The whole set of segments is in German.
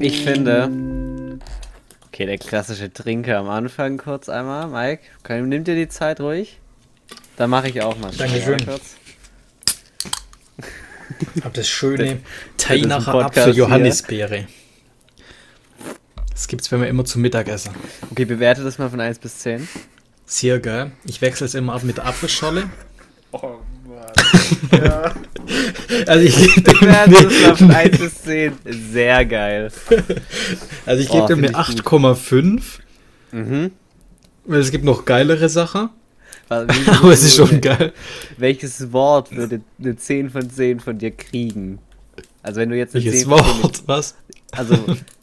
Ich finde. Okay, der klassische Trinker am Anfang kurz einmal. Mike, kann, nimm dir die Zeit ruhig. Dann mache ich auch mal. Dankeschön. Kurz. Hab das schöne Podcast Apfel Johannisbeere. Das gibt's, wenn wir immer zum Mittagessen. Okay, bewerte das mal von 1 bis 10. Sehr geil. Ich wechsle es immer ab mit der Apfelschorle. Oh Mann. ja. Also ich gebe dem, das mal von 1 bis 10. Sehr geil. also ich Oh, gebe dem find eine ich gut. 8,5. Mhm. Weil es gibt noch geilere Sachen. Aber es ist schon geil. Welches Wort würde eine 10 von 10 von dir kriegen? Also wenn du jetzt eine Welches 10 von 10 Wort? Was? Also,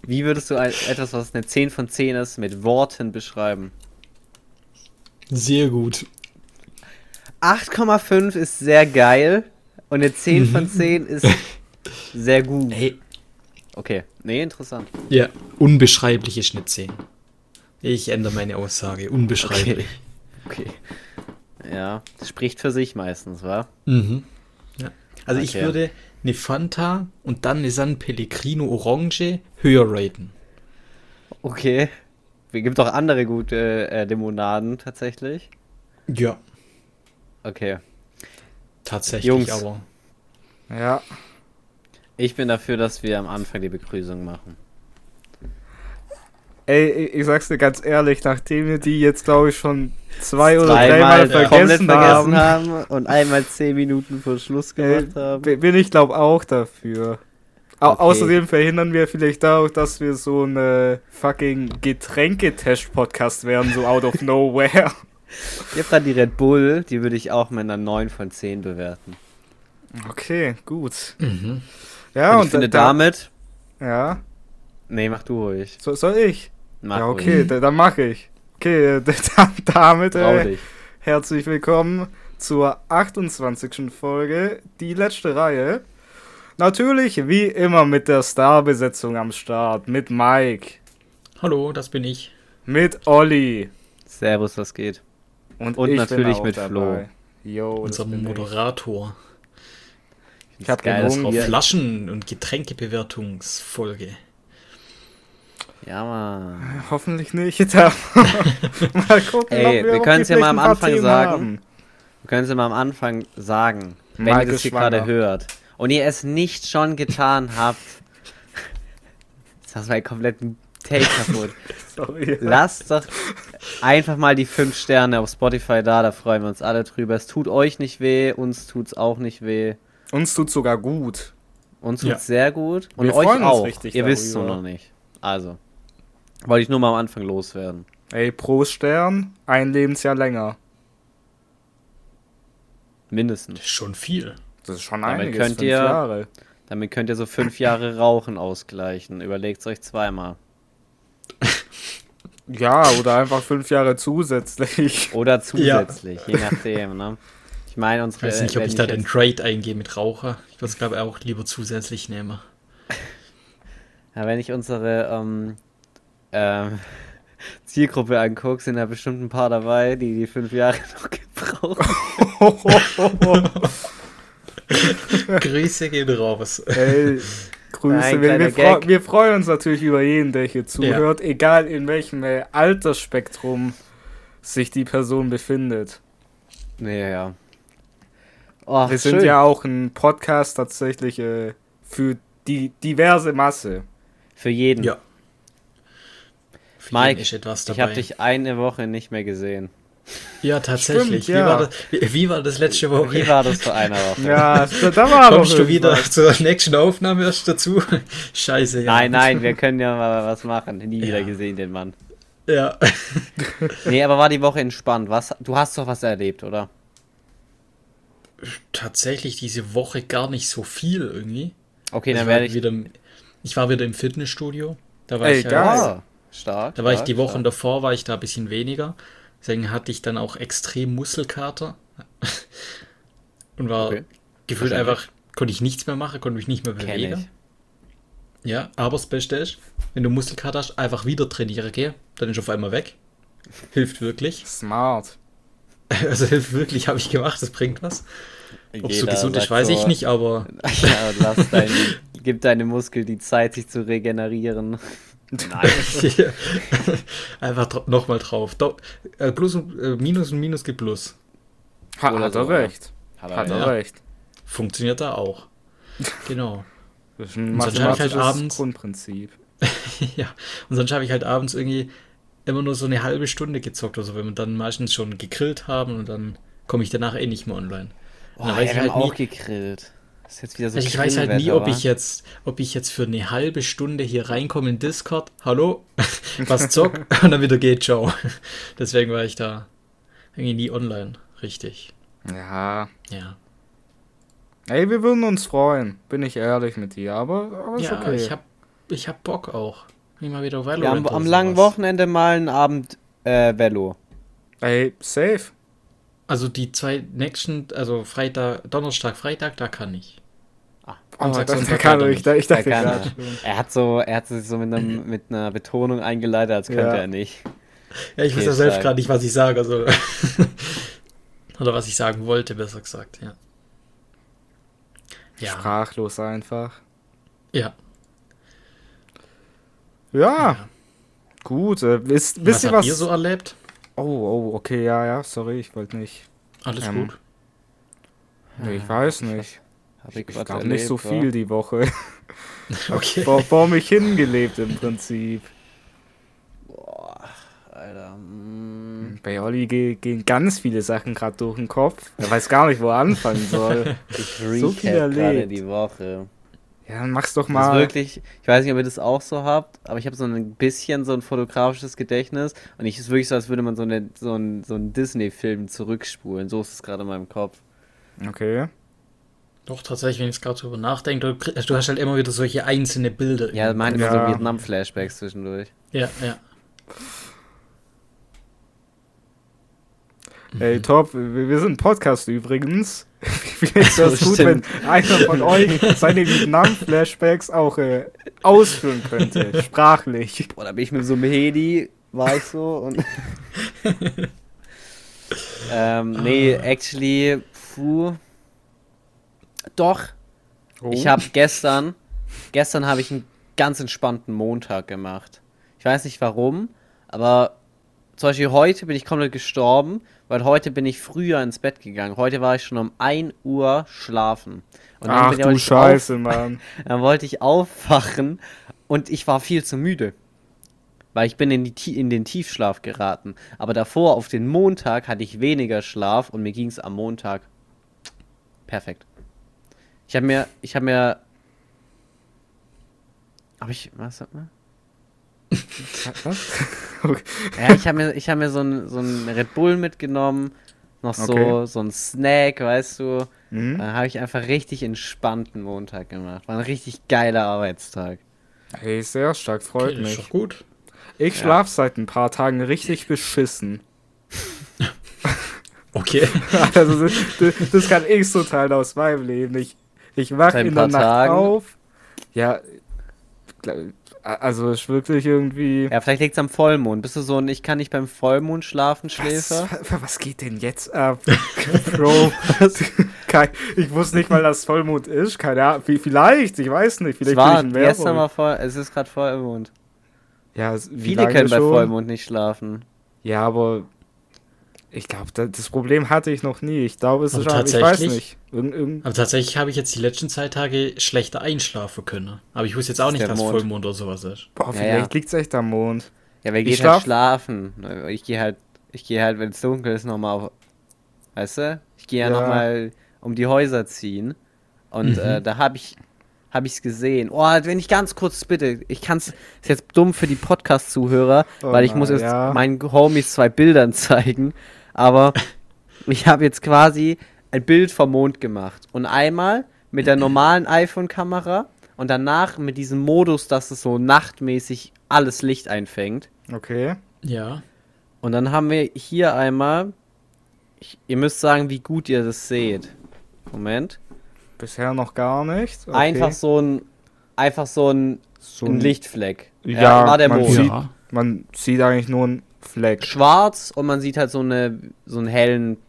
wie würdest du ein, etwas, was eine 10 von 10 ist, mit Worten beschreiben? Sehr gut. 8,5 ist sehr geil und eine 10 Mhm. von 10 ist sehr gut. Hey. Okay, nee, interessant. Ja, unbeschreibliche Schnitt 10. Ich ändere meine Aussage. Unbeschreiblich. Okay. Ja, das spricht für sich meistens, wa? Mhm. Ja. Also ich Okay. würde eine Fanta und dann eine San Pellegrino Orange höher raten. Okay. Es gibt auch andere gute äh, Limonaden tatsächlich. Ja. Okay. Tatsächlich, Jungs. aber. ja. Ich bin dafür, dass wir am Anfang die Begrüßung machen. Ey, ich- sag's dir ganz ehrlich, nachdem wir die jetzt, glaube ich, schon zwei oder Dreimal dreimal komplett vergessen vergessen haben, haben und einmal 10 Minuten vor Schluss ey, gemacht haben. bi- bin ich, glaube auch dafür. Au Okay. Außerdem verhindern wir vielleicht auch, dass wir so ein äh, fucking Getränketest-Podcast werden, so out of nowhere. Ich hab gerade die Red Bull, die würde ich auch mit einer 9 von 10 bewerten. Okay, gut. Mhm. Ja, und und ich finde da, damit. Ja, Nee, mach du ruhig. so, soll ich? Mach ja, okay, ruhig. da, dann mache ich. Okay, äh, dann, damit äh, herzlich willkommen zur 28. Folge, die letzte Reihe. Natürlich wie immer mit der Starbesetzung am Start, mit Mike, Hallo, das bin ich. mit Olli Servus, was geht? Und, Und ich natürlich bin auch mit Flo. Jo, das Unser bin ich. Moderator. Ich hab geil, Unserer wir- Flaschen- und Getränkebewertungsfolge. Ja, Mann. Hoffentlich nicht. Mal gucken, Ey, wir ob können's ja vielleicht mal am ein Anfang sagen. haben. Wir können es immer am Anfang sagen, wenn Mike ihr das hier gerade hört und ihr es nicht schon getan habt. Jetzt hast du meinen kompletten Take kaputt. Sorry. Lasst doch einfach mal die 5 Sterne auf Spotify da, da freuen wir uns alle drüber. Es tut euch nicht weh, uns tut's auch nicht weh. Uns tut sogar gut. Uns tut's Ja. sehr gut und Wir euch freuen uns auch. richtig Ihr wisst es noch nicht. Also, wollte ich nur mal am Anfang loswerden. Ey, pro Stern, ein Lebensjahr länger. Mindestens. Das ist schon viel. Das ist schon Damit einiges. könnt fünf ihr- Jahre. Damit könnt ihr so fünf Jahre Rauchen ausgleichen. Überlegt's euch zweimal. Ja, oder einfach fünf Jahre zusätzlich. Oder zusätzlich, je nachdem, ne? Ich meine, Ich unsere. weiß nicht, ob ich da den Trade eingehe mit Raucher. Ich würde es, glaube ich, auch lieber zusätzlich nehmen. Ja, wenn ich unsere ähm, ähm, Zielgruppe angucke, sind da bestimmt ein paar dabei, die die fünf Jahre noch gebrauchen. Grüße gehen raus. Ey, Grüße. Ein Wir, wir, freu, wir freuen uns natürlich über jeden, der hier zuhört, egal in welchem äh, Altersspektrum sich die Person befindet. Nee, ja. Oh, Wir sind ja auch ein Podcast tatsächlich äh, für die diverse Masse. Für jeden. Ja. Für Mike, jeden ist etwas ich habe dich eine Woche nicht mehr gesehen. Ja, tatsächlich. Stimmt, ja. Wie, war das, wie, wie war das letzte Woche? Wie war das vor einer Woche? Ja, da, da war Kommst du wieder irgendwas. zur nächsten Aufnahme erst dazu? Scheiße, ja. Nein, nein, wir können ja mal was machen. Nie wieder Ja. gesehen, den Mann. Ja. Nee, aber war die Woche entspannt. Was, du hast doch was erlebt, oder? Tatsächlich diese Woche gar nicht so viel irgendwie. Okay, ich, dann war werde ich. wieder im, ich war wieder im Fitnessstudio. Da war Ey, ich, geil. Oh, stark. Da war ich stark, die Wochen stark. davor, war ich da ein bisschen weniger. Deswegen hatte ich dann auch extrem Muskelkater. Und war Okay. gefühlt einfach, konnte ich nichts mehr machen, konnte mich nicht mehr bewegen. Ja, aber das Beste ist, wenn du Muskelkater hast, einfach wieder trainieren gehen, dann ist auf einmal weg. Hilft wirklich. Smart. Also hilft wirklich, habe ich gemacht, das bringt was. Ob es so gesund ist, weiß so, ich nicht, aber Ja, lass deinen gib deine Muskeln die Zeit, sich zu regenerieren. Nein. Einfach nochmal drauf. Do äh, plus und, äh, Minus und Minus gibt Plus. Ha, Oder hat so, er recht. Hat Hat er Ja. recht. Funktioniert da auch. Genau. Das ist ein halt mathematisches abends- Grundprinzip. ja. Und sonst habe ich halt abends irgendwie immer nur so eine halbe Stunde gezockt oder so, wenn wir dann meistens schon gegrillt haben und dann komme ich danach eh nicht mehr online. Oh, Und dann ja, weiß ich wir haben halt auch nie, gegrillt. Das ist jetzt wieder so also ich weiß halt nie, ob ich jetzt, ob ich jetzt für eine halbe Stunde hier reinkomme in Discord, hallo, was zock und dann wieder geht, ciao. Deswegen war ich da irgendwie nie online, richtig. Ja. Ja. Ey, wir würden uns freuen, bin ich ehrlich mit dir, aber, aber ist Ja, okay. ich hab, ich hab Bock auch. Wie mal wieder Valorant Ja, am, am langen. Wochenende mal einen Abend äh, Velo. Ey, safe. Also die zwei nächsten, also Freitag, Donnerstag, Freitag, da kann ich. Oh, Samstag, das, Sonntag kann leider ich, ich dachte Da kann er. Er hat so, er hat sich so mit, einem, mit einer Betonung eingeleitet, als könnte Ja. er nicht. Ja, ich weiß Okay, ja selbst gerade nicht, was ich sage. Also. Oder was ich sagen wollte, besser gesagt, ja. Ja. Sprachlos einfach. ja. Ja, ja. gut. Äh, wisst, Was wisst ihr habt was? ihr so erlebt? Oh, oh, okay, ja, ja, sorry, ich wollte nicht. Alles Ähm, gut. Nee, ich weiß nicht. Hab Ich grad glaube nicht so viel die Woche. Okay. vor, vor mich hingelebt im Prinzip. Boah, Alter. mm. Bei Olli ge gehen ganz viele Sachen gerade durch den Kopf. Er weiß gar nicht, wo er anfangen soll. Ich So viel recap gerade erlebt. die Woche. Ja, dann mach's doch Das ist mal. wirklich, ich weiß nicht, ob ihr das auch so habt, aber ich habe so ein bisschen so ein fotografisches Gedächtnis und ich ist wirklich so, als würde man so, eine, so einen so einen Disney-Film zurückspulen. So ist es gerade in meinem Kopf. Okay. Doch, tatsächlich, wenn ich jetzt gerade drüber nachdenke, du, krieg- du hast halt immer wieder solche einzelne Bilder. Ja, manchmal Ja. so Vietnam-Flashbacks zwischendurch. Ja, ja. Ey, top. Wir, sind ein Podcast übrigens. Vielleicht das So, gut, wenn einer von euch seine Vietnam-Flashbacks auch äh, ausführen könnte. Sprachlich. Boah, da bin ich mit so einem Hedi, war ich so und. ähm, nee, actually, puh. Doch, Oh. ich habe gestern, gestern habe ich einen ganz entspannten Montag gemacht. Ich weiß nicht warum, aber zum Beispiel heute bin ich komplett gestorben, weil heute bin ich früher ins Bett gegangen. Heute war ich schon um 1 Uhr schlafen. Und Ach du Scheiße, Mann. dann wollte ich aufwachen und ich war viel zu müde. Weil ich bin in, die, in den Tiefschlaf geraten. Aber davor, auf den Montag, hatte ich weniger Schlaf und mir ging es am Montag perfekt. Ich habe mir, ich habe mir, habe ich, was hat man? Was? Okay. Ja, ich habe mir, ich habe mir so ein, so ein Red Bull mitgenommen, noch so, Okay. so ein Snack, weißt du. Mhm. Dann habe ich einfach richtig entspannten Montag gemacht. War ein richtig geiler Arbeitstag. Hey, sehr stark, freut Okay, ist mich. doch gut. Ich schlaf seit ein paar Tagen richtig beschissen. Okay. Also das, das, kann ich so teilen aus meinem Leben. Ich, ich wach Seit ein in der paar Nacht Tagen? auf. Ja, also ist wirklich irgendwie. Ja, vielleicht liegt es am Vollmond. Bist du so ein Ich kann nicht beim Vollmond schlafen, Was, Schläfer? wa- was geht denn jetzt ab? Bro, ich wusste nicht mal, dass Vollmond ist. Keine Ahnung. Vielleicht, ich weiß nicht. Es Vielleicht war bin ich gestern mal voll, es ist gerade Vollmond. Ja, es- Viele können bei? Vollmond nicht schlafen. Ja, aber ich glaube, das Problem hatte ich noch nie. Ich glaube, es Aber ist einfach, ich weiß tatsächlich? nicht. Irgend, irgend, Aber tatsächlich habe ich jetzt die letzten zwei Tage schlechter einschlafen können. Aber ich wusste jetzt auch nicht, dass Mond. Vollmond oder sowas ist. boah, Ja, vielleicht ja. liegt es echt am Mond. Ja, wer Ich halt schlafen? Ich gehe halt, ich gehe halt, wenn es dunkel ist, nochmal auf. Weißt du? Ich gehe ja, Ja. nochmal um die Häuser ziehen. Und Mhm. äh, da habe ich habe ich es gesehen. Oh, wenn ich ganz kurz bitte, ich kann es, ist jetzt dumm für die Podcast-Zuhörer, Oh weil ich muss jetzt ja. meinen Homies zwei Bildern zeigen, aber ich habe jetzt quasi ein Bild vom Mond gemacht und einmal mit der normalen iPhone-Kamera und danach mit diesem Modus, dass es so nachtmäßig alles Licht einfängt. Okay. Ja. Und dann haben wir hier einmal, ich, ihr müsst sagen, wie gut ihr das seht. Moment. Bisher noch gar nicht. Okay. Einfach so ein, einfach so ein, so ein Lichtfleck. Ja, war der man Mond. sieht- Ja. Man sieht eigentlich nur einen Fleck. Schwarz und man sieht halt so eine, so einen hellen Fleck.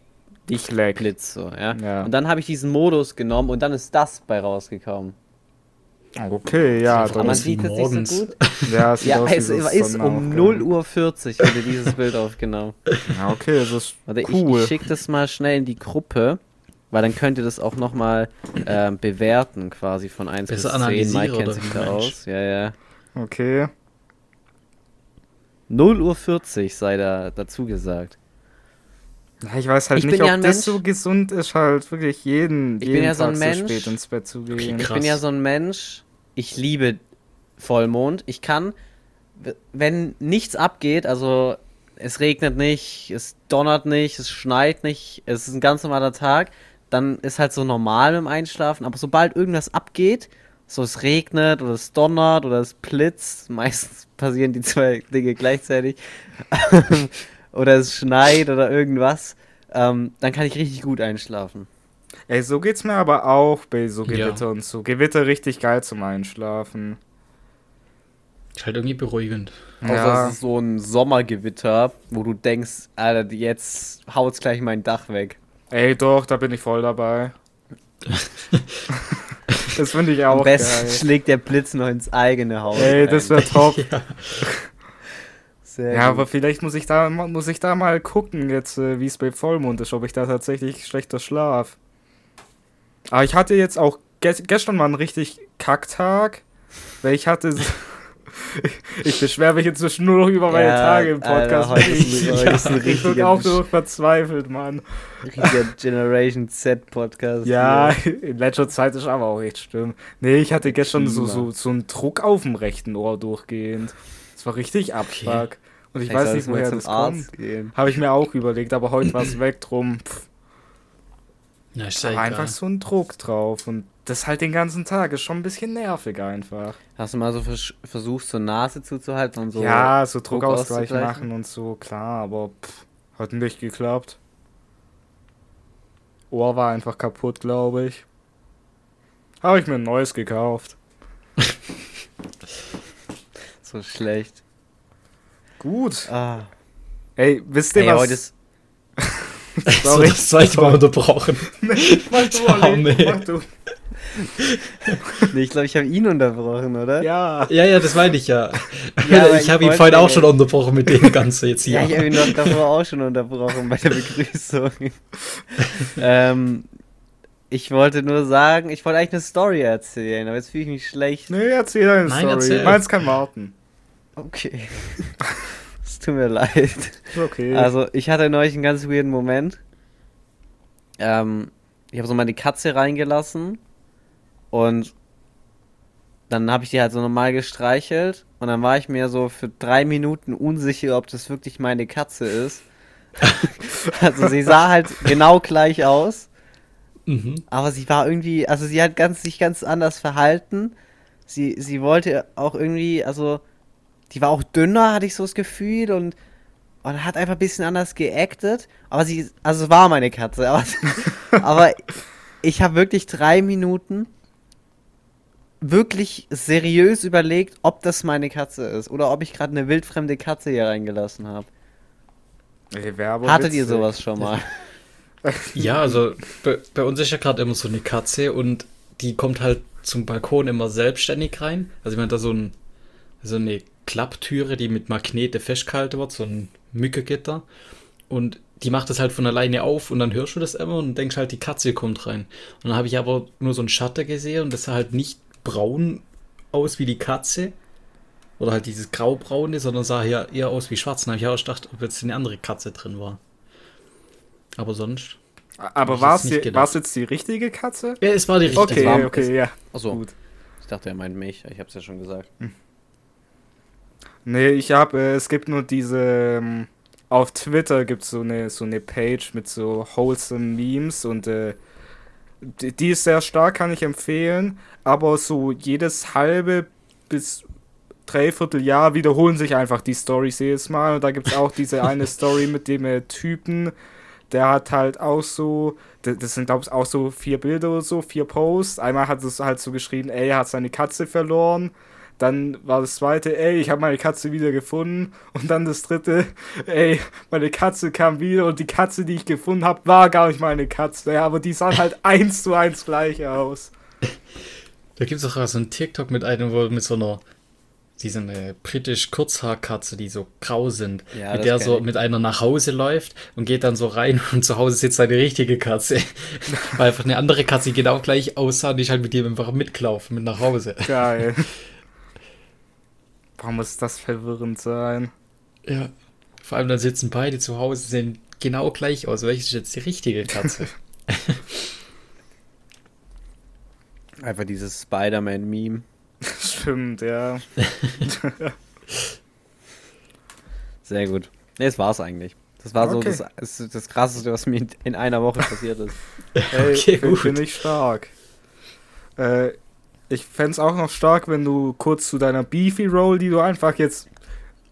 Lichtblitz so, ja. Ja. Und dann habe ich diesen Modus genommen und dann ist das bei rausgekommen. Okay, ja, dann man sieht es nicht so gut. ja, es Ja, es ist um Sonnenaufgang. 0 Uhr 40 wurde dieses Bild aufgenommen. Ja, okay, das ist Warte, ich, cool. ich schicke das mal schnell in die Gruppe, weil dann könnt ihr das auch nochmal ähm, bewerten, quasi von 1 bis Besser 10. Mike kennt sich da aus. Ja, ja. Okay. 0 Uhr 40 sei da dazu gesagt. Ja, ich weiß halt Ich nicht, ob ja das Mensch- so gesund ist, halt wirklich jeden, Ich jeden bin ja so Tag ein so Mensch. spät ins Bett zu Okay, gehen. Ich bin ja so ein Mensch, ich liebe Vollmond. Ich kann, wenn nichts abgeht, also es regnet nicht, es donnert nicht, es schneit nicht, es ist ein ganz normaler Tag, dann ist halt so normal im Einschlafen. Aber sobald irgendwas abgeht, so es regnet oder es donnert oder es blitzt, meistens passieren die zwei Dinge gleichzeitig, oder es schneit oder irgendwas, ähm, dann kann ich richtig gut einschlafen. Ey, so geht's mir aber auch bei so Ja. Gewitter und so. Gewitter richtig geil zum Einschlafen. Ist halt irgendwie beruhigend. Außer Ja, es ist so ein Sommergewitter, wo du denkst, Alter, jetzt haut's gleich mein Dach weg. ey, doch, da bin ich voll dabei. das finde ich Am auch besten geil. schlägt der Blitz noch ins eigene Haus. Ey, das wäre top. Ja. Sehr Ja, gut. aber vielleicht muss ich da muss ich da mal gucken jetzt, äh, wie es bei Vollmond ist, ob ich da tatsächlich schlechter schlaf. Aber ich hatte jetzt auch ges gestern war ein richtig Kacktag, weil ich hatte ich beschwere mich inzwischen nur noch über meine Ja, Tage im Alter, Podcast. heute ich ein ich bin auch noch verzweifelt, Mann. richtiger Generation Z Podcast. Ja, hier. in letzter Zeit ist aber auch echt schlimm. Nee, ich hatte gestern so, so, so einen Druck auf dem rechten Ohr durchgehend. Das war richtig abfuck. Und ich Vielleicht weiß nicht, woher das kommt. Arzt. Habe ich mir auch überlegt, aber heute war es weg drum. Pff, Ja, ist da ja einfach so ein Druck drauf. Und das halt den ganzen Tag ist schon ein bisschen nervig einfach. Hast du mal so vers versucht, so Nase zuzuhalten und so? ja, so Druck Druckausgleich machen und so, klar, aber pff, hat nicht geklappt. Ohr war einfach kaputt, glaube ich. Habe ich mir ein neues gekauft. So schlecht. Gut. Ah. Ey, wisst ihr Ey, was? ist, so Sorry. das zweite Mal unterbrochen. Mach du, Olli, nee. mach du. nee, ich glaube, ich habe ihn unterbrochen, oder? Ja. Ja, ja, das meine ich ja. Ja, ich ich habe ihn vorhin auch schon unterbrochen mit dem Ganzen jetzt hier. Ja, ich habe ihn doch davor auch schon unterbrochen bei der Begrüßung. ähm, ich wollte nur sagen, ich wollte eigentlich eine Story erzählen, aber jetzt fühle ich mich schlecht. Nee, erzähl deine Nein, Story. erzähl. Meins kann warten. Okay. Tut mir leid. Okay. Also, ich hatte neulich einen ganz weirden Moment. Ähm, ich habe so meine Katze reingelassen und dann habe ich die halt so normal gestreichelt und dann war ich mir so für drei Minuten unsicher, ob das wirklich meine Katze ist. also sie sah halt genau gleich aus, Mhm. aber sie war irgendwie, also sie hat ganz, sich ganz anders verhalten. Sie, sie wollte auch irgendwie, also die war auch dünner, hatte ich so das Gefühl und, und hat einfach ein bisschen anders geactet. Aber sie, also es war meine Katze, aber, aber ich habe wirklich drei Minuten wirklich seriös überlegt, ob das meine Katze ist oder ob ich gerade eine wildfremde Katze hier reingelassen habe. Hattet ihr sowas schon mal? Ja, also bei, bei uns ist ja gerade immer so eine Katze und die kommt halt zum Balkon immer selbstständig rein. Also ich meine, da so, ein, so eine Klapptüre, die mit Magnete festgehalten wird, so ein Mückegitter. Und die macht das halt von alleine auf und dann hörst du das immer und denkst halt, die Katze kommt rein. Und dann habe ich aber nur so einen Schatten gesehen und das sah halt nicht braun aus wie die Katze. Oder halt dieses graubraune, sondern sah ja eher aus wie schwarz. Und habe ich auch gedacht, ob jetzt eine andere Katze drin war. Aber sonst. Aber war jetzt es jetzt die richtige Katze? Ja, es war die richtige. Okay, war- okay, ja. Achso, Gut. ich dachte, er meint mich. Ich habe es ja schon gesagt. Nee, ich habe, äh, es gibt nur diese, ähm, auf Twitter gibt es so eine, so eine Page mit so wholesome Memes und äh, die, die ist sehr stark, kann ich empfehlen, aber so jedes halbe bis dreiviertel Jahr wiederholen sich einfach die Stories jedes Mal. Und da gibt es auch diese eine Story mit dem äh, Typen, der hat halt auch so, das, das sind glaube ich auch so vier Bilder oder so, vier Posts, einmal hat es halt so geschrieben, ey, er hat seine Katze verloren, dann war das zweite, ey, ich habe meine Katze wieder gefunden. Und dann das dritte, ey, meine Katze kam wieder und die Katze, die ich gefunden habe, war gar nicht meine Katze. Ja, aber die sahen halt eins zu eins gleich aus. Da gibt es auch so ein TikTok mit einem, wo mit so einer, die so eine britisch Kurzhaarkatze, die so grau sind, Ja, mit der so ich. mit einer nach Hause läuft und geht dann so rein und zu Hause sitzt eine richtige Katze. Weil einfach eine andere Katze, die genau gleich aussah und die ist halt mit dem einfach mitgelaufen, mit nach Hause. Geil. Warum muss das verwirrend sein? Ja. Vor allem dann sitzen beide zu Hause, sehen genau gleich aus. Welches ist jetzt die richtige Katze? Einfach dieses Spider-Man-Meme. Stimmt, ja. Sehr gut. Ne, das war's eigentlich. Das war so Okay. das, das, das Krasseste, was mir in einer Woche passiert ist. Hey, Okay, bin, gut. bin ich stark. Äh, ich fänd's auch noch stark, wenn du kurz zu deiner Beefy Roll, die du einfach jetzt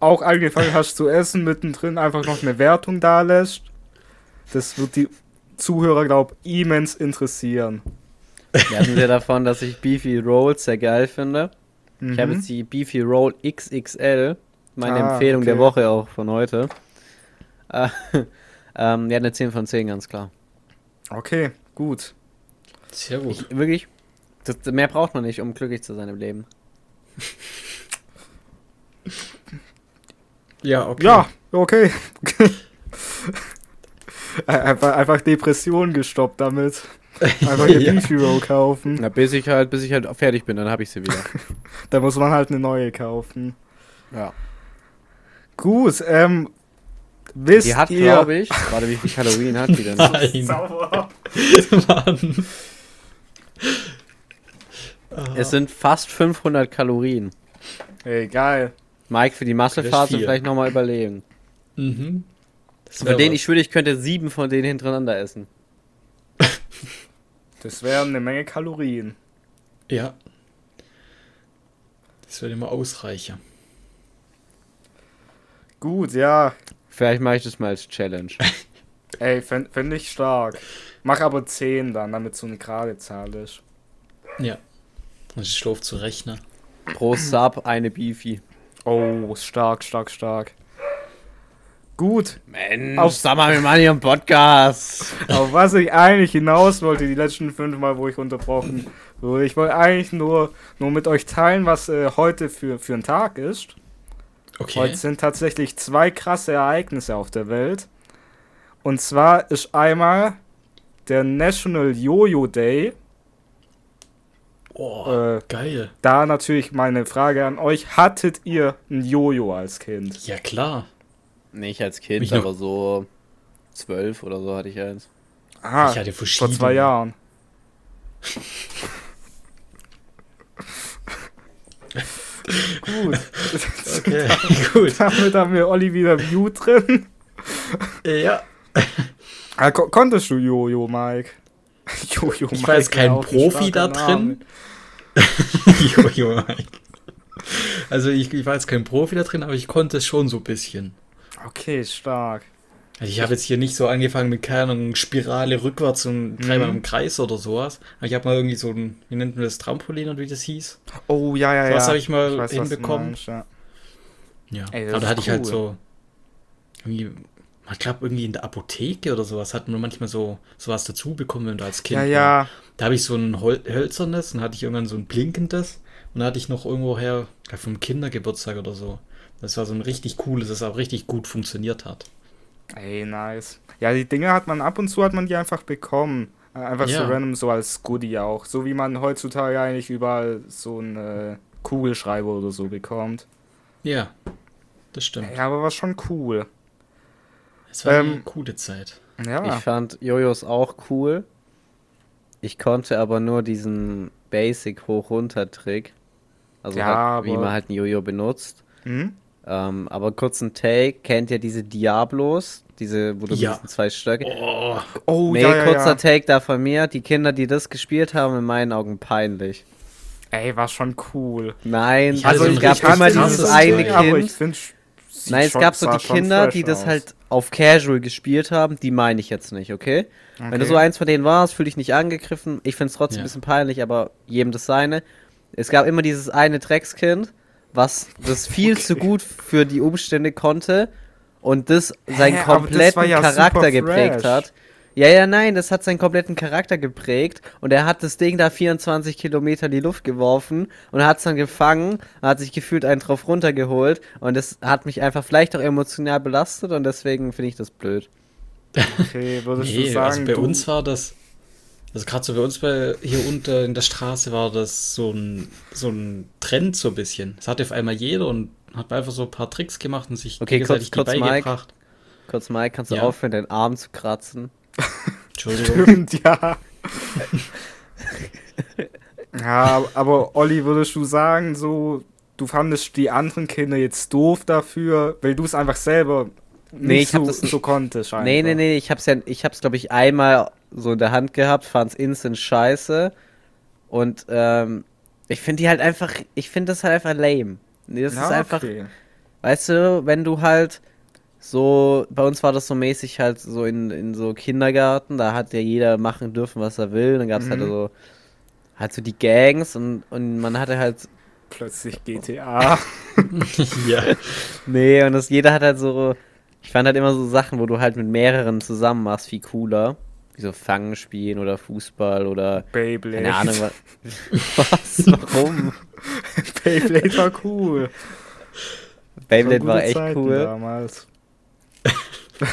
auch angefangen hast zu essen, mittendrin einfach noch eine Wertung da lässt. Das wird die Zuhörer, glaub immens interessieren. Wir hatten ja davon, dass ich Beefy Rolls sehr geil finde. Ich habe Mhm. jetzt die Beefy Roll XXL. Meine Ah, Empfehlung der okay. Woche auch von heute. Äh, ähm, ja, eine 10 von 10, ganz klar. Okay, gut. Sehr gut. Ich, wirklich, das, mehr braucht man nicht, um glücklich zu sein im Leben. Ja, okay. Ja, okay. einfach, einfach Depressionen gestoppt damit. Einfach eine Ja. Beefy Roll kaufen. Na, bis ich halt, bis ich halt fertig bin, dann habe ich sie wieder. Da muss man halt eine neue kaufen. ja. Gut, ähm, wisst Die hat, ihr... glaube ich, warte, wie viel Kalorien hat die denn? Nein. Sauer. Mann. Es sind fast 500 Kalorien. Ey, geil. Mike, für die Massephase viel. vielleicht nochmal überlegen. Mhm. Das Von denen was. ich schwöre, ich könnte sieben von denen hintereinander essen. Das wären eine Menge Kalorien. Ja. Das wird immer ausreichen. Gut, ja. Vielleicht mache ich das mal als Challenge. Ey, fände fänd ich stark. Mach aber 10 dann, damit so eine gerade Zahl ist. Ja. Das ist doof zu rechnen. Pro Sub eine Beefy. Oh, stark, stark, stark. Gut, Mensch, Auf- sag mal, wir machen hier einen Podcast. auf was ich eigentlich hinaus wollte, die letzten fünf Mal, wo ich unterbrochen wurde. Ich wollte eigentlich nur, nur mit euch teilen, was äh, heute für, für ein Tag ist. Okay. Heute sind tatsächlich zwei krasse Ereignisse auf der Welt. Und zwar ist einmal der National Yo-Yo Day. Oh, Äh, geil. da natürlich meine Frage an euch. Hattet ihr ein Jojo als Kind? Ja, klar. Nicht als Kind, Mich noch- aber so zwölf oder so hatte ich eins. Ah, ich hatte vor zwei Jahren. Gut. Okay, gut. Damit haben wir Olli wieder View drin. Ja. Ah, ko konntest du Jojo, Mike? Jojo, Ich war jetzt kein Profi da Name. drin. Jojo, Mike. Also ich, ich war jetzt kein Profi da drin, aber ich konnte es schon so ein bisschen. Okay, stark. Also ich habe jetzt hier nicht so angefangen mit keine Ahnung, Spirale rückwärts und dreimal Mhm. im Kreis oder sowas. Aber ich habe mal irgendwie so ein, wie nennt man das, Trampolin oder wie das hieß? Oh, ja, ja, ja. Was habe ich mal weiß, was du hinbekommen. meinst, ja. Ja, Ey, aber da hatte ich halt cool. so, irgendwie, ich glaube irgendwie in der Apotheke oder sowas hat man manchmal so sowas dazu bekommen, wenn du als Kind Ja, war. ja. Da habe ich so ein Hol hölzernes, dann hatte ich irgendwann so ein blinkendes und dann hatte ich noch irgendwoher, glaub, vom Kindergeburtstag oder so. Das war so ein richtig cooles, das auch richtig gut funktioniert hat. Ey, nice. Ja, die Dinge hat man ab und zu hat man die einfach bekommen. Äh, Einfach so Ja. random, so als Goodie auch. So wie man heutzutage eigentlich überall so einen äh, Kugelschreiber oder so bekommt. Ja, das stimmt. Ja, aber war schon cool. Es war eine ähm, coole Zeit. Ja. Ich fand Jojos auch cool. Ich konnte aber nur diesen Basic Hoch-Runter-Trick. Also Ja, halt, wie man halt ein Jojo benutzt. Hm? Ähm, aber kurz ein Take, kennt ihr diese Diablos? Diese, wo du Ja. diesen zwei Stöcke. Oh, Oh, nee, ja, ja, kurzer ja. Take da von mir. Die Kinder, die das gespielt haben, in meinen Augen peinlich. Ey, war schon cool. Nein, Ich also es ein gab immer dieses eine aber ich Kind. Finde Nein, es gab so die Kinder, die das halt auf Casual gespielt haben. Die meine ich jetzt nicht, okay? Wenn du so eins von denen warst, fühl dich nicht angegriffen. Ich find's trotzdem Ja. ein bisschen peinlich, aber jedem das seine. Es gab immer dieses eine Dreckskind, was das viel zu gut für die Umstände konnte und das seinen Hä, das kompletten war ja Charakter geprägt hat. Ja, ja, nein, das hat seinen kompletten Charakter geprägt und er hat das Ding da 24 Kilometer in die Luft geworfen und hat es dann gefangen, hat sich gefühlt einen drauf runtergeholt und das hat mich einfach vielleicht auch emotional belastet und deswegen finde ich das blöd. Okay, würdest Nee, du sagen, also bei du, uns war das, also gerade so bei uns bei, hier unter in der Straße war das so ein, so ein Trend so ein bisschen. Das hatte auf einmal jeder und hat einfach so ein paar Tricks gemacht und sich Okay, gegenseitig kurz- kurz, die Mike. beigebracht. Kurz mal, kannst du Ja. aufhören, deinen Arm zu kratzen? Entschuldigung. Stimmt, ja. ja, aber Olli, würdest du sagen, so, du fandest die anderen Kinder jetzt doof dafür, weil du es einfach selber Nee, nicht ich hab so, das- so konntest, scheinbar. Nee, nee, nee, ich hab's ja, ich hab's glaube ich einmal so in der Hand gehabt, fand's instant scheiße und ähm, ich finde die halt einfach, ich finde das halt einfach lame. Nee, das Ja, ist einfach, okay. weißt du, wenn du halt so, bei uns war das so mäßig halt so in, in so Kindergarten, da hat ja jeder machen dürfen, was er will, dann gab's halt Mhm. so, halt so die Gangs und, und man hatte halt Plötzlich GTA. ja. Nee, und das, jeder hat halt so. Ich fand halt immer so Sachen, wo du halt mit mehreren zusammen machst, viel cooler. Wie so Fangen spielen oder Fußball oder. Beyblade. Keine Ahnung, was. was warum? Beyblade war cool. Beyblade gute war echt Zeiten cool. Damals.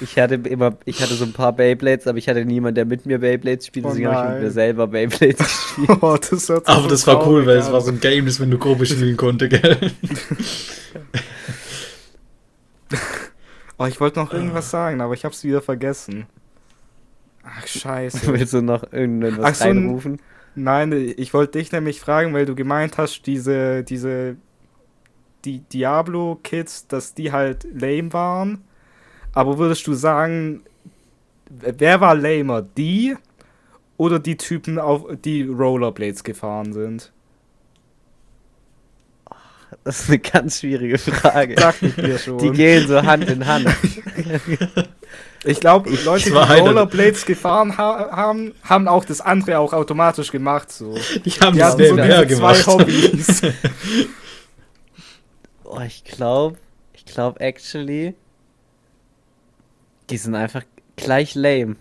Ich hatte immer, ich hatte so ein paar Beyblades, aber ich hatte niemanden, der mit mir Beyblades spielt, Oh deswegen habe ich mit mir selber Beyblades gespielt. Oh, das Aber so das war cool, weil es war so ein Game, das man nur Gruppe spielen konnte, gell? Oh, ich wollte noch irgendwas sagen, aber ich hab's wieder vergessen. Ach, scheiße. Willst du noch irgendwas Ach so, reinrufen? Nein, ich wollte dich nämlich fragen, weil du gemeint hast, diese, diese, die Diablo-Kids, dass die halt lame waren. Aber würdest du sagen, wer war lamer? Die oder die Typen, auf, die Rollerblades gefahren sind? Das ist eine ganz schwierige Frage. Dachte ich mir schon. Die gehen so Hand in Hand. Ich glaube, Leute, die Rollerblades gefahren ha haben, haben auch das andere auch automatisch gemacht. So. Die haben Die das so diese zwei gemacht. Hobbys. Oh, ich glaube, ich glaube actually, die sind einfach gleich lame.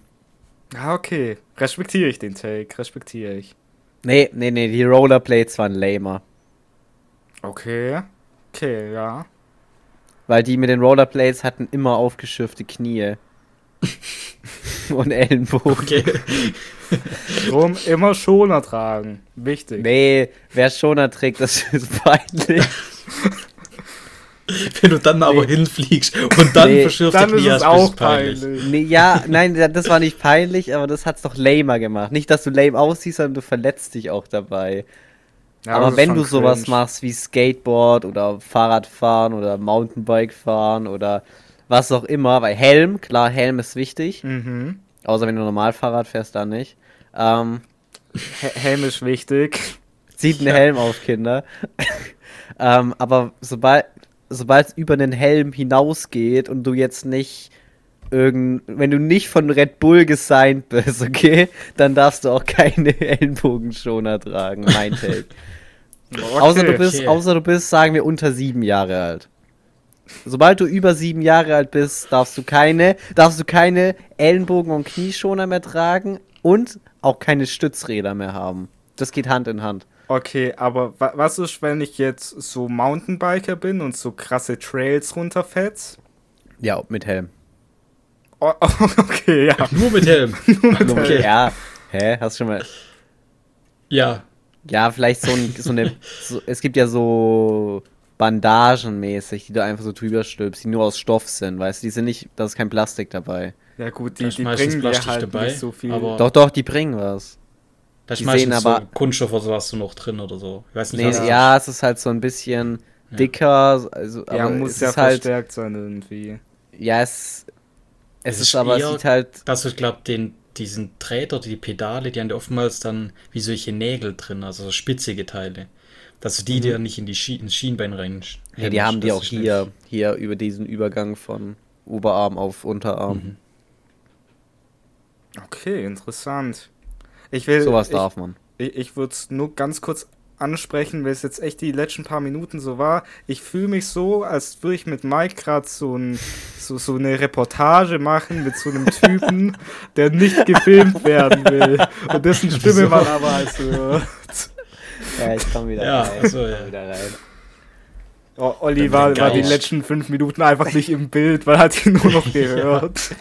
Ah, okay. Respektiere ich den Take, respektiere ich. Nee, nee, nee, die Rollerblades waren lamer. Okay. Okay, ja. Weil die mit den Rollerblades hatten immer aufgeschürfte Knie. Und Ellenbogen. Okay. Drum immer Schoner tragen. Wichtig. Nee, wer Schoner trägt, das ist peinlich. Wenn du dann aber hinfliegst und dann Nee, verschürfte Dann ist Knie es hast, auch peinlich. peinlich. Nee, ja, nein, das war nicht peinlich, aber das hat's doch lamer gemacht. Nicht, dass du lame aussiehst, sondern du verletzt dich auch dabei. Ja, aber wenn du sowas cringe. machst wie Skateboard oder Fahrradfahren oder Mountainbike fahren oder was auch immer, weil Helm, klar, Helm ist wichtig. Mhm. Außer wenn du normal Fahrrad fährst, dann nicht. Ähm, He- Helm ist wichtig. zieht einen Helm auf, Kinder. ähm, aber sobald sobald es über den Helm hinausgeht und du jetzt nicht irgend, wenn du nicht von Red Bull gesigned bist, okay, dann darfst du auch keine Ellenbogenschoner tragen, mein Take. Okay. Außer du bist, okay. außer du bist, sagen wir, unter sieben Jahre alt. Sobald du über sieben Jahre alt bist, darfst du keine, darfst du keine Ellenbogen- und Knieschoner mehr tragen und auch keine Stützräder mehr haben. Das geht Hand in Hand. Okay, aber wa was ist, wenn ich jetzt so Mountainbiker bin und so krasse Trails runterfetz? Ja, mit Helm. Oh, okay, ja. Nur mit Helm. Okay. Ja, hä? Hast du schon mal. Ja. Ja, vielleicht so, ein, so eine. So, es gibt ja so Bandagen mäßig, die du einfach so drüber stülpst, die nur aus Stoff sind, weißt du? Die sind nicht. Da ist kein Plastik dabei. Ja gut, die, ist die bringen dir Plastik halt dabei, nicht so viel. aber- Doch, doch, die bringen was. Da Die sehen so aber- Kunststoff oder sowas so noch drin oder so. Ich weiß nicht, Nee, was ja, es ist halt so ein bisschen Ja. dicker. Also, ja, aber muss es ja ist halt. verstärkt sein irgendwie. Ja, es. Es Es ist ist aber, es eher- sieht halt. Das ist, glaube den diesen Träger, die Pedale, die haben ja oftmals dann wie solche Nägel drin, also so spitzige Teile. Dass du die dir nicht in die Schien ins Schienbein rein. Ja, die haben die auch hier, hier über diesen Übergang von Oberarm auf Unterarm. Mhm. Okay, interessant. Ich will. Sowas ich, darf man. Ich, ich würde es nur ganz kurz ansprechen, weil es jetzt echt die letzten paar Minuten so war. Ich fühle mich so, als würde ich mit Mike gerade so, ein, so, so eine Reportage machen mit so einem Typen, der nicht gefilmt werden will. Und dessen Stimme man aber als hört. Ja, ich komm wieder Ja, rein. so, ja. wieder rein. Oh, Olli war, war die letzten fünf Minuten einfach nicht im Bild, weil er hat ihn nur noch gehört.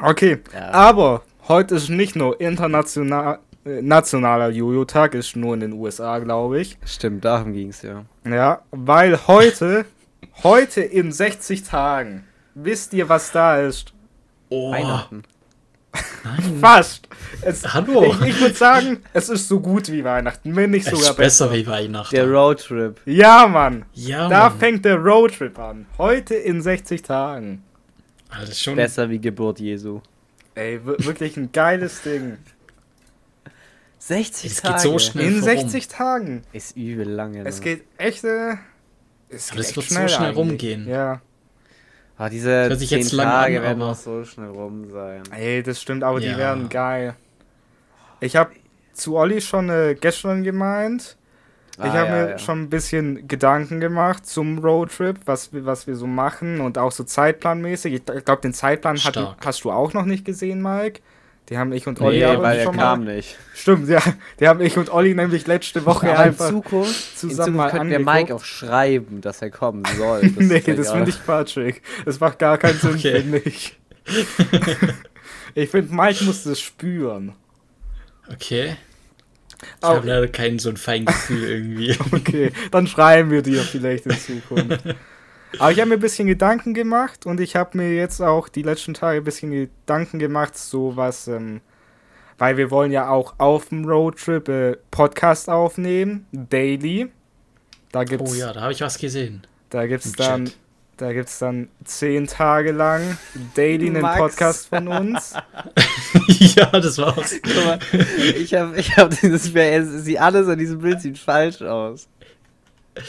Okay, Ja. aber heute ist nicht nur international, äh, nationaler Jojo-Tag, ist nur in den USA, glaube ich. Stimmt, darum ging's ja. Ja, weil heute, heute in 60 Tagen, wisst ihr, was da ist? Oh, Weihnachten. nein. Fast. Es, Hallo. Ich, ich würde sagen, es ist so gut wie Weihnachten, wenn nicht Es sogar ist besser besser. wie Weihnachten. Der Roadtrip. Ja, Mann. ja, Da Mann. fängt der Roadtrip an. Heute in 60 Tagen. Alter, schon. Besser wie Geburt Jesu. Ey, wir- wirklich ein geiles Ding. 60 Es Tage. geht so schnell. In vorum. 60 Tagen. Ist übel lange. Es ne? geht echt. Äh, es Aber das echt wird so schnell eigentlich. rumgehen. Ja. Ah, diese Hört sich 10 jetzt lang Tage an, werden noch so schnell rum sein. Ey, das stimmt, aber die Ja. werden geil. Ich habe zu Olli schon äh, gestern gemeint. Ich Ah, habe ja, mir ja. schon ein bisschen Gedanken gemacht zum Roadtrip, was, wir- was wir so machen und auch so zeitplanmäßig. Ich, glaube, den Zeitplan hat, hast du auch noch nicht gesehen, Mike. Die haben ich und Nee, Olli aber weil er schon kam mal. nicht. Stimmt, ja. Die haben ich und Olli nämlich letzte Woche Aber in einfach. Zukunft, zusammen in mal Zukunft könnte der. Mike auch schreiben, dass er kommen soll. nee, ist das finde ich Patrick. Das macht gar keinen Sinn, Okay. finde ich. ich finde, Mike muss das spüren. Okay. Ich Au. habe leider kein so ein Feingefühl irgendwie. Okay, dann schreiben wir dir vielleicht in Zukunft. Aber ich habe mir ein bisschen Gedanken gemacht und ich habe mir jetzt auch die letzten Tage ein bisschen Gedanken gemacht, so was, ähm, weil wir wollen ja auch auf dem Roadtrip äh, Podcast aufnehmen, daily. Da gibt's, Oh ja, da habe ich was gesehen. da gibt's im dann, Chat. Da gibt's dann zehn Tage lang daily einen Max. Podcast von uns. ja, das war's. Guck mal, ich habe ich hab dieses Bild, sie alles an diesem Bild sieht falsch aus.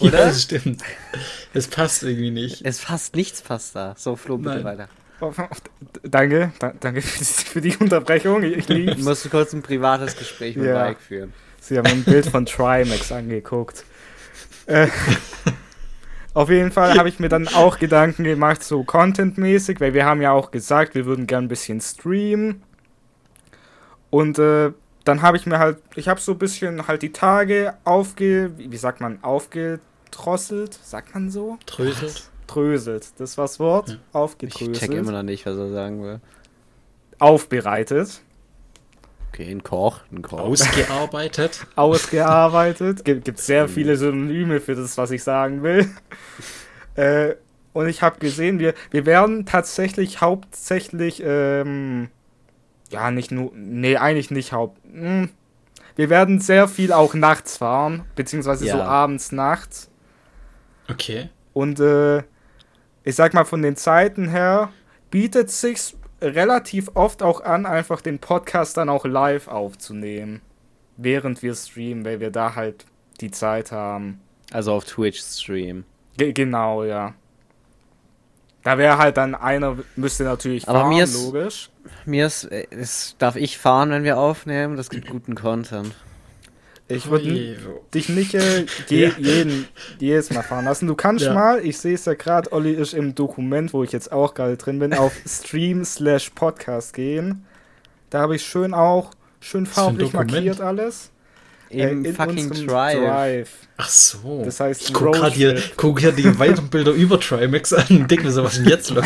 Ja, Oder? das stimmt. Es passt irgendwie nicht. Es fast nichts passt da. So, Flo, bitte Nein. weiter. Danke, da, danke für die, Unterbrechung. Ich Du lieb's. musst kurz ein privates Gespräch mit Ja. Mike führen. Sie haben ein Bild von Trimax angeguckt. Äh, auf jeden Fall habe ich mir dann auch Gedanken gemacht, so contentmäßig, weil wir haben ja auch gesagt, wir würden gern ein bisschen streamen. Und äh, dann habe ich mir halt, ich habe so ein bisschen halt die Tage aufge, wie sagt man, aufgedrosselt, sagt man so? Tröselt. Dröselt, das war das Wort, Ja. Ich aufgedröselt, check immer noch nicht, was er sagen will. aufbereitet, Okay, ein Koch, ein Koch. Ausgearbeitet. ausgearbeitet. Gibt, gibt sehr viele Synonyme für das, was ich sagen will. äh, und ich habe gesehen, wir, wir werden tatsächlich hauptsächlich, ähm, ja, nicht nur, nee, eigentlich nicht haupt. Hm, wir werden sehr viel auch nachts fahren, beziehungsweise so Ja. abends, nachts. Okay. Und äh, ich sag mal, von den Zeiten her bietet sich relativ oft auch an, einfach den Podcast dann auch live aufzunehmen, während wir streamen, weil wir da halt die Zeit haben. Also auf Twitch Stream. Ge genau, ja. Da wäre halt dann einer, müsste natürlich Aber fahren, mir ist- logisch. Mir ist, äh, es darf ich fahren, wenn wir aufnehmen. Das gibt guten Content. Ich würde dich nicht äh, je, Ja. jeden, jedes Mal fahren lassen. Du kannst Ja. mal, ich sehe es ja gerade, Olli ist im Dokument, wo ich jetzt auch gerade drin bin, auf Stream slash Podcast gehen. Da habe ich schön auch, schön farblich markiert alles. Im Äh, in fucking unserem Drive. Ach so. Das heißt, ich guck gerade hier, guck hier die weiteren Bilder über Trimax an und denke mir so, was denn jetzt los?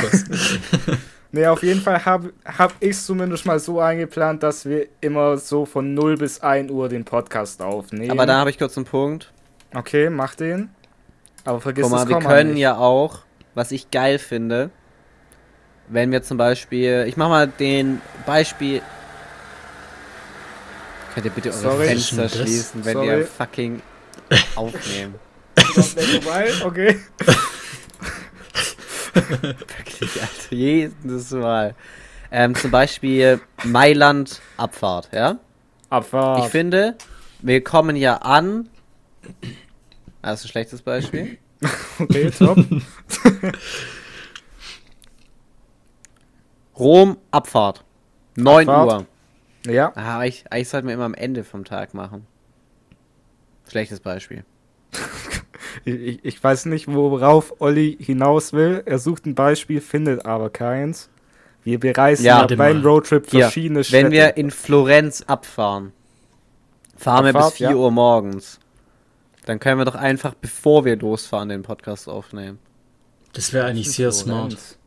Nee, auf jeden Fall habe hab ich es zumindest mal so eingeplant, dass wir immer so von 0 bis 1 Uhr den Podcast aufnehmen. Aber da habe ich kurz einen Punkt. Okay, mach den. Aber vergiss Guck mal, das wir können nicht. ja auch, was ich geil finde, wenn wir zum Beispiel, ich mach mal den Beispiel. Könnt ihr bitte eure Sorry. Fenster schließen, wenn Sorry. wir fucking aufnehmen? Okay. Wirklich, Alter, jedes Mal. Ähm, zum Beispiel Mailand Abfahrt, ja? Abfahrt. Ich finde, wir kommen ja an. Das ist ein schlechtes Beispiel. okay, top. Rom Abfahrt. 9 Abfahrt. Uhr. Ja, Ah, eigentlich, eigentlich sollten wir immer am Ende vom Tag machen. Schlechtes Beispiel. Ich, ich weiß nicht, worauf Olli hinaus will. Er sucht ein Beispiel, findet aber keins. Wir bereisen Ja, ja, beim. Roadtrip verschiedene Städte. Wenn wir in Florenz abfahren, fahren wir Abfahrt, bis 4 ja. Uhr morgens. Dann können wir doch einfach, bevor wir losfahren, den Podcast aufnehmen. Das wäre eigentlich sehr smart. Florenz.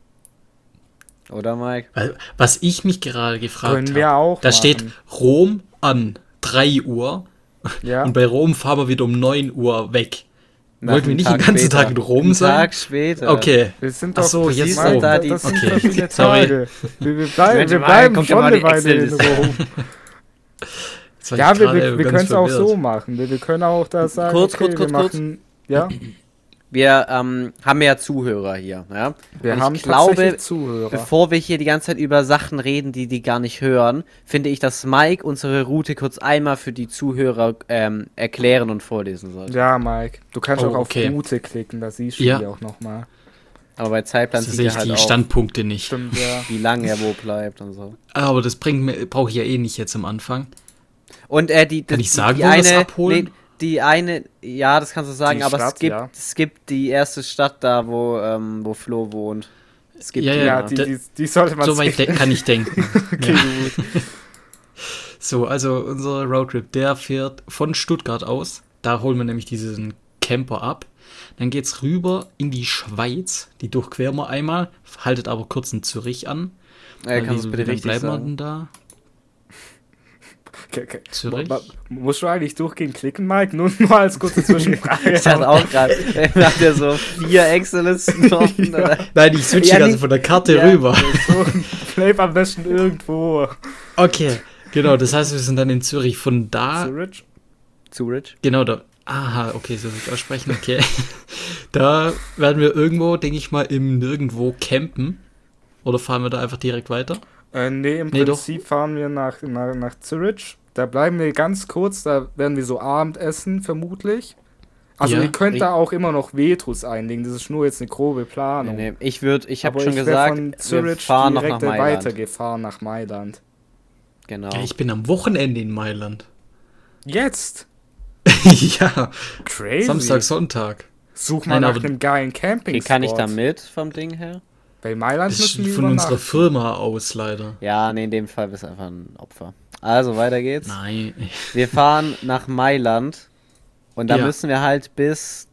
Oder, Mike? Weil, was ich mich gerade gefragt wir habe, auch da machen. steht Rom an 3 Uhr Ja, und bei Rom fahren wir wieder um 9 Uhr weg. Nach Wollten wir nicht den Tag ganzen später. Tag in Rom Einen sein? Tag später. Okay. wir sind Ach doch so, das jetzt so. da, die- das sind okay. verschiedene Sorry. Tage. Wir, wir bleiben, wir bleiben schon eine Weile in. Rom. Ja, wir, wir, können es auch so machen. Wir, wir können auch da sagen, Kurz, okay, kurz, kurz, wir kurz. machen, ja, Wir ähm, haben ja Zuhörer hier. Ja? wir Und haben ich glaube, Zuhörer. Bevor wir hier die ganze Zeit über Sachen reden, die die gar nicht hören, finde ich, dass Mike unsere Route kurz einmal für die Zuhörer ähm, erklären und vorlesen soll. Ja, Mike, du kannst Oh, auch auf okay. Route klicken, da siehst du Ja. die auch nochmal. Aber bei Zeitplan Das sieht sehe ich halt die auch, Standpunkte nicht. Stimmt, ja. wie lange er wo bleibt und so. Aber das bringt mir, brauche ich ja eh nicht jetzt am Anfang. Und äh, die, Kann die, ich sagen, die wo wir das eine, abholen? nee, die eine, ja, das kannst du sagen, Die aber Stadt, es gibt, ja. es gibt die erste Stadt da, wo, ähm, wo Flo wohnt. Es gibt Ja, die, ja, Ja, ja. die, die, die sollte man So weit kann ich denken. Okay, ja. gut. So, also unser Roadtrip, der fährt von Stuttgart aus. Da holen wir nämlich diesen Camper ab. Dann geht's rüber in die Schweiz. Die durchqueren wir einmal, haltet aber kurz in Zürich an. Weil kannst du wie- bitte richtig bleiben wir sagen? denn da? Okay, okay. Zürich? Musst du eigentlich durchgehend klicken, Mike? Nur, nur als kurze Zwischenfrage. Ich dachte auch gerade, hat er so vier Excel-Listen offen, oder? Nein, ich switche Ja, also nicht- von der Karte ja. rüber. So, bleib am besten irgendwo. Okay, genau. Das heißt, wir sind dann in Zürich. Von da, Zurich? Zurich? genau da. Aha, okay, so ich aussprechen, okay. da werden wir irgendwo, denke ich mal, im Nirgendwo campen. Oder fahren wir da einfach direkt weiter? Äh, nee, im Nee, doch. Prinzip fahren wir nach, nach, nach Zurich. Da bleiben wir ganz kurz, da werden wir so Abendessen, vermutlich. Also Ja, ihr könnt ich- da auch immer noch Vetus einlegen, das ist nur jetzt eine grobe Nee, Planung. nee, ich würde, ich habe schon ich gesagt, von wir Zurich fahren noch nach direkt Mailand. weitergefahren nach Mailand. Genau. Ja, ich bin am Wochenende in Mailand. Jetzt? ja, Crazy. Samstag, Sonntag. Such mal Nein, nach aber- einem geilen Camping. Okay, kann ich da mit vom Ding her? Bei Mailand Das müssen wir ist von unserer. Firma aus leider. Ja, nee, in dem Fall bist du einfach ein Opfer. Also, weiter geht's. Nein. Wir fahren nach Mailand und da Ja. müssen wir halt bis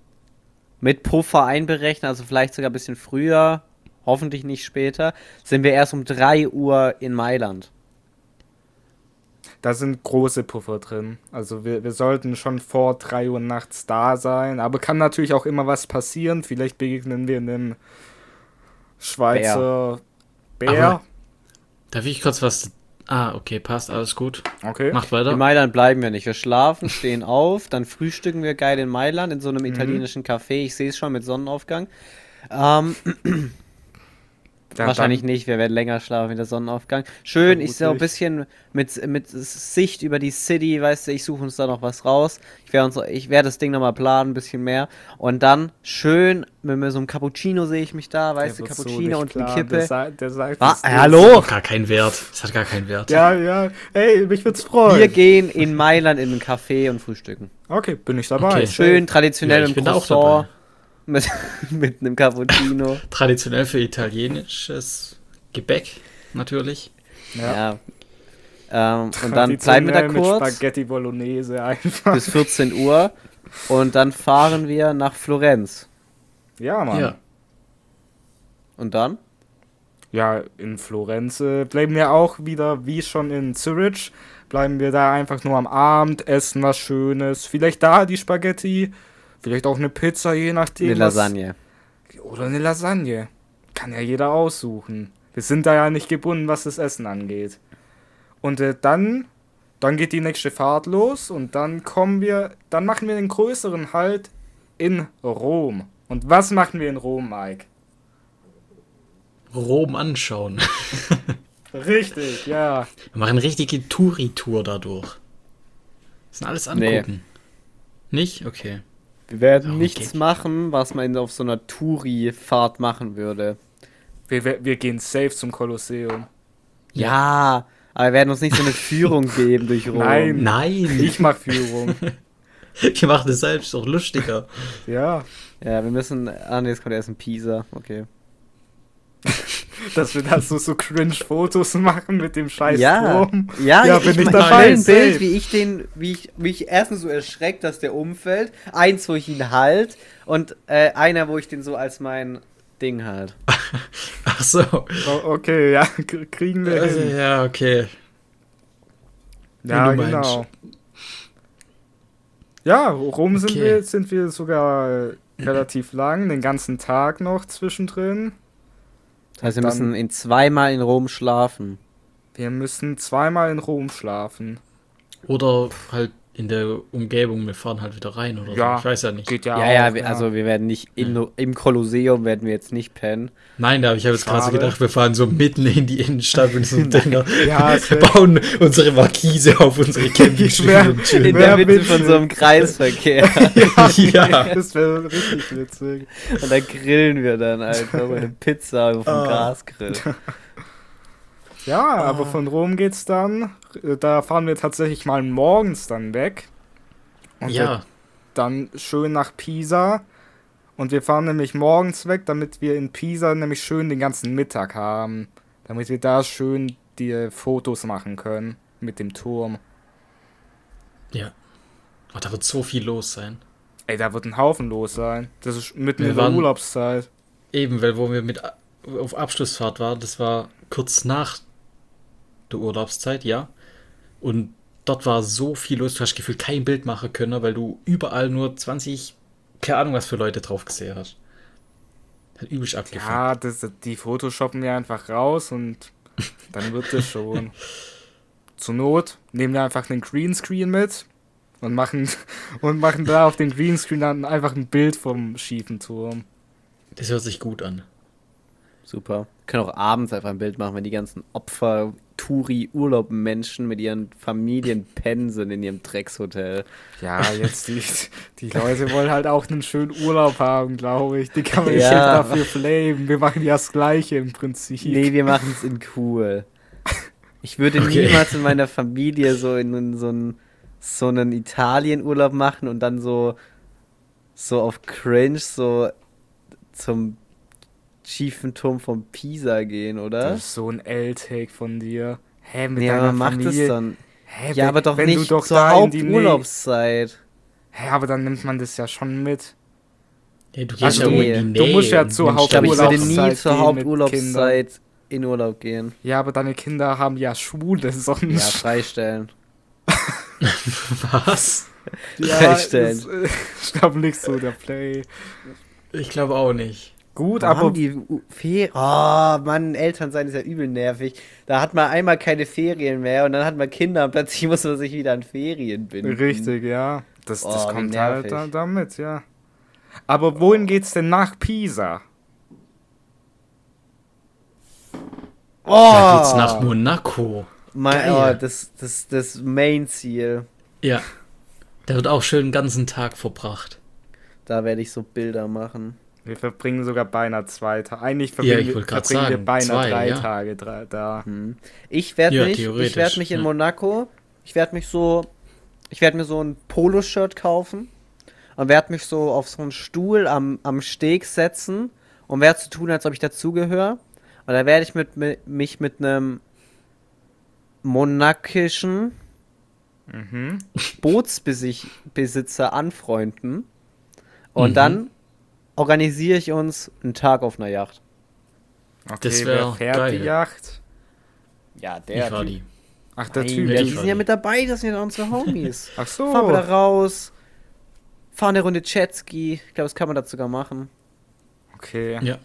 mit Puffer einberechnen, also vielleicht sogar ein bisschen früher, hoffentlich nicht später, sind wir erst um 3 Uhr in Mailand. Da sind große Puffer drin. Also wir, wir sollten schon vor 3 Uhr nachts da sein. Aber kann natürlich auch immer was passieren. Vielleicht begegnen wir einem Schweizer Bär. Aber- Darf ich kurz was. Ah, okay, passt, alles gut. Okay. Macht In weiter. Mailand bleiben wir nicht. Wir schlafen, stehen auf, dann frühstücken wir geil in Mailand in so einem italienischen Café. Ich sehe es schon mit Sonnenaufgang. Ähm, Ja, wahrscheinlich dann- nicht, wir werden länger schlafen mit der Sonnenaufgang. Schön, ich sehe auch ein bisschen mit, mit Sicht über die City, weißt du, ich suche uns da noch was raus. Ich werde uns, ich werde das Ding nochmal planen, ein bisschen mehr. Und dann schön, mit, mit so einem Cappuccino sehe ich mich da, weißt du, Der so Cappuccino nicht und eine planen. Kippe. Der, sa- der sagt, Wa- das ist- Hallo? Hat gar keinen Wert. Das hat gar keinen Wert. Ja, ja. Hey, mich würd's freuen. Wir gehen in Mailand in ein Café und frühstücken. Okay, bin ich dabei. Okay. Schön traditionell Ja, ich mit bin da auch Croissant, mit, mit einem Cappuccino. Traditionell für italienisches Gebäck, natürlich. Ja. ja. Ähm, und dann bleiben wir da Traditionell mit kurz Spaghetti Bolognese einfach. bis 14 Uhr und dann fahren wir nach Florenz. Ja, Mann. Ja. Ja. Und dann? in Florenz äh, bleiben wir auch wieder, wie schon in Zurich, bleiben wir da einfach nur am Abend, essen was Schönes. Vielleicht da die Spaghetti, vielleicht auch eine Pizza, je nachdem. Eine was- Lasagne. Oder eine Lasagne. Kann ja jeder aussuchen. Wir sind da ja nicht gebunden, was das Essen angeht. Und äh, dann, dann geht die nächste Fahrt los und dann kommen wir, dann machen wir den größeren Halt in Rom. Und was machen wir in Rom, Mike? Rom anschauen. Richtig, ja. Wir machen eine richtige Touri-Tour dadurch. Das sind alles Nee. angucken. Nicht? Okay. Wir werden Ja, nichts machen, was man auf so einer Touri-Fahrt machen würde. Wir, wir, wir gehen safe zum Kolosseum. Ja, Aber wir werden uns nicht so eine Führung geben durch Rom. Nein. Nein, Ich mach Führung. wir machen das selbst doch lustiger. ja. Ja, wir müssen. Ah, nee, jetzt kommt erst ein Pisa. Okay. Dass wir da so, so Cringe-Fotos machen mit dem scheiß Ja, Turm. ja, Ja, ich, bin ich ich dabei, ein Bild, wie ich den, wie ich mich erstens so erschreckt, dass der umfällt, eins, wo ich ihn halt und äh, einer, wo ich den so als mein Ding halt. Ach so. Oh, okay, ja, k- kriegen wir Also, hin. ja, okay. Ja, genau. Ja, rum sind, Okay. wir, sind wir sogar relativ lang, den ganzen Tag noch zwischendrin. Das heißt, wir Dann- müssen in zweimal in Rom schlafen. Wir müssen zweimal in Rom schlafen. Oder halt in der Umgebung, wir fahren halt wieder rein oder Ja, so. Ich weiß ja nicht. Geht ja, Ja, auch, ja, wir, also wir werden nicht in, im Kolosseum werden wir jetzt nicht pennen. Nein, da ich habe jetzt gerade so gedacht, wir fahren so mitten in die Innenstadt mit so einem Dinger. Ja, es wär- bauen unsere Markise auf unsere Campingstühle In der Mitte witzig. von so einem Kreisverkehr. Ja. Das wäre richtig witzig. und da grillen wir dann, über eine Pizza auf dem Ah. Gasgrill. Ja, aber von Rom geht's dann. Äh, Da fahren wir tatsächlich mal morgens dann weg. Und Ja, dann schön nach Pisa. Und wir fahren nämlich morgens weg, damit wir in Pisa nämlich schön den ganzen Mittag haben. Damit wir da schön die Fotos machen können mit dem Turm. ja. Oh, da wird so viel los sein. Ey, da wird ein Haufen los sein. Das ist mitten Wir in der waren- Urlaubszeit. Eben, weil wo wir mit auf Abschlussfahrt waren, das war kurz nach der Urlaubszeit, ja. Und dort war so viel los, du hast gefühlt kein Bild machen können, weil du überall nur 20, keine Ahnung, was für Leute drauf gesehen hast. Hat übelst abgefuckt. Ja, das, die Photoshoppen wir einfach raus und dann wird es schon. Zur Not nehmen wir einfach einen Greenscreen mit und machen, und machen da auf den Greenscreen dann einfach ein Bild vom schiefen Turm. Das hört sich gut an. Super. Wir können auch abends einfach ein Bild machen, wenn die ganzen Opfer, Touri, Urlaub-Menschen mit ihren Familien pennen sind in ihrem Dreckshotel. Ja, jetzt die, die Leute wollen halt auch einen schönen Urlaub haben, glaube ich. Die kann man nicht Ja. dafür flamen. Wir machen ja das Gleiche im Prinzip. Nee, wir machen es in cool. Ich würde Okay. niemals mit meiner Familie so in, in so einen so einen Italien-Urlaub machen und dann so so auf Cringe so zum schiefen Turm von Pisa gehen, oder? Das ist so ein L-Take von dir. Hä, mit Nee, deiner aber macht es Familie? dann. Hä, Ja, wenn- aber doch wenn nicht du doch zur Haupturlaubszeit. Hä, aber dann nimmt man das ja schon mit. Hey, du gehst Also ja du- musst ja zur nimmst Ich würde nie zur Haupturlaubszeit in Urlaub gehen. Ja, aber deine Kinder haben ja Schwule sonst. Ja, freistellen. Was? freistellen. ist, äh, Ich glaube nicht so der Play. Ich glaube auch nicht. Gut, aber haben die Ferien? Oh, Mann, Eltern sein ist ja übel nervig. Da hat man einmal keine Ferien mehr und dann hat man Kinder und plötzlich muss man sich wieder an Ferien binden. richtig, ja. Das, das Oh, kommt halt da, damit, ja. Aber wohin geht's denn nach Pisa? Oh, Da geht's nach Monaco. mein, oh das, das, das Main-Ziel. Ja. Da wird auch schön den ganzen Tag verbracht. Da werde ich so Bilder machen. Wir verbringen sogar beinahe zwei Tage. Eigentlich Ja, verbringen, wir, grad verbringen wir sagen, beinahe zwei, drei ja. Tage drei, da. Hm. Ich werde Ja, mich, ich werde mich in ja. Monaco, ich werde mich so, ich werde mir so ein Poloshirt kaufen und werde mich so auf so einen Stuhl am, am Steg setzen und werde so tun, als ob ich dazugehöre. Und da werde ich mit, mit, mich mit einem monakischen Mhm. Bootsbesitzer anfreunden. Und Mhm. dann organisiere ich uns einen Tag auf einer Yacht. Okay, Das wer wär fährt geil. die Yacht? Ja, ich war die. Ach, der Nein, Typ. ja, der die sind ja mit dabei, das sind ja unsere Homies. Ach so. Fahren wir da raus, fahren eine Runde Jetski. Ich glaube, das kann man da sogar machen. Okay. Ja.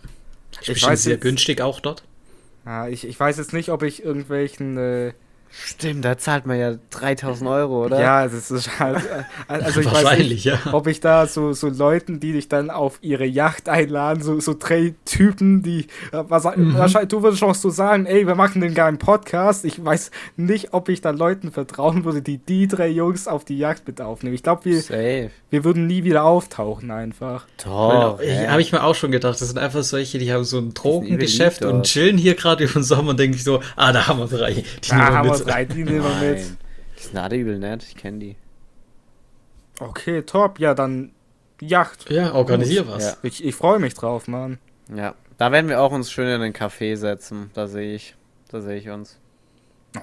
Ich, Ich weiß sehr jetzt- günstig auch dort. Ja, ich, ich weiß jetzt nicht, ob ich irgendwelchen. Äh, Stimmt, da zahlt man ja 3000 Euro, oder? ja, das ist halt. äh, Also ich weiß Wahrscheinlich, nicht, ja. ob ich da so, so Leuten, die dich dann auf ihre Yacht einladen, so, so drei Typen, die. Äh, was, Mhm. Wahrscheinlich, du würdest auch so sagen, ey, wir machen den geilen Podcast. Ich weiß nicht, ob ich da Leuten vertrauen würde, die die drei Jungs auf die Yacht mit aufnehmen. Ich glaube, wir, Safe. wir würden nie wieder auftauchen, einfach. Doch. ich, Habe ich mir auch schon gedacht, das sind einfach solche, die haben so ein Drogengeschäft und chillen hier gerade über den Sommer und denken sich so, ah, da haben wir drei. Die Da nehmen wir haben wir was nehmen wir mit. Nein. Die sind alle übel nett, ich kenne die. Okay, top. Ja, dann Yacht. Ja, organisier was. Ja. Ich, ich freue mich drauf, Mann. Ja, da werden wir auch uns schön in den Café setzen. Da sehe ich. Da sehe ich uns.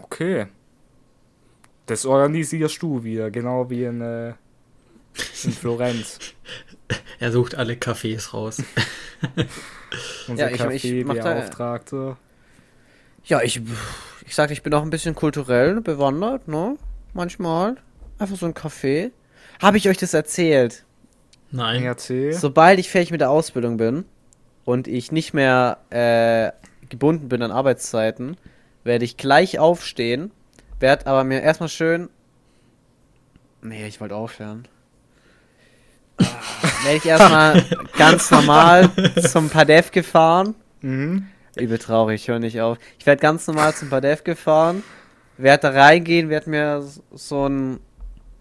Okay. Das organisierst du wieder, genau wie in, äh, in Florenz. Er sucht alle Cafés raus. Unser Ja, ich- Café ich mach da- Beauftragte. Ja, ich, ich sag, ich bin auch ein bisschen kulturell bewandert, ne? Manchmal. Einfach so ein Café. Habe ich euch das erzählt? Nein. ERC. Sobald ich fertig mit der Ausbildung bin und ich nicht mehr äh, gebunden bin an Arbeitszeiten, werde ich gleich aufstehen, werde aber mir erstmal schön. Nee, ich wollte aufhören. Ah, Werde ich erstmal ganz normal zum Padev gefahren. Mhm. Übel traurig, ich höre nicht auf. Ich werde ganz normal zum Padev gefahren, werde da reingehen, werde mir so ein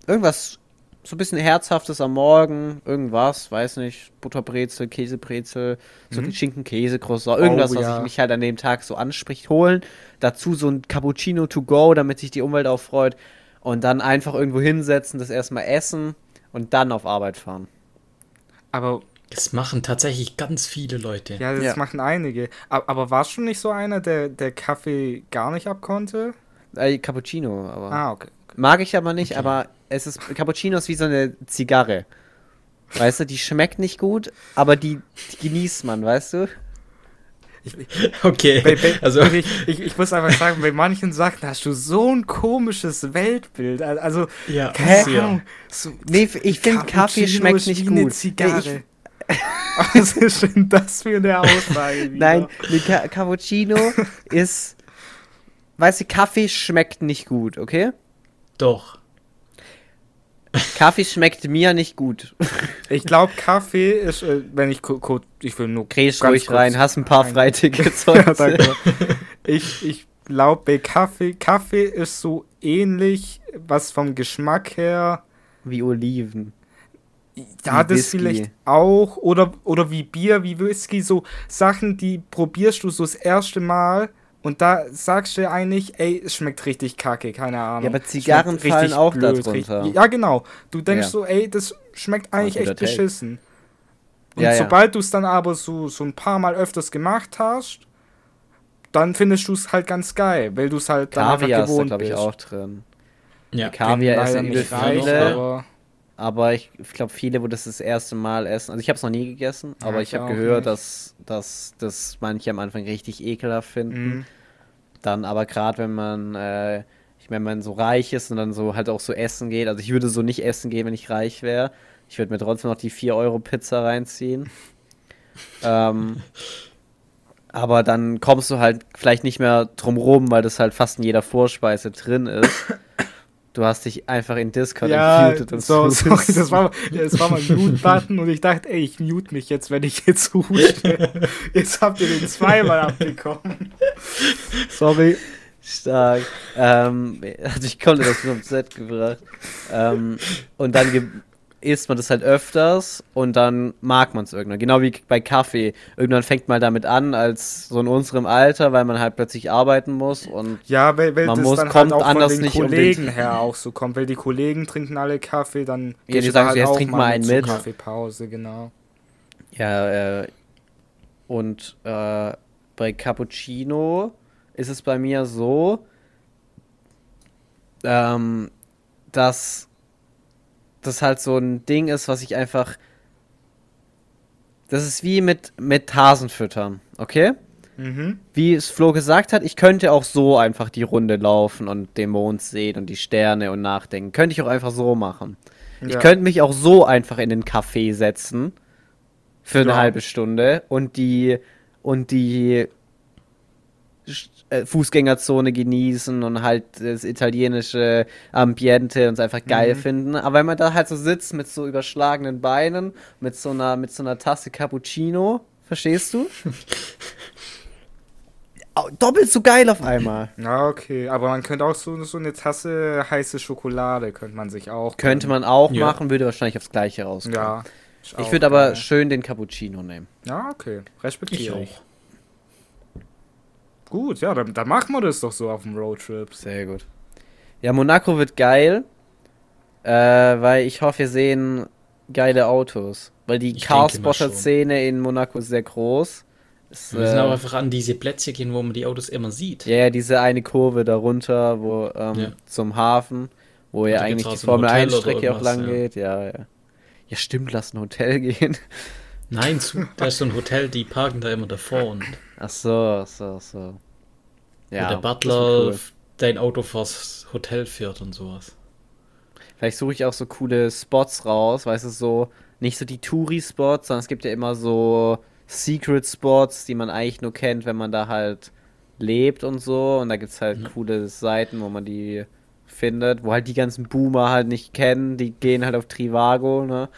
irgendwas, so ein bisschen Herzhaftes am Morgen, irgendwas, weiß nicht, Butterbrezel, Käsebrezel, so Mhm. ein Schinken-Käse, Croissant, irgendwas, Oh, was ja. ich mich halt an dem Tag so anspricht, holen. Dazu so ein Cappuccino to go, damit sich die Umwelt auch freut. Und dann einfach irgendwo hinsetzen, das erstmal essen und dann auf Arbeit fahren. Aber Das machen tatsächlich ganz viele Leute. ja, das Ja. machen einige. Aber, aber warst du nicht so einer, der, der Kaffee gar nicht abkonnte? Äh, Cappuccino, aber. Ah, okay. Mag ich aber nicht, Okay. aber es ist Cappuccino ist wie so eine Zigarre. Weißt du, die schmeckt nicht gut, aber die, die genießt man, weißt du? Okay. Bei, bei, Also, ich, ich, ich muss einfach sagen, bei manchen Sachen hast du so ein komisches Weltbild. Al- Also, ja, keine. Ahnung. So, Nee, ich finde Kaffee schmeckt nicht wie eine gut. Zigarre. Was ist denn das für eine Aussage? wieder? Nein, Ca Cappuccino ist. Weißt du, Kaffee schmeckt nicht gut, okay? Doch. Kaffee schmeckt mir nicht gut. Ich glaube, Kaffee ist, äh, wenn ich ku- ku- ich will nur Grätsch ganz ruhig kurz rein, hast ein paar Freitickets Ja, heute. danke. Ich, ich glaube, bei Kaffee, Kaffee ist so ähnlich, was vom Geschmack her, Wie Oliven. Ja, Wie das Whisky. vielleicht auch, oder, oder wie Bier, wie Whisky, so Sachen, die probierst du so das erste Mal und da sagst du eigentlich, ey, es schmeckt richtig kacke, keine Ahnung. Ja, aber Schmeckt Zigarren richtig fallen auch blöd, darunter. richtig- Ja, genau. Du denkst Ja. so, ey, das schmeckt eigentlich echt Take. beschissen. Und Ja, ja. sobald du es dann aber so, so ein paar Mal öfters gemacht hast, dann findest du es halt ganz geil, weil du es halt dann Kaviar einfach ist da, gewohnt glaube ich, bist. auch drin. Ja. Kaviar Bin essen übel viele. Aber ich glaube, viele, wo das das erste Mal essen. Also ich habe es noch nie gegessen, Ja, aber ich ich habe gehört, nicht. dass, dass das manche am Anfang richtig ekelhaft finden. Mhm. Dann aber gerade, wenn man, äh, ich meine, man so reich ist und dann so halt auch so essen geht. Also ich würde so nicht essen gehen, wenn ich reich wäre. Ich würde mir trotzdem noch die 4 Euro Pizza reinziehen. ähm, aber dann kommst du halt vielleicht nicht mehr drum rum, weil das halt fast in jeder Vorspeise drin ist. Du hast dich einfach in Discord Ja, und so, so sorry, das war, das war mein Mute-Button und ich dachte, ey, ich mute mich jetzt, wenn ich jetzt huste. Jetzt habt ihr den zweimal abbekommen. Sorry. Stark. Ähm, also ich konnte das nur auf Z gebracht. Ähm, und dann isst man das halt öfters und dann mag man es irgendwann. Genau wie bei Kaffee. Irgendwann fängt man damit an, als so in unserem Alter, weil man halt plötzlich arbeiten muss und Ja, weil, weil Man muss- dann kommt halt auch anders von den nicht um den- Kollegen her auch so kommt, weil die Kollegen trinken alle Kaffee, dann Ja, die sagen so, jetzt trink mal einen mit. Kaffeepause, genau. ja, äh, und äh, bei Cappuccino ist es bei mir so, ähm, dass das halt so ein Ding ist, was ich einfach. Das ist wie mit, mit Hasen füttern, okay? Mhm. Wie es Flo gesagt hat, ich könnte auch so einfach die Runde laufen und den Mond sehen und die Sterne und nachdenken. Könnte ich auch einfach so machen. Ich Ja. könnte mich auch so einfach in den Café setzen für eine Ja. halbe Stunde und die und die Fußgängerzone genießen und halt das italienische Ambiente und es einfach geil Mhm. finden. Aber wenn man da halt so sitzt mit so überschlagenen Beinen, mit so einer mit so einer Tasse Cappuccino, verstehst du? Doppelt so geil auf einmal. Ja, okay. Aber man könnte auch so, so eine Tasse heiße Schokolade, könnte man sich auch. Könnte man auch Ja. machen, würde wahrscheinlich aufs Gleiche rauskommen. Ja. Ich würde aber schön den Cappuccino nehmen. Ja, okay. Respektiere ich. auch. Gut, ja, dann, dann machen wir das doch so auf dem Roadtrip. Sehr gut. Ja, Monaco wird geil, äh, weil ich hoffe, wir sehen geile Autos. Weil die Carspotter-Szene in Monaco ist sehr groß. Ist, Wir müssen äh, aber einfach an diese Plätze gehen, wo man die Autos immer sieht. Ja, ja, diese eine Kurve darunter, wo ähm, Ja. zum Hafen, wo ja eigentlich die Formel Hotel 1 oder Strecke auch irgendwas, lang ja. geht. Ja, ja. Ja, stimmt, lass ein Hotel gehen. Nein, da ist so ein Hotel, die parken da immer davor und Ach so, ach so, ach so. Ja, der Butler cool. dein Auto vors Hotel führt und sowas. Vielleicht suche ich auch so coole Spots raus, weißt du, so nicht so die Touri-Spots, sondern es gibt ja immer so Secret-Spots, die man eigentlich nur kennt, wenn man da halt lebt und so. Und da gibt es halt Mhm. coole Seiten, wo man die findet, wo halt die ganzen Boomer halt nicht kennen, die gehen halt auf Trivago, ne?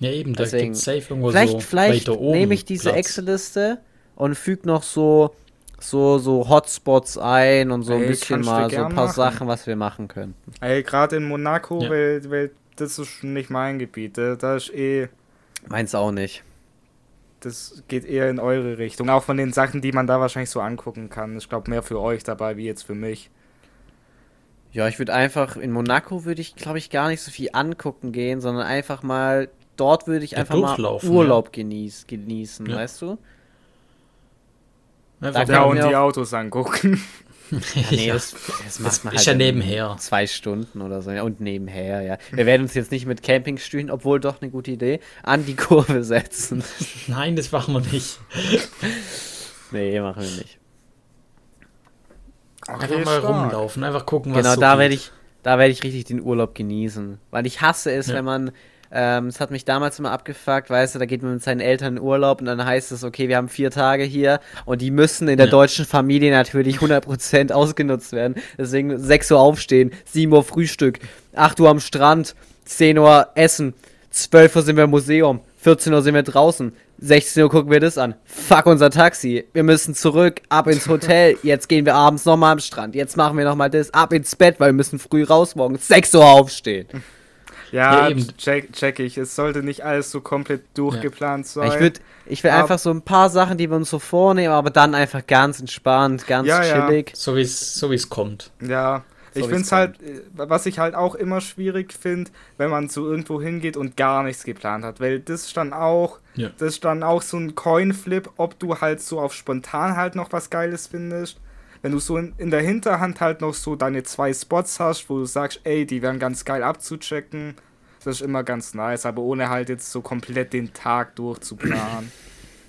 Ja, eben, da Deswegen- gibt es safe irgendwo Vielleicht, so vielleicht weiter oben. nehme ich diese. Excel-Liste und füge noch so, so, so Hotspots ein und so ein Ey, bisschen kannst du mal so ein paar machen. Sachen, was wir machen können. Ey, gerade in Monaco, Ja. weil, weil das ist nicht mein Gebiet. Da da ist eh, Meins auch nicht. das geht eher in eure Richtung. Auch von den Sachen, die man da wahrscheinlich so angucken kann. Ich glaube, mehr für euch dabei, wie jetzt für mich. Ja, ich würde einfach, in Monaco würde ich, glaube ich, gar nicht so viel angucken gehen, sondern einfach mal, dort würde ich Ja, einfach mal Urlaub genieß, genießen, Ja. weißt du? Einfach Da Ja, und die Autos angucken. Ja, nee, Ja. das, das macht man ist halt ja nebenher. Zwei Stunden oder so. Ja, und nebenher, ja. Wir werden uns jetzt nicht mit Campingstühlen, obwohl doch eine gute Idee, an die Kurve setzen. Nein, das machen wir nicht. nee, machen wir nicht. Einfach mal stark. rumlaufen, einfach gucken, was Genau, so da werde ich, da werde ich richtig den Urlaub genießen. Weil ich hasse es, Ja. wenn man, ähm, es hat mich damals immer abgefuckt, weißt du, da geht man mit seinen Eltern in Urlaub und dann heißt es, okay, wir haben vier Tage hier und die müssen in der Ja. deutschen Familie natürlich 100% ausgenutzt werden. Deswegen 6 Uhr aufstehen, 7 Uhr Frühstück, 8 Uhr am Strand, 10 Uhr Essen, 12 Uhr sind wir im Museum, 14 Uhr sind wir draußen, 16 Uhr gucken wir das an. Fuck unser Taxi. Wir müssen zurück, ab ins Hotel. Jetzt gehen wir abends nochmal am Strand. Jetzt machen wir nochmal das, ab ins Bett, weil wir müssen früh raus morgens. 6 Uhr aufstehen. Ja, Ja, eben. check, check ich. Es sollte nicht alles so komplett durchgeplant sein. Ich würde ich will einfach so ein paar Sachen, die wir uns so vornehmen, aber dann einfach ganz entspannt, ganz Ja, ja. chillig. So wie es so wie's kommt. Ja, So ich finde es halt, äh, was ich halt auch immer schwierig finde, wenn man so irgendwo hingeht und gar nichts geplant hat. Weil das ist dann auch, Ja. das ist dann auch so ein Coinflip, ob du halt so auf spontan halt noch was Geiles findest. Wenn du so in, in der Hinterhand halt noch so deine zwei Spots hast, wo du sagst, ey, die wären ganz geil abzuchecken, das ist immer ganz nice, aber ohne halt jetzt so komplett den Tag durchzuplanen.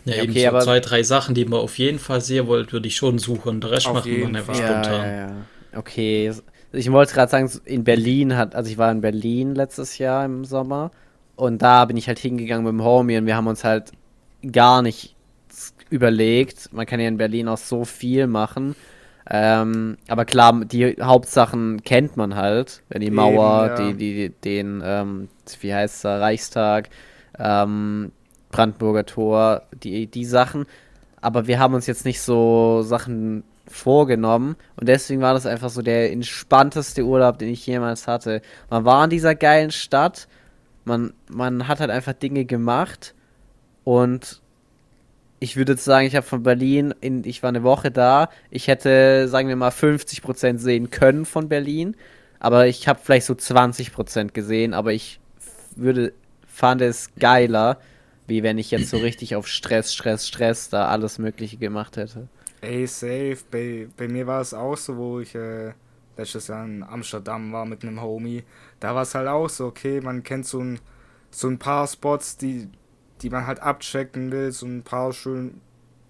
Ja, Ja, eben okay, so aber- zwei, drei Sachen, die man auf jeden Fall sehen wollt, würde ich schon suchen. Der Rest macht man einfach Fall. Ja, spontan. ja, ja. Okay. Ich wollte gerade sagen, in Berlin hat, also ich war in Berlin letztes Jahr im Sommer und da bin ich halt hingegangen mit dem Homie und wir haben uns halt gar nicht überlegt. Man kann ja in Berlin auch so viel machen. Ähm, aber klar, die Hauptsachen kennt man halt. Wenn die Eben, Mauer, ja. die, die, den, ähm, wie heißt der, Reichstag, ähm, Brandenburger Tor, die, die Sachen. Aber wir haben uns jetzt nicht so Sachen vorgenommen und deswegen war das einfach so der entspannteste Urlaub, den ich jemals hatte. Man war in dieser geilen Stadt, man, man hat halt einfach Dinge gemacht und ich würde jetzt sagen, ich habe von Berlin, in, ich war eine Woche da, ich hätte, sagen wir mal, 50% sehen können von Berlin, aber ich habe vielleicht so 20% gesehen, aber ich würde, fand es geiler, wie wenn ich jetzt so richtig auf Stress, Stress, Stress da alles Mögliche gemacht hätte. Ey, safe. Bei, bei mir war es auch so, wo ich äh, letztes Jahr in Amsterdam war mit einem Homie. Da war es halt auch so, okay, man kennt so ein, so ein paar Spots, die, die man halt abchecken will, so ein paar schön,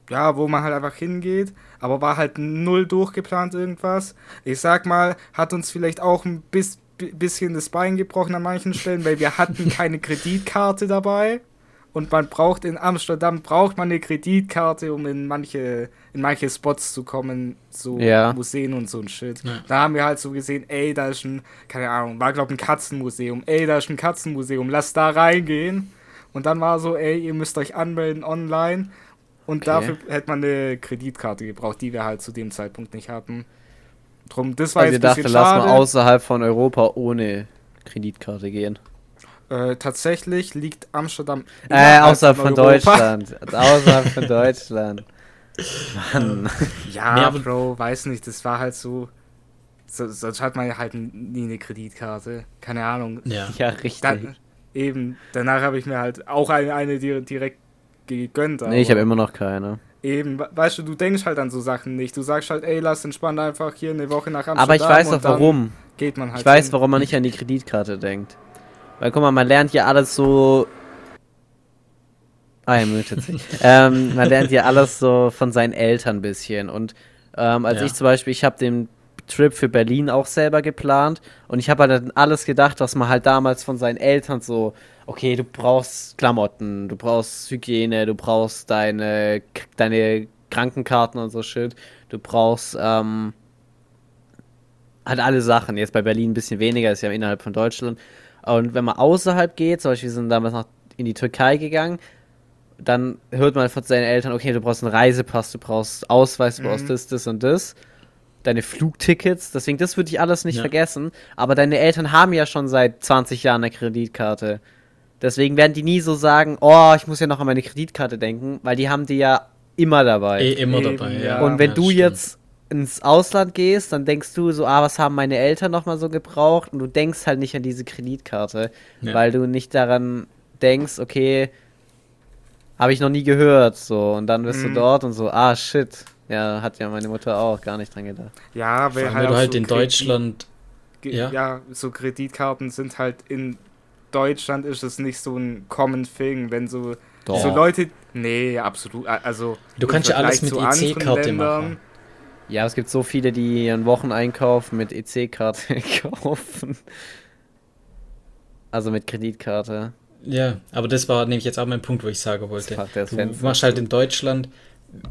ja, wo man halt einfach hingeht, aber war halt null durchgeplant irgendwas. Ich sag mal, hat uns vielleicht auch ein bis, bi- bisschen das Bein gebrochen an manchen Stellen, weil wir hatten keine Kreditkarte dabei. Und man braucht in Amsterdam braucht man eine Kreditkarte, um in manche in manche Spots zu kommen, so Ja. Museen und so ein Shit. Ja. Da haben wir halt so gesehen, ey, da ist ein, keine Ahnung, war glaube ein Katzenmuseum, ey, da ist ein Katzenmuseum, lass da reingehen. Und dann war so, ey, ihr müsst euch anmelden online. Und Okay. dafür hätte man eine Kreditkarte gebraucht, die wir halt zu dem Zeitpunkt nicht hatten. Drum, das war Also ihr jetzt ein dachte, bisschen lass schade. mal außerhalb von Europa ohne Kreditkarte gehen. Äh, tatsächlich liegt Amsterdam Äh, außerhalb von Europa. Deutschland. außerhalb von Deutschland. Mann. Ja, Nee, aber- Bro, weiß nicht, das war halt so. so sonst hat man ja halt nie eine Kreditkarte. Keine Ahnung. Ja. Ja, richtig. Dann, eben, danach habe ich mir halt auch eine, eine di- direkt gegönnt. nee, ich habe immer noch keine. Eben, we- weißt du, du denkst halt an so Sachen nicht. Du sagst halt, ey, lass entspannt einfach hier eine Woche nach Amsterdam. Aber ich weiß doch warum. Geht man halt Ich weiß, hin. warum man nicht an die Kreditkarte denkt. Weil, guck mal, man lernt ja alles so. Ah, er mutet sich. ähm, man lernt ja alles so von seinen Eltern ein bisschen. Und ähm, als Ja. ich zum Beispiel, ich habe den Trip für Berlin auch selber geplant und ich habe halt an alles gedacht, was man halt damals von seinen Eltern so, okay, du brauchst Klamotten, du brauchst Hygiene, du brauchst deine, deine Krankenkarten und so Shit, du brauchst ähm, halt alle Sachen. Jetzt bei Berlin ein bisschen weniger, ist ja innerhalb von Deutschland. Und wenn man außerhalb geht, zum Beispiel wir sind damals noch in die Türkei gegangen, dann hört man von seinen Eltern, okay, du brauchst einen Reisepass, du brauchst Ausweis, du brauchst Mhm. das, das und das. Deine Flugtickets, deswegen, das würde ich alles nicht Ja. vergessen. Aber deine Eltern haben ja schon seit 20 Jahren eine Kreditkarte. Deswegen werden die nie so sagen, oh, ich muss ja noch an meine Kreditkarte denken, weil die haben die ja immer dabei. Eh immer Eben, dabei. ja. Und wenn ja, du stimmt. jetzt ins Ausland gehst, dann denkst du so, ah, was haben meine Eltern nochmal so gebraucht? Und du denkst halt nicht an diese Kreditkarte, Ja. weil du nicht daran denkst, okay, habe ich noch nie gehört, so. Und dann bist du Mhm. dort und so, ah, shit. Ja, hat ja meine Mutter auch gar nicht dran gedacht. Ja, weil weil du halt so in Kredit- Deutschland. Ja. ja. so Kreditkarten sind halt in Deutschland ist es nicht so ein common thing, wenn so Doch. so Leute nee, absolut, also Du kannst ja alles mit EC-Karte machen. Ja, es gibt so viele, die ihren Wocheneinkauf mit EC-Karte kaufen. Also mit Kreditkarte. Ja, aber das war nämlich jetzt auch mein Punkt, wo ich sagen wollte. Du Fenster machst halt in Deutschland,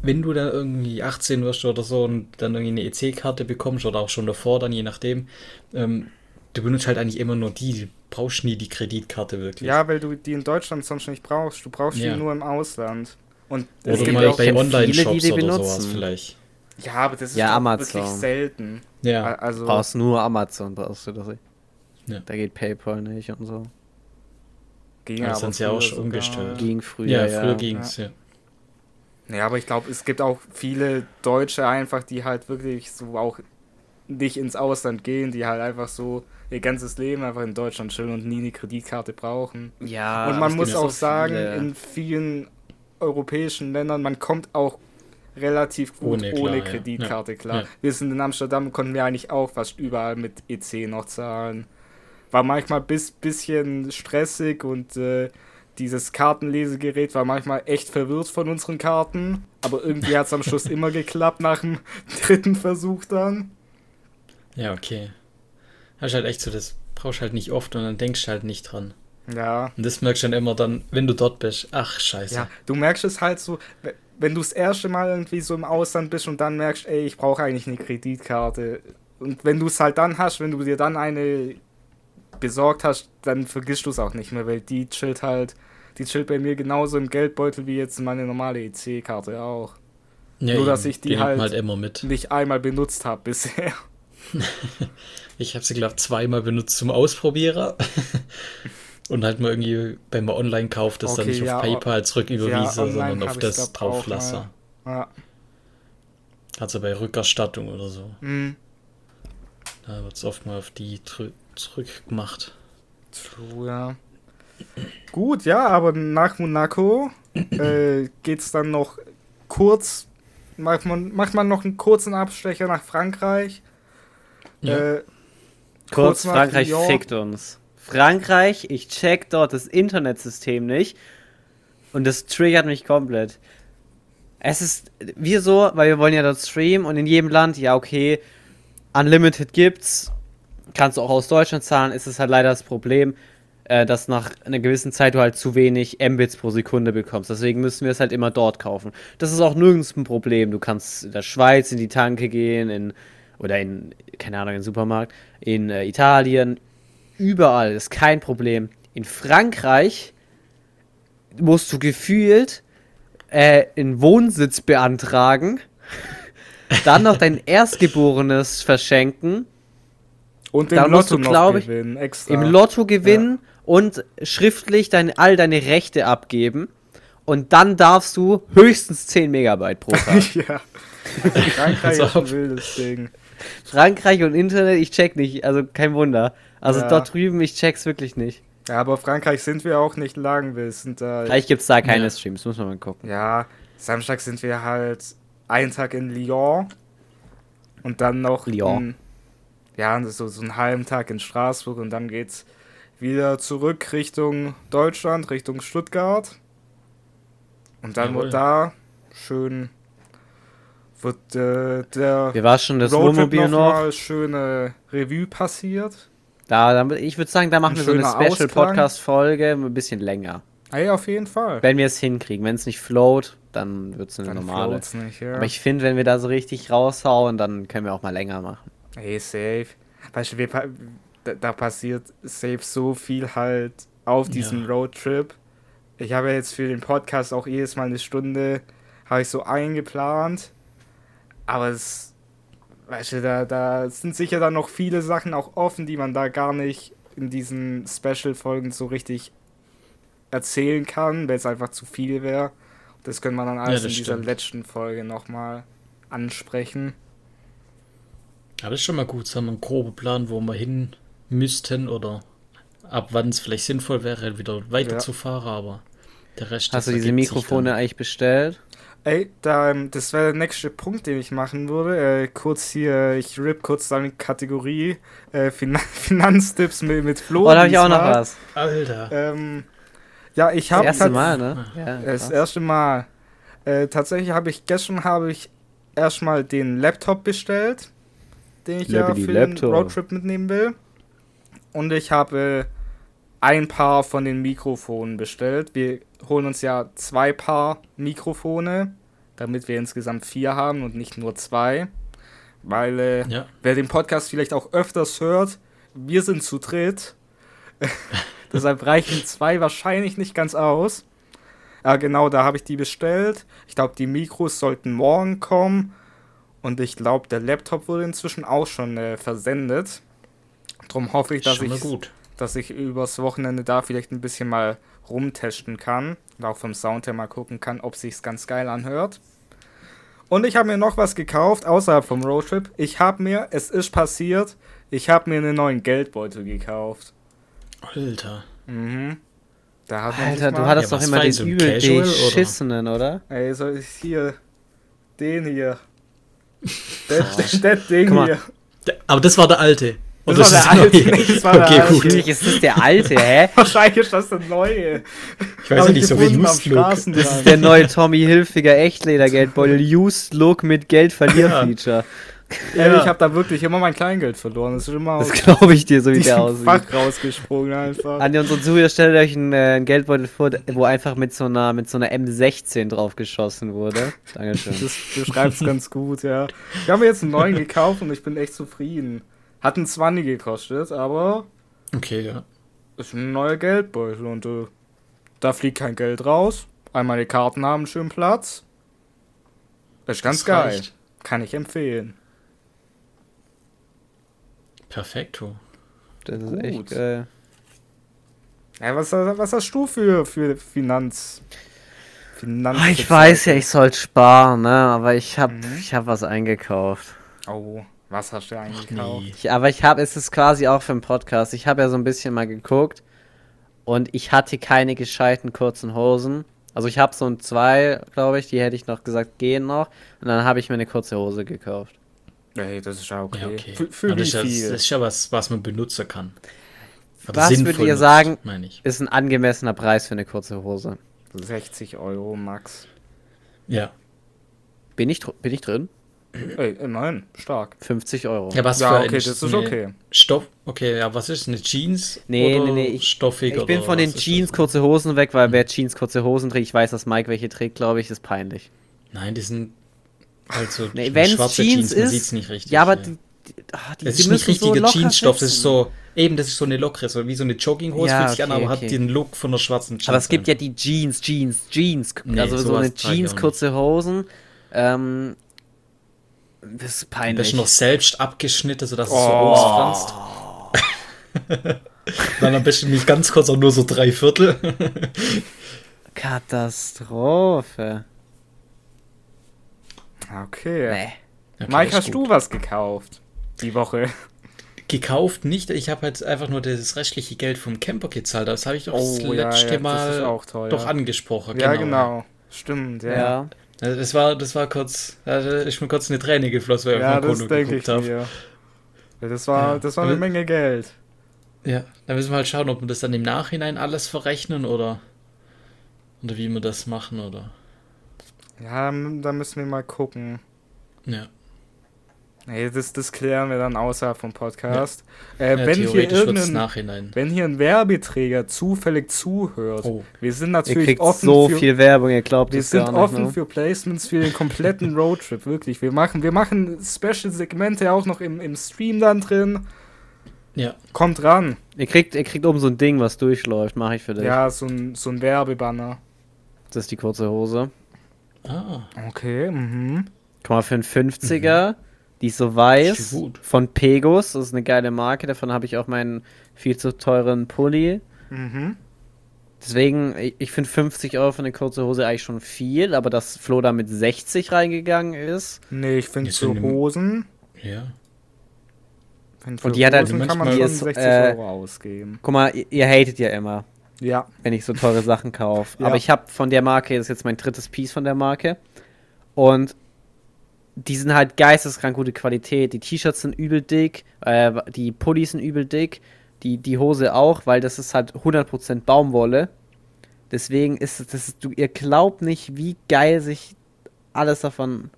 wenn du dann irgendwie 18 wirst oder so und dann irgendwie eine EC-Karte bekommst oder auch schon davor, dann je nachdem, ähm, du benutzt halt eigentlich immer nur die, du brauchst nie die Kreditkarte wirklich. Ja, weil du die in Deutschland sonst nicht brauchst. Du brauchst Ja. die nur im Ausland. Und Oder es gibt mal auch bei Online-Shops oder sowas benutzen. vielleicht. ja, aber das ist Ja, Amazon. wirklich selten. Ja, Also brauchst nur Amazon, brauchst du das. Ja. Da geht PayPal nicht und so. ging Ja, aber sie ja auch früher schon umgestellt. Ging früher, ja, ja. früher ging's, ja. Ja, aber ich glaube, es gibt auch viele Deutsche einfach, die halt wirklich so auch nicht ins Ausland gehen, die halt einfach so ihr ganzes Leben einfach in Deutschland chillen und nie eine Kreditkarte brauchen. Ja, und man muss auch so sagen, viele. in vielen europäischen Ländern, man kommt auch relativ gut Ohne, ohne, klar, ja. Kreditkarte Ja, klar. ja. Wir sind in Amsterdam, konnten wir eigentlich auch fast überall mit EC noch zahlen. War manchmal bis bisschen stressig und äh, dieses Kartenlesegerät war manchmal echt verwirrt von unseren Karten. Aber irgendwie hat es am Schluss immer geklappt nach dem dritten Versuch dann. Ja, okay. Das ist halt echt so, das brauchst halt nicht oft und dann denkst halt nicht dran. Ja. Und das merkst du dann immer dann, wenn du dort bist. Ach, scheiße. Ja, du merkst es halt so, we- wenn du das erste Mal irgendwie so im Ausland bist und dann merkst, ey, ich brauche eigentlich eine Kreditkarte. Und wenn du es halt dann hast, wenn du dir dann eine besorgt hast, dann vergisst du es auch nicht mehr, weil die chillt halt, die chillt bei mir genauso im Geldbeutel wie jetzt meine normale EC-Karte auch. Ja, Nur, dass ich die halt- halt immer mit. Nicht einmal benutzt habe bisher. Ich habe sie, glaube ich, zweimal benutzt zum Ausprobierer. Und halt mal irgendwie, wenn man online kauft, das dann Okay, nicht ja, auf PayPal zurücküberwiesen, online sondern auf das glaub auch drauflasse. Ja. Also bei Rückerstattung oder so. Hm. Da wird es oft mal auf die zurückgemacht. True, ja. Gut, ja, aber nach Monaco äh, geht's dann noch kurz, macht man, macht man noch einen kurzen Abstecher nach Frankreich. Ja. Äh, Kurz, nach Frankreich fickt uns. Frankreich, ich check dort das Internetsystem nicht. Und das triggert mich komplett. Es ist, wir so, weil wir wollen ja dort streamen und in jedem Land, ja, okay, Unlimited gibt's. Kannst du auch aus Deutschland zahlen, ist es halt leider das Problem, äh, dass nach einer gewissen Zeit du halt zu wenig Mbits pro Sekunde bekommst. Deswegen müssen wir es halt immer dort kaufen. Das ist auch nirgends ein Problem. Du kannst in der Schweiz in die Tanke gehen, in, oder in, keine Ahnung, in den Supermarkt, in äh, Italien, überall, ist kein Problem. In Frankreich musst du gefühlt äh, einen Wohnsitz beantragen, dann noch dein Erstgeborenes verschenken, und musst Lotto du, noch glaub ich, gewinnen, extra. im Lotto gewinnen und schriftlich dein, all deine Rechte abgeben. und dann darfst du höchstens 10 Megabyte pro Tag. ja. Frankreich ist ein wildes Ding. Frankreich und Internet, ich check nicht, also kein Wunder. Also Ja. dort drüben, ich check's wirklich nicht. Ja, aber Frankreich sind wir auch nicht lang. Wir sind da. Vielleicht gibt's da keine Ja. Streams, muss man mal gucken. Ja, Samstag sind wir halt einen Tag in Lyon und dann noch Lyon. In, ja, so, so einen halben Tag in Straßburg und dann geht's wieder zurück Richtung Deutschland, Richtung Stuttgart. Und dann Jawohl. wird da schön wird äh, der Wir war schon das Roadtrip Wohnmobil noch. mal schöne Revue passiert. Da, ich würde sagen, da machen Ein wir so eine Special Ausklang. Podcast Folge, ein bisschen länger. Ey, auf jeden Fall. Wenn wir es hinkriegen, wenn es nicht float, dann wird es eine Dann normale. float's nicht, ja. Aber ich finde, wenn wir da so richtig raushauen, dann können wir auch mal länger machen. Ey, safe. Weißt du, wir, da, da passiert safe so viel halt auf diesem Ja. Roadtrip. Ich habe ja jetzt für den Podcast auch jedes Mal eine Stunde, habe ich so eingeplant. Aber es, weißt du, da, da sind sicher dann noch viele Sachen auch offen, die man da gar nicht in diesen Special-Folgen so richtig erzählen kann, weil es einfach zu viel wäre. Das können wir dann alles das in dieser stimmt. letzten Folge nochmal ansprechen. Ja, das ist schon mal gut. So haben wir einen groben Plan, wo wir hin müssten oder ab wann es vielleicht sinnvoll wäre, wieder weiterzufahren, aber der Rest. Hast das du diese Mikrofone dann. eigentlich bestellt? Ey, da, ähm, das wäre der nächste Punkt, den ich machen würde. Äh, kurz hier, ich rip kurz deine Kategorie äh, Fin Finanztipps mit, mit Flo. Oh, da habe ich auch noch was. Alter. Ähm, ja, ich Das habe erste Mal, ne? Ja, Das krass. erste Mal. Äh, tatsächlich habe ich gestern habe ich erstmal den Laptop bestellt, den ich ja Lappity für den Laptop. Roadtrip mitnehmen will. Und ich habe ein Paar von den Mikrofonen bestellt. Wir holen uns ja zwei Paar Mikrofone, damit wir insgesamt vier haben und nicht nur zwei. Weil äh, Ja. wer den Podcast vielleicht auch öfters hört, wir sind zu dritt. Deshalb reichen zwei wahrscheinlich nicht ganz aus. Ja, genau, da habe ich die bestellt. Ich glaube, die Mikros sollten morgen kommen. Und ich glaube, der Laptop wurde inzwischen auch schon äh, versendet. Drum hoffe ich, dass ich, gut. dass ich übers Wochenende da vielleicht ein bisschen mal rumtesten kann. Und auch vom Sound her mal gucken kann, ob sich's ganz geil anhört. Und ich habe mir noch was gekauft, außerhalb vom Roadtrip. Ich habe mir, es ist passiert, ich habe mir einen neuen Geldbeutel gekauft. Alter. Mhm. Da hat man Alter, du hattest Ja, doch immer den so übel Casual, oder? beschissenen, oder? Ey, soll ich hier. Den hier. Das, das, das Ding hier. Der- Aber das war der alte. Das Oder war ist der das alte. neue? Nee, das war der okay, alte. gut. Natürlich ist das der alte, hä? Wahrscheinlich ist das der neue. Ich weiß ja nicht, so wie Just Look. Das ist der neue Tommy Hilfiger Echtleder-Geldbeutel. Used Look mit Geldverlier-Feature. Ey, Ja. ich habe da wirklich immer mein Kleingeld verloren. Das ist immer Das glaube ich dir, so wie der aussieht. Fach rausgesprungen einfach. An unsere Zuhörer stellt euch einen, äh, einen Geldbeutel vor, wo einfach mit so einer, mit so einer M16 drauf geschossen wurde. Dankeschön. Das beschreibt es ganz gut, ja. Ich habe mir jetzt einen neuen gekauft und ich bin echt zufrieden. Hat ein 20 gekostet, aber Okay, ja. ist ein neuer Geldbeutel und äh, da fliegt kein Geld raus. All meine Karten haben einen schönen Platz. Ist ganz Das geil. reicht. Kann ich empfehlen. Perfekto. Das ist Gut. echt geil. Ja, was, was hast du für, für Finanz... Finanz Ah, ich weiß ja, ich sollte sparen, ne? Aber ich hab, Mhm. ich hab was eingekauft. Oh, was hast du eigentlich gekauft? Nee. Ich, aber ich habe, es ist quasi auch für den Podcast. Ich habe ja so ein bisschen mal geguckt und ich hatte keine gescheiten kurzen Hosen. Also ich habe so ein zwei, glaube ich, die hätte ich noch gesagt, gehen noch. Und dann habe ich mir eine kurze Hose gekauft. Ey, das ist ja okay. Ja, okay. Für, für Aber das, ist ja, das ist ja was, was man benutzen kann. Oder Was würdet ihr nutzt, sagen? Ich. Ist ein angemessener Preis für eine kurze Hose. 60 Euro max. Ja. Bin ich, bin ich drin? Ey, immerhin, stark. 50 Euro. Ja, was Ja, für okay, das ist okay. Stoff. Okay, ja, was ist eine Jeans? Nee, oder nee, nee, ich- Stoffig Ich bin oder von den Jeans das? kurze Hosen weg, weil wer Jeans kurze Hosen trägt, ich weiß, dass Mike welche trägt, glaube ich, ist peinlich. Nein, die sind halt so Nee, wenn's schwarze Jeans man ist- sieht's nicht richtig. Ja, aber ja. die, die, ah, die, Es die ist nicht so richtiger locker Jeansstoff, das ist so, eben, das ist so eine lockere, so wie so eine Jogginghose Ja, fühlt sich an, aber okay. hat den Look von der schwarzen Jeans. Aber es gibt ja die Jeans, Jeans, Jeans. Nee, also so eine Jeans, kurze Hosen. Ähm, das ist peinlich. besten noch selbst abgeschnitten, sodass es so Oh. ausfranst. Dann am besten nicht ganz kurz, auch nur so drei Viertel. Katastrophe. Okay. Nee. Okay, Mike, hast gut. du was gekauft? Die Woche. Gekauft nicht, ich habe halt einfach nur das restliche Geld vom Camper gezahlt. Das habe ich doch das Oh, ja, letzte ja, das Mal doch angesprochen. Ja, genau. Stimmt, ja. Also das war, das war kurz, da ist mir kurz eine Träne geflossen, weil ich Ja, auf mein das Konto ich geguckt habe. Das war, Ja. das war eine Aber- Menge Geld. Ja, da müssen wir halt schauen, ob wir das dann im Nachhinein alles verrechnen oder, oder wie wir das machen oder. Ja, da müssen wir mal gucken. Ja. Nee, das, das klären wir dann außerhalb vom Podcast. Äh, ja wenn, hier irgendein, Nachhinein. wenn hier ein Werbeträger zufällig zuhört, Oh. wir sind natürlich kriegt offen so für, viel Werbung, ihr glaubt wir sind gar nicht. offen ne? für Placements für den kompletten Roadtrip, wirklich. Wir machen, wir machen Special-Segmente auch noch im, im Stream dann drin. Ja. Kommt ran. Ihr kriegt, ihr kriegt oben so ein Ding, was durchläuft, mache ich für dich. Ja, so ein, so ein Werbebanner. Das ist die kurze Hose. Ah. Okay, mhm. Guck mal, für einen 50er, die ist so weiß, gut. von Pegus, das ist eine geile Marke, davon habe ich auch meinen viel zu teuren Pulli. Mhm. Deswegen, ich, ich finde 50 Euro für eine kurze Hose eigentlich schon viel, aber dass Flo da mit 60 reingegangen ist. Nee, ich finde so dem- Hosen. Ja. Find Und die hat halt kann man schon ist, 60 äh, Euro ausgeben. Guck mal, ihr, ihr hatet ja immer, Ja. wenn ich so teure Sachen kaufe. Ja. Aber ich habe von der Marke, das ist jetzt mein drittes Piece von der Marke. Und die sind halt geisteskrank gute Qualität. Die T-Shirts sind übel dick, äh, die Pullis sind übel dick, die, die Hose auch, weil das ist halt 100% Baumwolle. Deswegen ist es, das du, ihr glaubt nicht, wie geil sich alles davon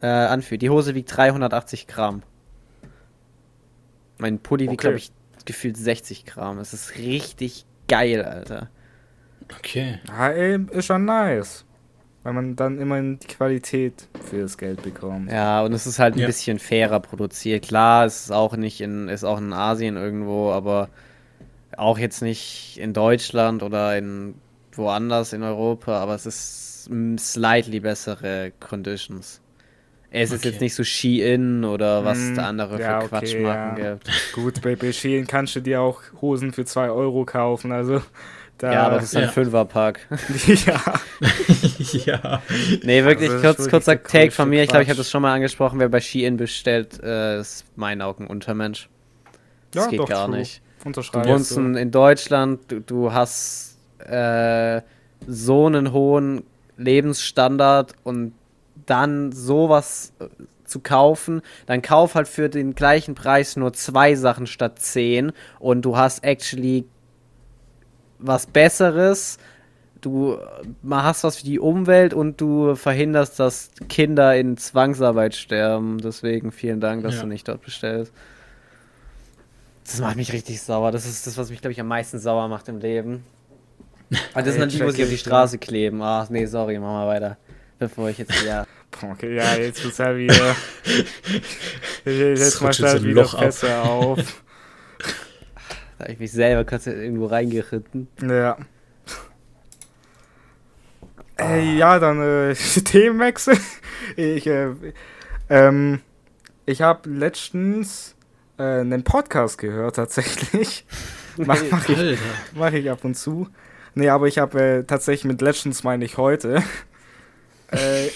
äh, anfühlt. Die Hose wiegt 380 Gramm. Mein Pulli wiegt, Okay. glaube ich, gefühlt 60 Gramm. Es ist richtig geil, Alter. Okay. Ja, ey, ist schon nice. Weil man dann immerhin die Qualität für das Geld bekommt. Ja, und es ist halt ein Ja. bisschen fairer produziert. Klar, es ist auch nicht in, ist auch in Asien irgendwo, aber auch jetzt nicht in Deutschland oder in woanders in Europa, aber es ist mm, slightly bessere Conditions. Es ist Okay. jetzt nicht so Shein oder was Hm, der andere ja, für okay, Quatschmarken ja. gibt. Gut, bei bei Shein kannst du dir auch Hosen für 2 Euro kaufen, also da. Ja, aber das ist ein Ja. Fünferpack. ja. ja. Nee, wirklich, Also, kurz, kurzer Take von mir. Ich glaube, ich habe Quatsch. das schon mal angesprochen. Wer bei Shein bestellt, äh, ist meinen Augen Untermensch. Das Ja, geht doch, gar true. nicht. Du wohnst in, in Deutschland, du, du hast äh, so einen hohen Lebensstandard und dann sowas äh, zu kaufen, dann kauf halt für den gleichen Preis nur zwei Sachen statt zehn und du hast actually was Besseres. Du hast was für die Umwelt und du verhinderst, dass Kinder in Zwangsarbeit sterben. Deswegen vielen Dank, dass Ja. du nicht dort bestellst. Das macht mich richtig sauer. Das ist das, was mich, glaube ich, am meisten sauer macht im Leben. Aber das sind dann die, muss ich auf die. Straße kleben. Ach nee, sorry, machen wir weiter. Bevor ich jetzt ja. Okay, ja, jetzt ist halt wieder. jetzt rutscht machst du so halt ein wieder Loch ab. Fässer auf. Da habe ich mich selber kurz irgendwo reingeritten. Ja. Äh, ja, dann äh, Themenwechsel. Ich, äh, ähm, ich habe letztens äh, einen Podcast gehört, tatsächlich. Mach, mach, ich, mach ich ab und zu. Nee, aber ich habe äh, tatsächlich mit letztens meine ich heute. äh,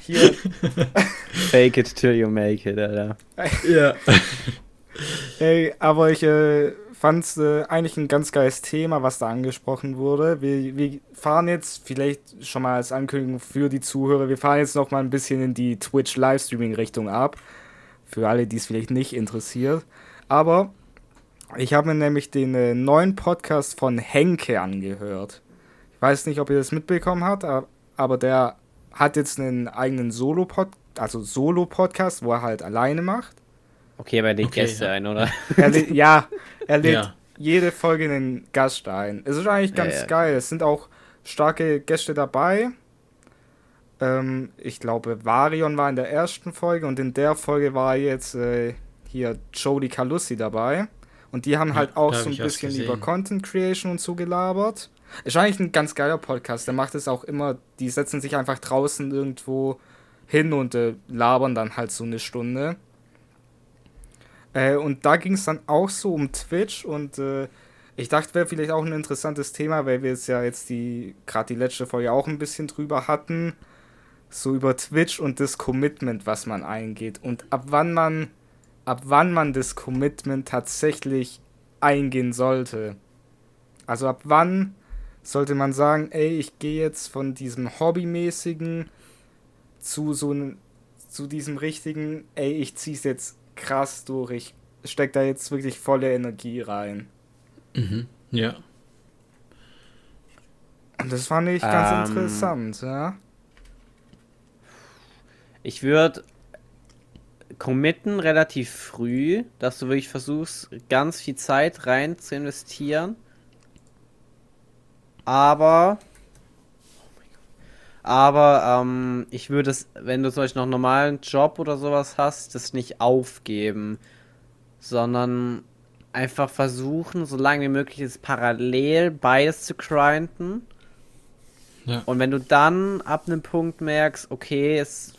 hier, Fake it till you make it, Alter. Ja. Ey, aber ich äh, fand es äh, eigentlich ein ganz geiles Thema, was da angesprochen wurde. Wir, wir fahren jetzt, vielleicht schon mal als Ankündigung für die Zuhörer, wir fahren jetzt noch mal ein bisschen in die Twitch-Livestreaming-Richtung ab. Für alle, die es vielleicht nicht interessiert. Aber ich habe mir nämlich den äh, neuen Podcast von Henke angehört. Ich weiß nicht, ob ihr das mitbekommen habt, aber der hat jetzt einen eigenen Solo-Pod, also Solo-Podcast, wo er halt alleine macht. Okay, aber legt Okay, Gäste ja. ein, oder? Er ja, er lädt Ja. jede Folge einen Gast ein. Es ist eigentlich ganz ja. geil. Es sind auch starke Gäste dabei. Ähm, ich glaube, Varion war in der ersten Folge und in der Folge war jetzt äh, hier Jodie Calussi dabei. Und die haben Ja, halt auch so ein bisschen über Content Creation und so gelabert. Ist eigentlich ein ganz geiler Podcast. Der macht es auch immer, die setzen sich einfach draußen irgendwo hin und äh, labern dann halt so eine Stunde. Äh, und da ging es dann auch so um Twitch und äh, ich dachte, wäre vielleicht auch ein interessantes Thema, weil wir es ja jetzt die, gerade die letzte Folge auch ein bisschen drüber hatten. So über Twitch und das Commitment, was man eingeht. Und ab wann man, ab wann man das Commitment tatsächlich eingehen sollte. Also ab wann sollte man sagen, ey, ich gehe jetzt von diesem Hobbymäßigen zu so einem, zu diesem richtigen, ey, ich zieh's jetzt krass durch, ich steck da jetzt wirklich volle Energie rein. Mhm. Ja. Und das fand ich ganz Ähm. interessant, ja. Ich würde committen relativ früh, dass du wirklich versuchst, ganz viel Zeit rein zu investieren. Aber. Aber ähm, ich würde es, wenn du zum Beispiel noch einen normalen Job oder sowas hast, das nicht aufgeben, sondern einfach versuchen, so lange wie möglich ist, parallel beides zu grinden. Ja. Und wenn du dann ab einem Punkt merkst, okay, es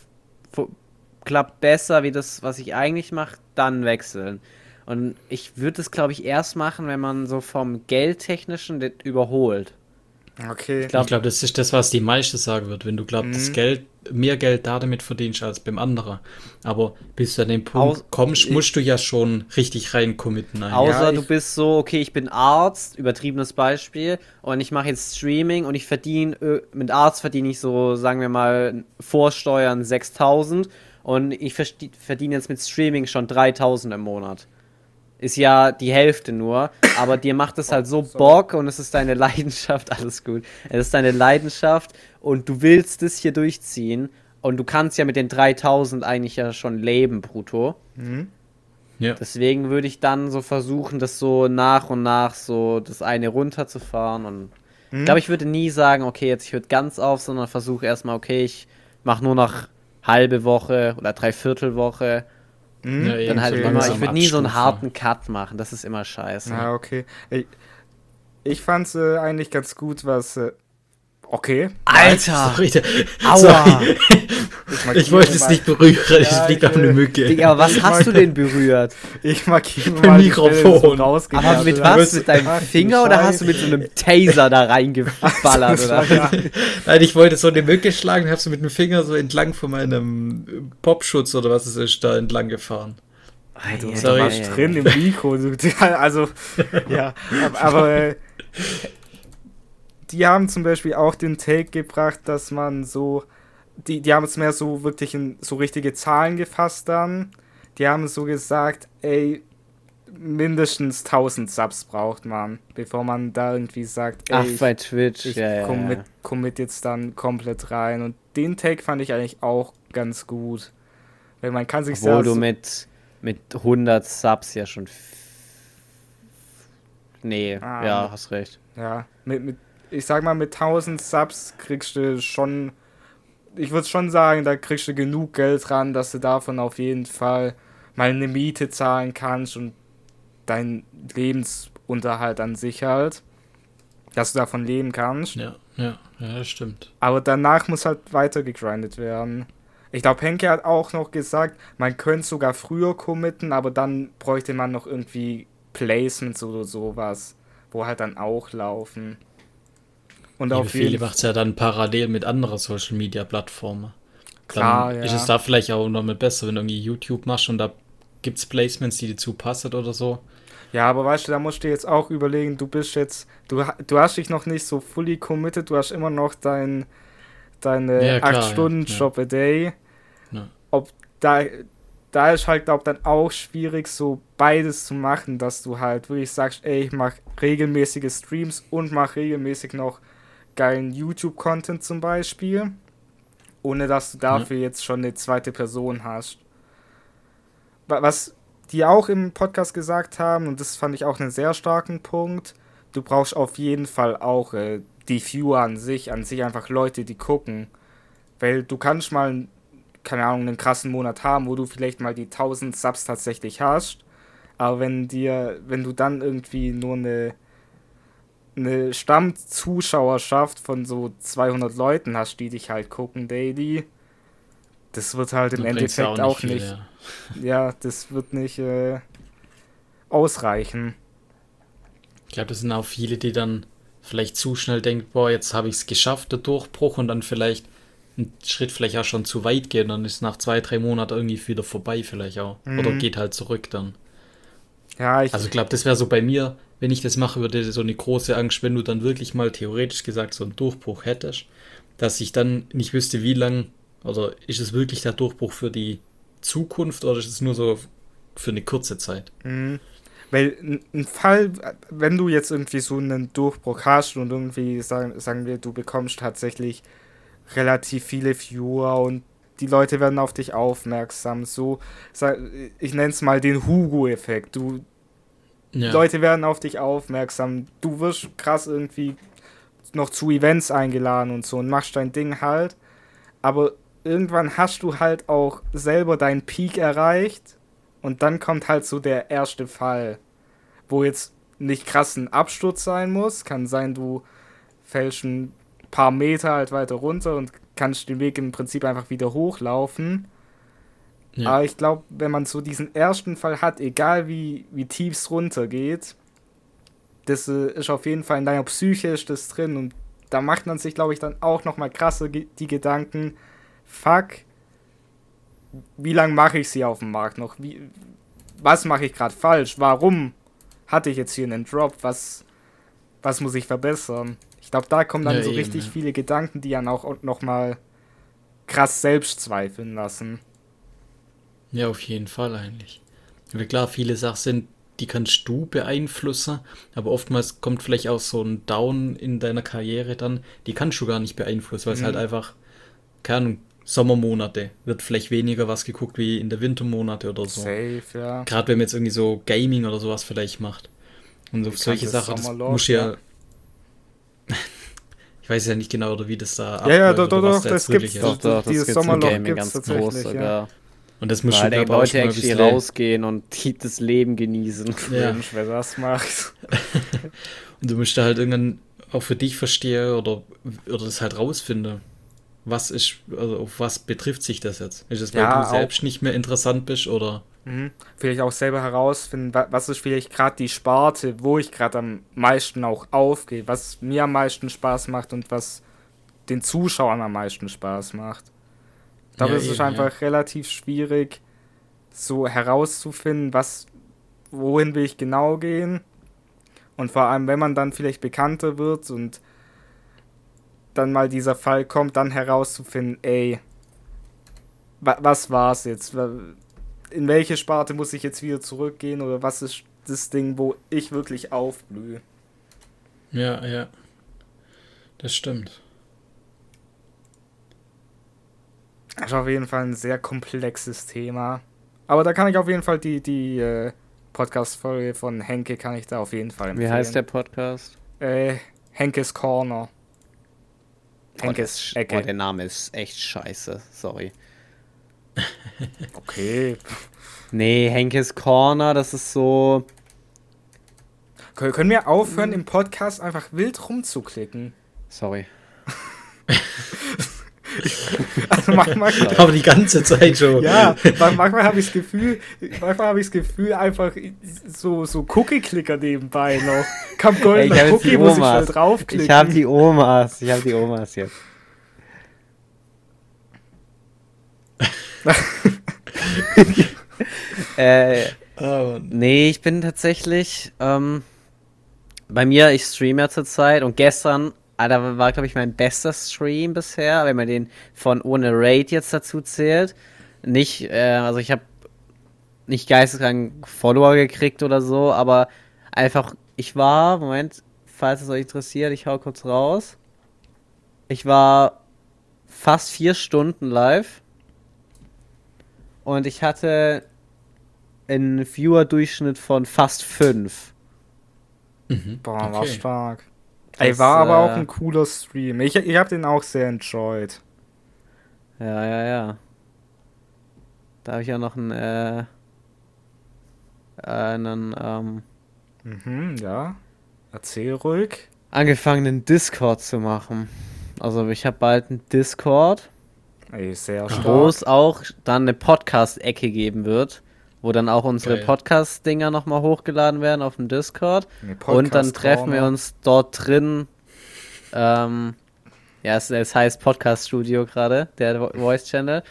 klappt besser wie das, was ich eigentlich mache, dann wechseln. Und ich würde es, glaube ich, erst machen, wenn man so vom Geldtechnischen das überholt. Okay. Ich glaub- glaube, das ist das, was die meiste sagen wird, wenn du glaubst, das Mhm. Geld, mehr Geld da damit verdienst als beim anderen. Aber bis du an den Punkt Aus- kommst, ich- musst du ja schon richtig rein committen. eigentlich. Außer ich- du bist so, okay, ich bin Arzt, übertriebenes Beispiel, und ich mache jetzt Streaming und ich verdiene, äh, mit Arzt verdiene ich so, sagen wir mal, Vorsteuern 6000 und ich verdiene jetzt mit Streaming schon 3000 im Monat. Ist ja die Hälfte nur, aber dir macht es halt so sorry. Bock und es ist deine Leidenschaft, alles gut. Es ist deine Leidenschaft und du willst es hier durchziehen und du kannst ja mit den 3000 eigentlich ja schon leben, brutto. Mhm. ja. Deswegen würde ich dann so versuchen, das so nach und nach so das eine runterzufahren. Und Mhm. ich glaube, ich würde nie sagen, okay, jetzt ich höre ganz auf, sondern versuche erstmal, okay, ich mache nur noch halbe Woche oder dreiviertel Woche. Mhm. Ja, Dann halt immer, ich würde nie so einen harten Cut machen. Das ist immer scheiße. Ja, okay. Ich, ich fand's äh, eigentlich ganz gut, was. Äh, okay. Alter! Sorry, Aua! sorry. Ich wollte es mal- nicht berühren, es Ja, fliegt ich, auf eine Mücke. Digga, was hast du denn berührt? Ich markiere mal Mikrofon. so Aber mit was? Mit deinem Ach, Finger oder hast du mit so einem Taser da reingeballert? Oder? ja- Nein, ich wollte so eine Mücke schlagen und habe so mit dem Finger so entlang von meinem Popschutz oder was es ist, da entlang gefahren. Du, warst drin im Mikro. Also, ja, aber, aber die haben zum Beispiel auch den Take gebracht, dass man so, die, die haben es mehr so wirklich in so richtige Zahlen gefasst dann. Die haben so gesagt, ey, mindestens 1000 Subs braucht man, bevor man da irgendwie sagt, ey, Ach, ich, bei Twitch. ich ja, ja, commit, ja. commit jetzt dann komplett rein. Und den Take fand ich eigentlich auch ganz gut. Weil man kann sich Obwohl sehr du so- mit, mit 100 Subs ja schon. Nee, Ah, ja, hast recht. Ja, mit, mit, ich sag mal, mit 1000 Subs kriegst du schon, ich würde schon sagen, da kriegst du genug Geld ran, dass du davon auf jeden Fall mal eine Miete zahlen kannst und deinen Lebensunterhalt an sich halt, dass du davon leben kannst. Ja, ja, ja, das stimmt. Aber danach muss halt weiter gegrindet werden. Ich glaube, Henke hat auch noch gesagt, man könnte sogar früher committen, aber dann bräuchte man noch irgendwie Placements oder sowas, wo halt dann auch laufen. Und Ja, auf viele macht es ja dann parallel mit anderen Social Media Plattformen. Klar, dann ja. ist es da vielleicht auch noch mal besser, wenn du irgendwie YouTube machst und da gibt es Placements, die dir zupassen oder so. Ja, aber weißt du, da musst du jetzt auch überlegen, du bist jetzt, du, du hast dich noch nicht so fully committed, du hast immer noch dein, deine Ja, klar, 8-Stunden-Job a day. Ja. Ob da, da ist halt, glaub dann auch schwierig, so beides zu machen, dass du halt wirklich sagst, ey, ich mach regelmäßige Streams und mach regelmäßig noch geilen YouTube-Content zum Beispiel, ohne dass du dafür jetzt schon eine zweite Person hast. Wa- Was die auch im Podcast gesagt haben, und das fand ich auch einen sehr starken Punkt, du brauchst auf jeden Fall auch äh, die Viewer an sich, an sich einfach Leute, die gucken. Weil du kannst mal, keine Ahnung, einen krassen Monat haben, wo du vielleicht mal die 1000 Subs tatsächlich hast. Aber wenn dir, wenn du dann irgendwie nur eine, eine Stammzuschauerschaft von so 200 Leuten hast, die dich halt gucken daily, das wird halt im Dann bringt's ja Endeffekt auch viel, nicht ja. ja, das wird nicht äh, ausreichen. Ich glaube, das sind auch viele, die dann vielleicht zu schnell denken, boah, jetzt habe ich es geschafft, der Durchbruch und dann vielleicht einen Schritt vielleicht auch schon zu weit gehen, dann ist nach zwei, drei Monaten irgendwie wieder vorbei vielleicht auch. Mhm. Oder geht halt zurück dann. Ja, ich. Also ich glaube, das wäre so bei mir, wenn ich das mache, würde so eine große Angst, wenn du dann wirklich mal theoretisch gesagt so einen Durchbruch hättest, dass ich dann nicht wüsste, wie lang, oder ist es wirklich der Durchbruch für die Zukunft oder ist es nur so für eine kurze Zeit? Mhm. Weil ein Fall, wenn du jetzt irgendwie so einen Durchbruch hast und irgendwie sagen, sagen wir, du bekommst tatsächlich relativ viele Viewer und die Leute werden auf dich aufmerksam. So, ich nenne es mal den Hugo-Effekt. Du, ja. Leute werden auf dich aufmerksam. Du wirst krass irgendwie noch zu Events eingeladen und so und machst dein Ding halt. Aber irgendwann hast du halt auch selber deinen Peak erreicht und dann kommt halt so der erste Fall, wo jetzt nicht krass ein Absturz sein muss. Kann sein, du fällst ein paar Meter halt weiter runter und kannst den Weg im Prinzip einfach wieder hochlaufen. Ja. Aber ich glaube, wenn man so diesen ersten Fall hat, egal wie, wie tief es runtergeht, das äh, ist auf jeden Fall in deiner Psyche ist das drin und da macht man sich, glaube ich, dann auch nochmal krasse die Gedanken, fuck, wie lange mache ich sie auf dem Markt noch? Wie, was mache ich gerade falsch? Warum hatte ich jetzt hier einen Drop? Was, was muss ich verbessern? Ich glaube, da kommen dann ja, so eben, richtig ja. viele Gedanken, die dann auch nochmal krass selbst zweifeln lassen. Ja, auf jeden Fall eigentlich. Aber klar, viele Sachen sind, die kannst du beeinflussen, aber oftmals kommt vielleicht auch so ein Down in deiner Karriere dann, die kannst du gar nicht beeinflussen, weil mhm. es halt einfach, keine Ahnung, Sommermonate wird vielleicht weniger was geguckt wie in der Wintermonate oder so. Safe, ja. Gerade wenn man jetzt irgendwie so Gaming oder sowas vielleicht macht. Und so solche Sachen, das muss ja. ich weiß ja nicht genau, oder wie das da abläuft. Ja, ja, doch, doch, doch, das gibt's. Doch, doch, dieses Sommerloch gibt's ganz tatsächlich, groß, ja. Und das muss schon die Leute actually rausgehen und das Leben genießen. Ja. Mensch, wer das macht. und du musst da halt irgendwann auch für dich verstehen oder, oder das halt rausfinden was ist, also auf was betrifft sich das jetzt? Ist es, weil ja, du selbst nicht mehr interessant bist oder? Mhm. Vielleicht auch selber herausfinden, was ist vielleicht gerade die Sparte, wo ich gerade am meisten auch aufgehe, was mir am meisten Spaß macht und was den Zuschauern am meisten Spaß macht. Glaube, ja, es ist einfach ja. relativ schwierig, so herauszufinden, was, wohin will ich genau gehen. Und vor allem, wenn man dann vielleicht bekannter wird und dann mal dieser Fall kommt, dann herauszufinden, ey, wa was war's jetzt? In welche Sparte muss ich jetzt wieder zurückgehen oder was ist das Ding, wo ich wirklich aufblühe? Ja, ja. Das stimmt. Das ist auf jeden Fall ein sehr komplexes Thema. Aber da kann ich auf jeden Fall die, die äh, Podcast-Folge von Henke kann ich da auf jeden Fall empfehlen. Wie heißt der Podcast? Äh, Henkes Corner. Henkes Ecke. Oh, der Name ist echt scheiße, sorry. okay. Nee, Henkes Corner, das ist so. Können wir aufhören, im Podcast einfach wild rumzuklicken? Sorry. also manchmal, aber die ganze Zeit schon. Ja, manchmal habe ich das Gefühl, manchmal habe ich das Gefühl, einfach so, so Cookie-Clicker nebenbei noch. Kam goldener Cookie, muss ich schnell draufklicken. Ich habe die Omas, ich habe die Omas jetzt. äh, oh. Nee, ich bin tatsächlich ähm, bei mir, ich streame ja zurzeit und gestern Alter, war, glaube ich, mein bester Stream bisher, wenn man den von ohne Raid jetzt dazu zählt. Nicht, äh, also ich habe nicht geisteskrank Follower gekriegt oder so, aber einfach, ich war, Moment, falls es euch interessiert, ich hau kurz raus. Ich war fast vier Stunden live und ich hatte einen Viewer-Durchschnitt von fast fünf. Mhm. Boah, okay. war stark. Ey, war aber äh, auch ein cooler Stream. Ich, ich hab den auch sehr enjoyed. Ja, ja, ja. Da habe ich ja noch einen, äh, einen, ähm, mhm, ja. Erzähl ruhig. Angefangen, einen Discord zu machen. Also ich habe bald einen Discord. Ey, sehr stark. Wo es auch dann eine Podcast-Ecke geben wird. Wo dann auch unsere Geil. Podcast-Dinger nochmal hochgeladen werden auf dem Discord. Und dann treffen wir uns dort drin. Ähm, ja, es, es heißt Podcast Studio gerade, der Vo- Voice Channel.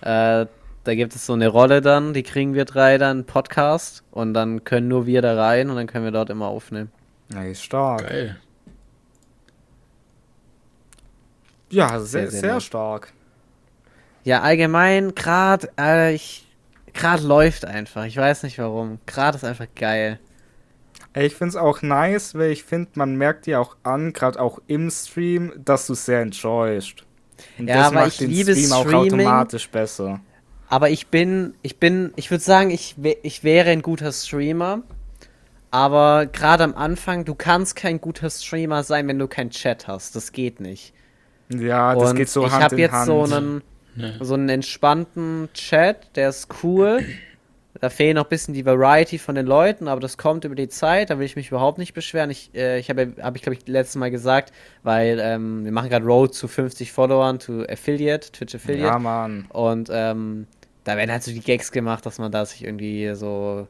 Äh, da gibt es so eine Rolle dann, die kriegen wir drei dann Podcast und dann können nur wir da rein und dann können wir dort immer aufnehmen. Ja, ist stark. Geil. Ja, Sehr, sehr, sehr stark. Ja, allgemein, gerade, äh, ich, gerade läuft einfach. Ich weiß nicht warum. Gerade ist einfach geil. Ich finde es auch nice, weil ich finde, man merkt dir auch an, gerade auch im Stream, dass du es sehr enjoyst. Und Ja, das aber macht ich den liebe Stream auch Streaming. automatisch besser. Aber ich bin, ich bin, ich würde sagen, ich, ich wäre ein guter Streamer. Aber gerade am Anfang, du kannst kein guter Streamer sein, wenn du keinen Chat hast. Das geht nicht. Ja, das Und geht so ich Hand habe in jetzt Hand. so einen, So einen entspannten Chat, der ist cool. Da fehlt noch ein bisschen die Variety von den Leuten, aber das kommt über die Zeit, da will ich mich überhaupt nicht beschweren. Ich, äh, ich habe, habe ich glaube ich letztes Mal gesagt, weil ähm, wir machen gerade Road zu 50 Followern, to Affiliate, Twitch Affiliate. ja, Mann. Und ähm, da werden halt so die Gags gemacht, dass man da sich irgendwie so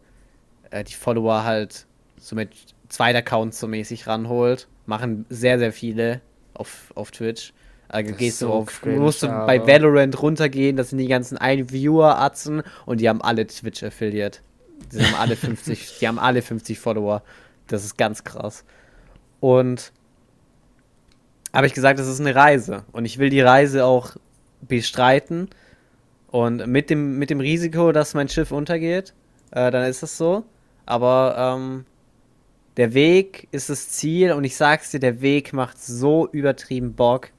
äh, die Follower halt so mit zweiter Accounts so mäßig ranholt. Machen sehr, sehr viele auf, auf Twitch. Also Das gehst du so auf, cringe, musst du bei Valorant runtergehen, das sind die ganzen ein Viewer-Atzen und die haben alle Twitch-Affiliate. Die haben alle 50, die haben alle 50 Follower. Das ist ganz krass. Und habe ich gesagt, das ist eine Reise. Und ich will die Reise auch bestreiten. Und mit dem, mit dem Risiko, dass mein Schiff untergeht, äh, dann ist es so. Aber ähm, der Weg ist das Ziel und ich sag's dir, der Weg macht so übertrieben Bock.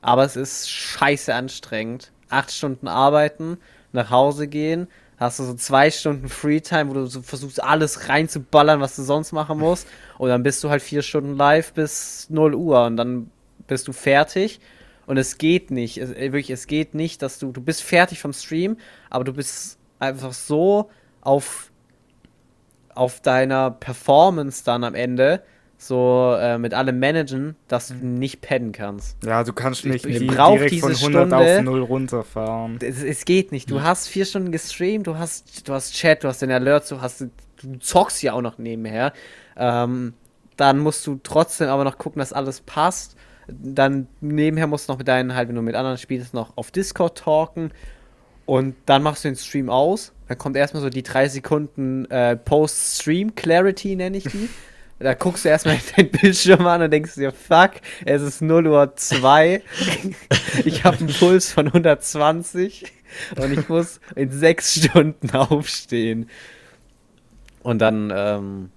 Aber es ist scheiße anstrengend. Acht Stunden arbeiten, nach Hause gehen, hast du so zwei Stunden Freetime, wo du so versuchst, alles reinzuballern, was du sonst machen musst. Und dann bist du halt vier Stunden live bis 0 Uhr und dann bist du fertig. Und es geht nicht, es, äh, wirklich, es geht nicht, dass du, du bist fertig vom Stream, aber du bist einfach so auf, auf deiner Performance dann am Ende, so äh, mit allem Managen, dass du nicht pennen kannst. Ja, du kannst Ich- nicht ich brauch direkt von diese 100 Stunde. auf 0 runterfahren. Es, es geht nicht. Du hast vier Stunden gestreamt, du hast, du hast Chat, du hast den Alert, du hast, du zockst ja auch noch nebenher. Ähm, dann musst du trotzdem aber noch gucken, dass alles passt. Dann nebenher musst du noch mit deinen, halt, wenn du mit anderen spielst, noch auf Discord talken. Und dann machst du den Stream aus. Dann kommt erstmal so die drei Sekunden äh, Post-Stream-Clarity, nenne ich die. Da guckst du erstmal deinen Bildschirm an und denkst dir, fuck, es ist 0 Uhr 2. ich habe einen Puls von 120 und ich muss in sechs Stunden aufstehen. Und dann, ähm,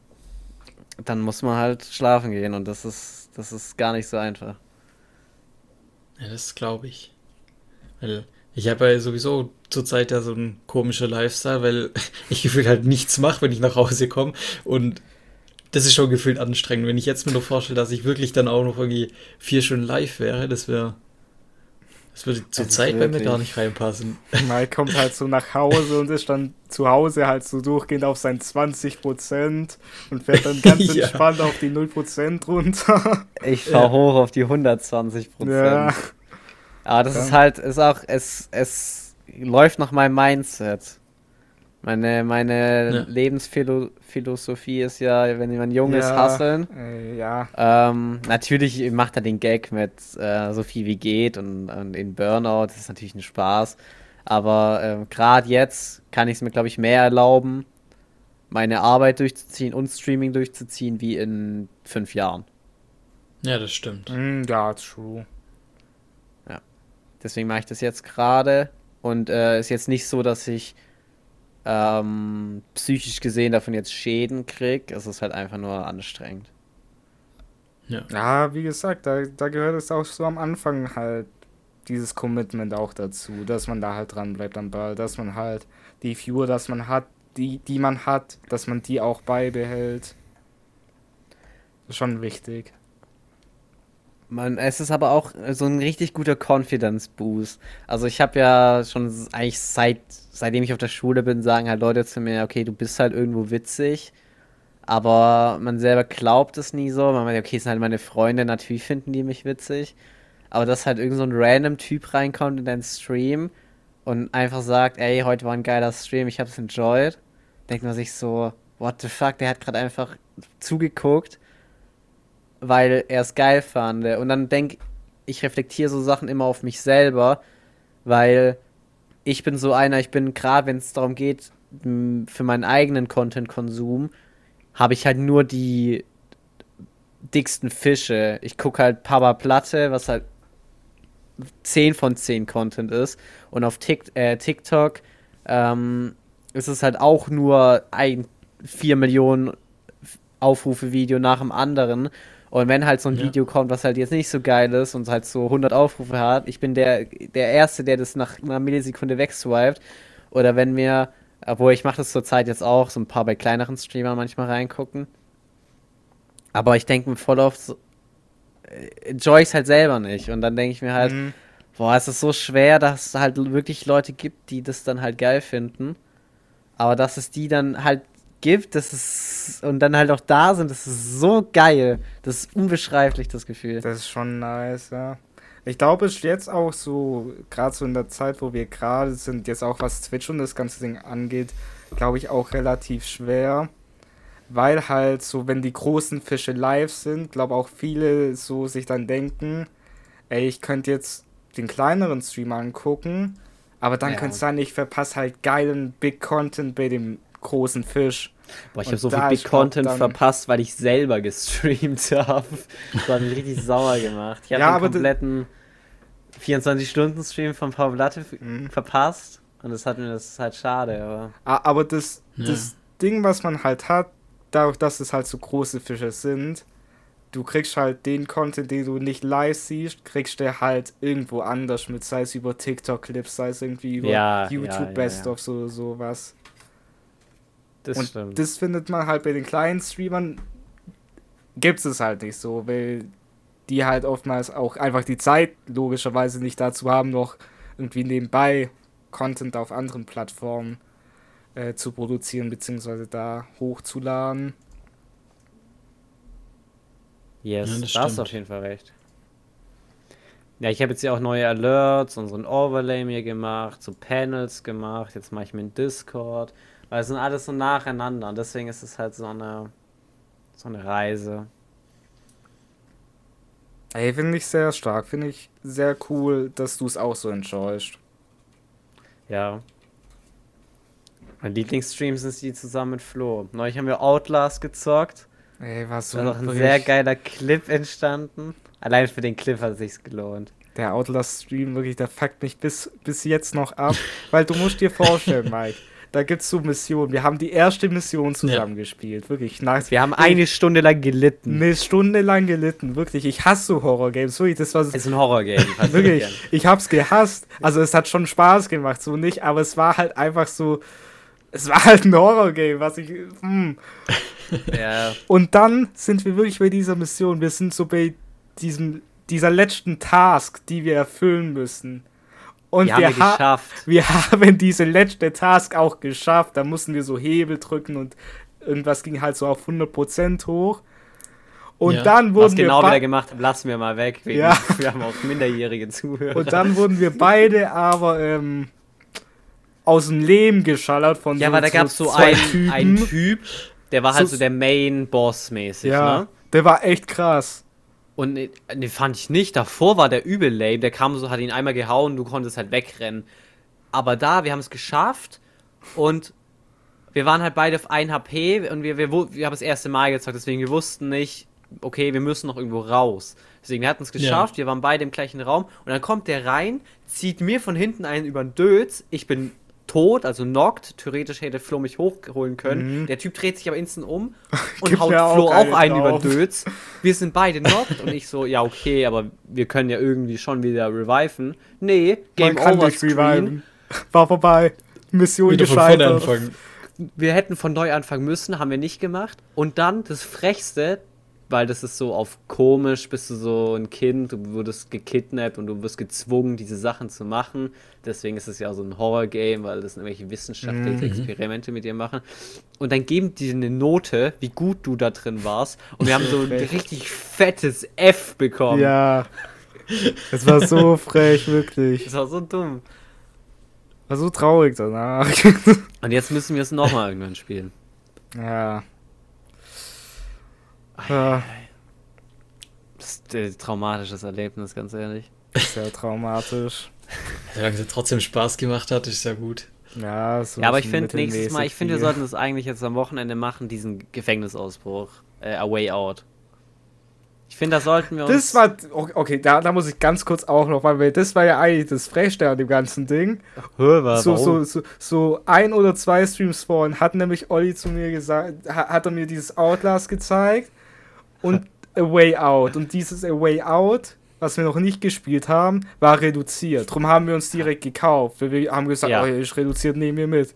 dann muss man halt schlafen gehen und das ist, das ist gar nicht so einfach. Ja, das glaube ich. Weil ich habe ja sowieso zurzeit ja so einen komischen Lifestyle, weil ich gefühlt halt nichts mache, wenn ich nach Hause komme. Und das ist schon gefühlt anstrengend. Wenn ich jetzt mir nur vorstelle, dass ich wirklich dann auch noch irgendwie vier Stunden live wäre, das wäre. Das würde zur ist Zeit bei mir gar nicht reinpassen. Mike kommt halt so nach Hause und ist dann zu Hause halt so durchgehend auf sein 20% und fährt dann ganz Ja. entspannt auf die 0% runter. Ich fahr Ja. hoch auf die 120 Prozent. ja. Aber das Ja. ist halt, ist auch, es, es läuft nach meinem Mindset. Meine, meine Ja. Lebensphilosophie ist ja, wenn jemand jung ist, Ja. hasseln. Äh, ja. Ähm, natürlich macht er den Gag mit äh, so viel wie geht und, und in Burnout, das ist natürlich ein Spaß. Aber ähm, gerade jetzt kann ich es mir, glaube ich, mehr erlauben, meine Arbeit durchzuziehen und Streaming durchzuziehen, wie in fünf Jahren. Ja, das stimmt. Mm, ja, true. Deswegen mache ich das jetzt gerade und äh, ist jetzt nicht so, dass ich ähm, psychisch gesehen davon jetzt Schäden krieg. Es ist halt einfach nur anstrengend. Ja. Ja, wie gesagt, da, da gehört es auch so am Anfang halt dieses Commitment auch dazu, dass man da halt dran bleibt am Ball, dass man halt die Viewer, dass man hat, die, die man hat, dass man die auch beibehält. Das ist schon wichtig. Man, es ist aber auch so ein richtig guter Confidence Boost. Also ich habe ja schon s- eigentlich seit seitdem ich auf der Schule bin, sagen halt Leute zu mir, okay, du bist halt irgendwo witzig, aber man selber glaubt es nie so. Man meint, okay, es sind halt meine Freunde, natürlich finden die mich witzig, aber dass halt irgend so ein random Typ reinkommt in deinen Stream und einfach sagt, ey, heute war ein geiler Stream, ich hab's enjoyed, denkt man sich so, what the fuck, der hat gerade einfach zugeguckt, weil er es geil fand. Und dann denk ich reflektiere so Sachen immer auf mich selber, weil ich bin so einer, ich bin gerade, wenn es darum geht, für meinen eigenen Content-Konsum, habe ich halt nur die dicksten Fische. Ich gucke halt Papa Platte, was halt 10 von 10 Content ist. Und auf Tik äh, TikTok ähm, ist es halt auch nur ein 4 Millionen Aufrufe Video nach dem anderen. Und wenn halt so ein ja. Video kommt, was halt jetzt nicht so geil ist und halt so 100 Aufrufe hat, ich bin der, der Erste, der das nach einer Millisekunde wegswiped. Oder wenn mir, obwohl ich mache das zurzeit jetzt auch, so ein paar bei kleineren Streamern manchmal reingucken. Aber ich denke mir voll oft, so, äh, enjoy ich halt selber nicht. Und dann denke ich mir halt, mhm. boah, es ist so schwer, dass es halt wirklich Leute gibt, die das dann halt geil finden. Aber dass es die dann halt gibt, das ist und dann halt auch da sind, das ist so geil. Das ist unbeschreiblich, das Gefühl. Das ist schon nice, ja. Ich glaube, es ist jetzt auch so, gerade so in der Zeit, wo wir gerade sind, jetzt auch was Twitch und das ganze Ding angeht, glaube ich auch relativ schwer. Weil halt so, wenn die großen Fische live sind, glaube auch viele so sich dann denken, ey, ich könnte jetzt den kleineren Stream angucken, aber dann ja. könnte es sein, ich verpasse halt geilen Big Content bei dem großen Fisch. Boah, ich habe so viel Big Content verpasst, weil ich selber gestreamt habe. Das hat mich richtig sauer gemacht. Ich habe ja, den kompletten 24-Stunden-Stream von Paul Blatte mhm. verpasst. Und das hat mir das ist halt schade, aber. Aber das, ja. das Ding, was man halt hat, dadurch, dass es halt so große Fische sind, du kriegst halt den Content, den du nicht live siehst, kriegst du halt irgendwo anders mit, sei es über TikTok-Clips, sei es irgendwie über ja, YouTube ja, Best of so sowas. Das und stimmt. das findet man halt bei den kleinen Streamern, gibt es halt nicht so, weil die halt oftmals auch einfach die Zeit logischerweise nicht dazu haben, noch irgendwie nebenbei Content auf anderen Plattformen äh, zu produzieren, beziehungsweise da hochzuladen. Yes, ja, da hast du auf jeden Fall recht. Ja, ich habe jetzt ja auch neue Alerts, unseren Overlay mir gemacht, so Panels gemacht, jetzt mache ich mir einen Discord. Weil es sind alles so nacheinander und deswegen ist es halt so eine, so eine Reise. Ey, finde ich sehr stark. Finde ich sehr cool, dass du es auch so enjoyst. Ja. Mein Lieblingsstream sind die zusammen mit Flo. Neulich haben wir Outlast gezockt. Ey, was so. Da ist auch ein sehr geiler Clip entstanden. Allein für den Clip hat es sich gelohnt. Der Outlast-Stream, wirklich, der fuckt mich bis, bis jetzt noch ab. weil du musst dir vorstellen, Mike da gibt es so Missionen. Wir haben die erste Mission zusammengespielt, ja. wirklich. Nice. Wir haben eine Stunde lang gelitten. Eine Stunde lang gelitten, wirklich. Ich hasse so Horror-Games, wirklich. Das war es ist ein Horror-Game. wirklich. Ich hab's gehasst. Also es hat schon Spaß gemacht, so nicht, aber es war halt einfach so. Es war halt ein Horror-Game, was ich. Ja. Und dann sind wir wirklich bei dieser Mission. Wir sind so bei diesem, dieser letzten Task, die wir erfüllen müssen. Und wir, wir, ha wir haben diese letzte Task auch geschafft. Da mussten wir so Hebel drücken und irgendwas ging halt so auf 100% hoch. Und ja. dann wurden Was genau wir wieder gemacht haben, lassen wir mal weg. ja. Wir haben auch minderjährige Zuhörer. Und dann wurden wir beide aber ähm, aus dem Leben geschallert von ja, so Ja, aber da gab es so einen, einen Typ, der war halt so, so der Main-Boss mäßig, ja, ne? Der war echt krass. Und ne, ne, fand ich nicht. Davor war der übel lame. Der kam so, hat ihn einmal gehauen, du konntest halt wegrennen. Aber da, wir haben es geschafft und wir waren halt beide auf 1 HP und wir, wir, wir haben das erste Mal gezockt, deswegen wir wussten nicht, okay, wir müssen noch irgendwo raus. Deswegen, wir hatten es geschafft, ja. wir waren beide im gleichen Raum und dann kommt der rein, zieht mir von hinten einen über den Dötz, ich bin tot, also knockt. Theoretisch hätte Flo mich hochholen können. Mhm. Der Typ dreht sich aber instant um und haut Flo auch, einen über Dötz. Wir sind beide knockt und ich so, ja, okay, aber wir können ja irgendwie schon wieder reviven. Nee, Game Man Over Screen. War vorbei. Mission wieder gescheitert. Wir hätten von neu anfangen müssen, haben wir nicht gemacht. Und dann das Frechste, weil das ist so auf komisch, bist du so ein Kind, du wurdest gekidnappt und du wirst gezwungen, diese Sachen zu machen. Deswegen ist es ja auch so ein Horror-Game, weil das irgendwelche wissenschaftlichen mhm. Experimente mit dir machen. Und dann geben die eine Note, wie gut du da drin warst. Und wir haben so ein richtig fettes F bekommen. Ja. Es war so frech, wirklich. Es war so dumm. War so traurig danach. Und jetzt müssen wir es nochmal irgendwann spielen. ja. Ja. Das ist ein traumatisches Erlebnis, ganz ehrlich. Sehr traumatisch. Solange es trotzdem Spaß gemacht hat, ist ja gut. Ja, so Ja, aber ich finde nächstes Mal, ich finde, wir sollten das eigentlich jetzt am Wochenende machen, diesen Gefängnisausbruch. Äh, A Way Out. Ich finde, da sollten wir uns. Das war, okay, da, da muss ich ganz kurz auch noch, weil das war ja eigentlich das Frechste an dem ganzen Ding. Hör, so, so, so, so ein oder zwei Streams vorhin hat nämlich Olli zu mir gesagt, ha- hat er mir dieses Outlast gezeigt und A Way Out. Und dieses A Way Out, was wir noch nicht gespielt haben, war reduziert. Drum haben wir uns direkt gekauft. Wir haben gesagt, Ja. oh, ist reduziert, nehmen wir mit.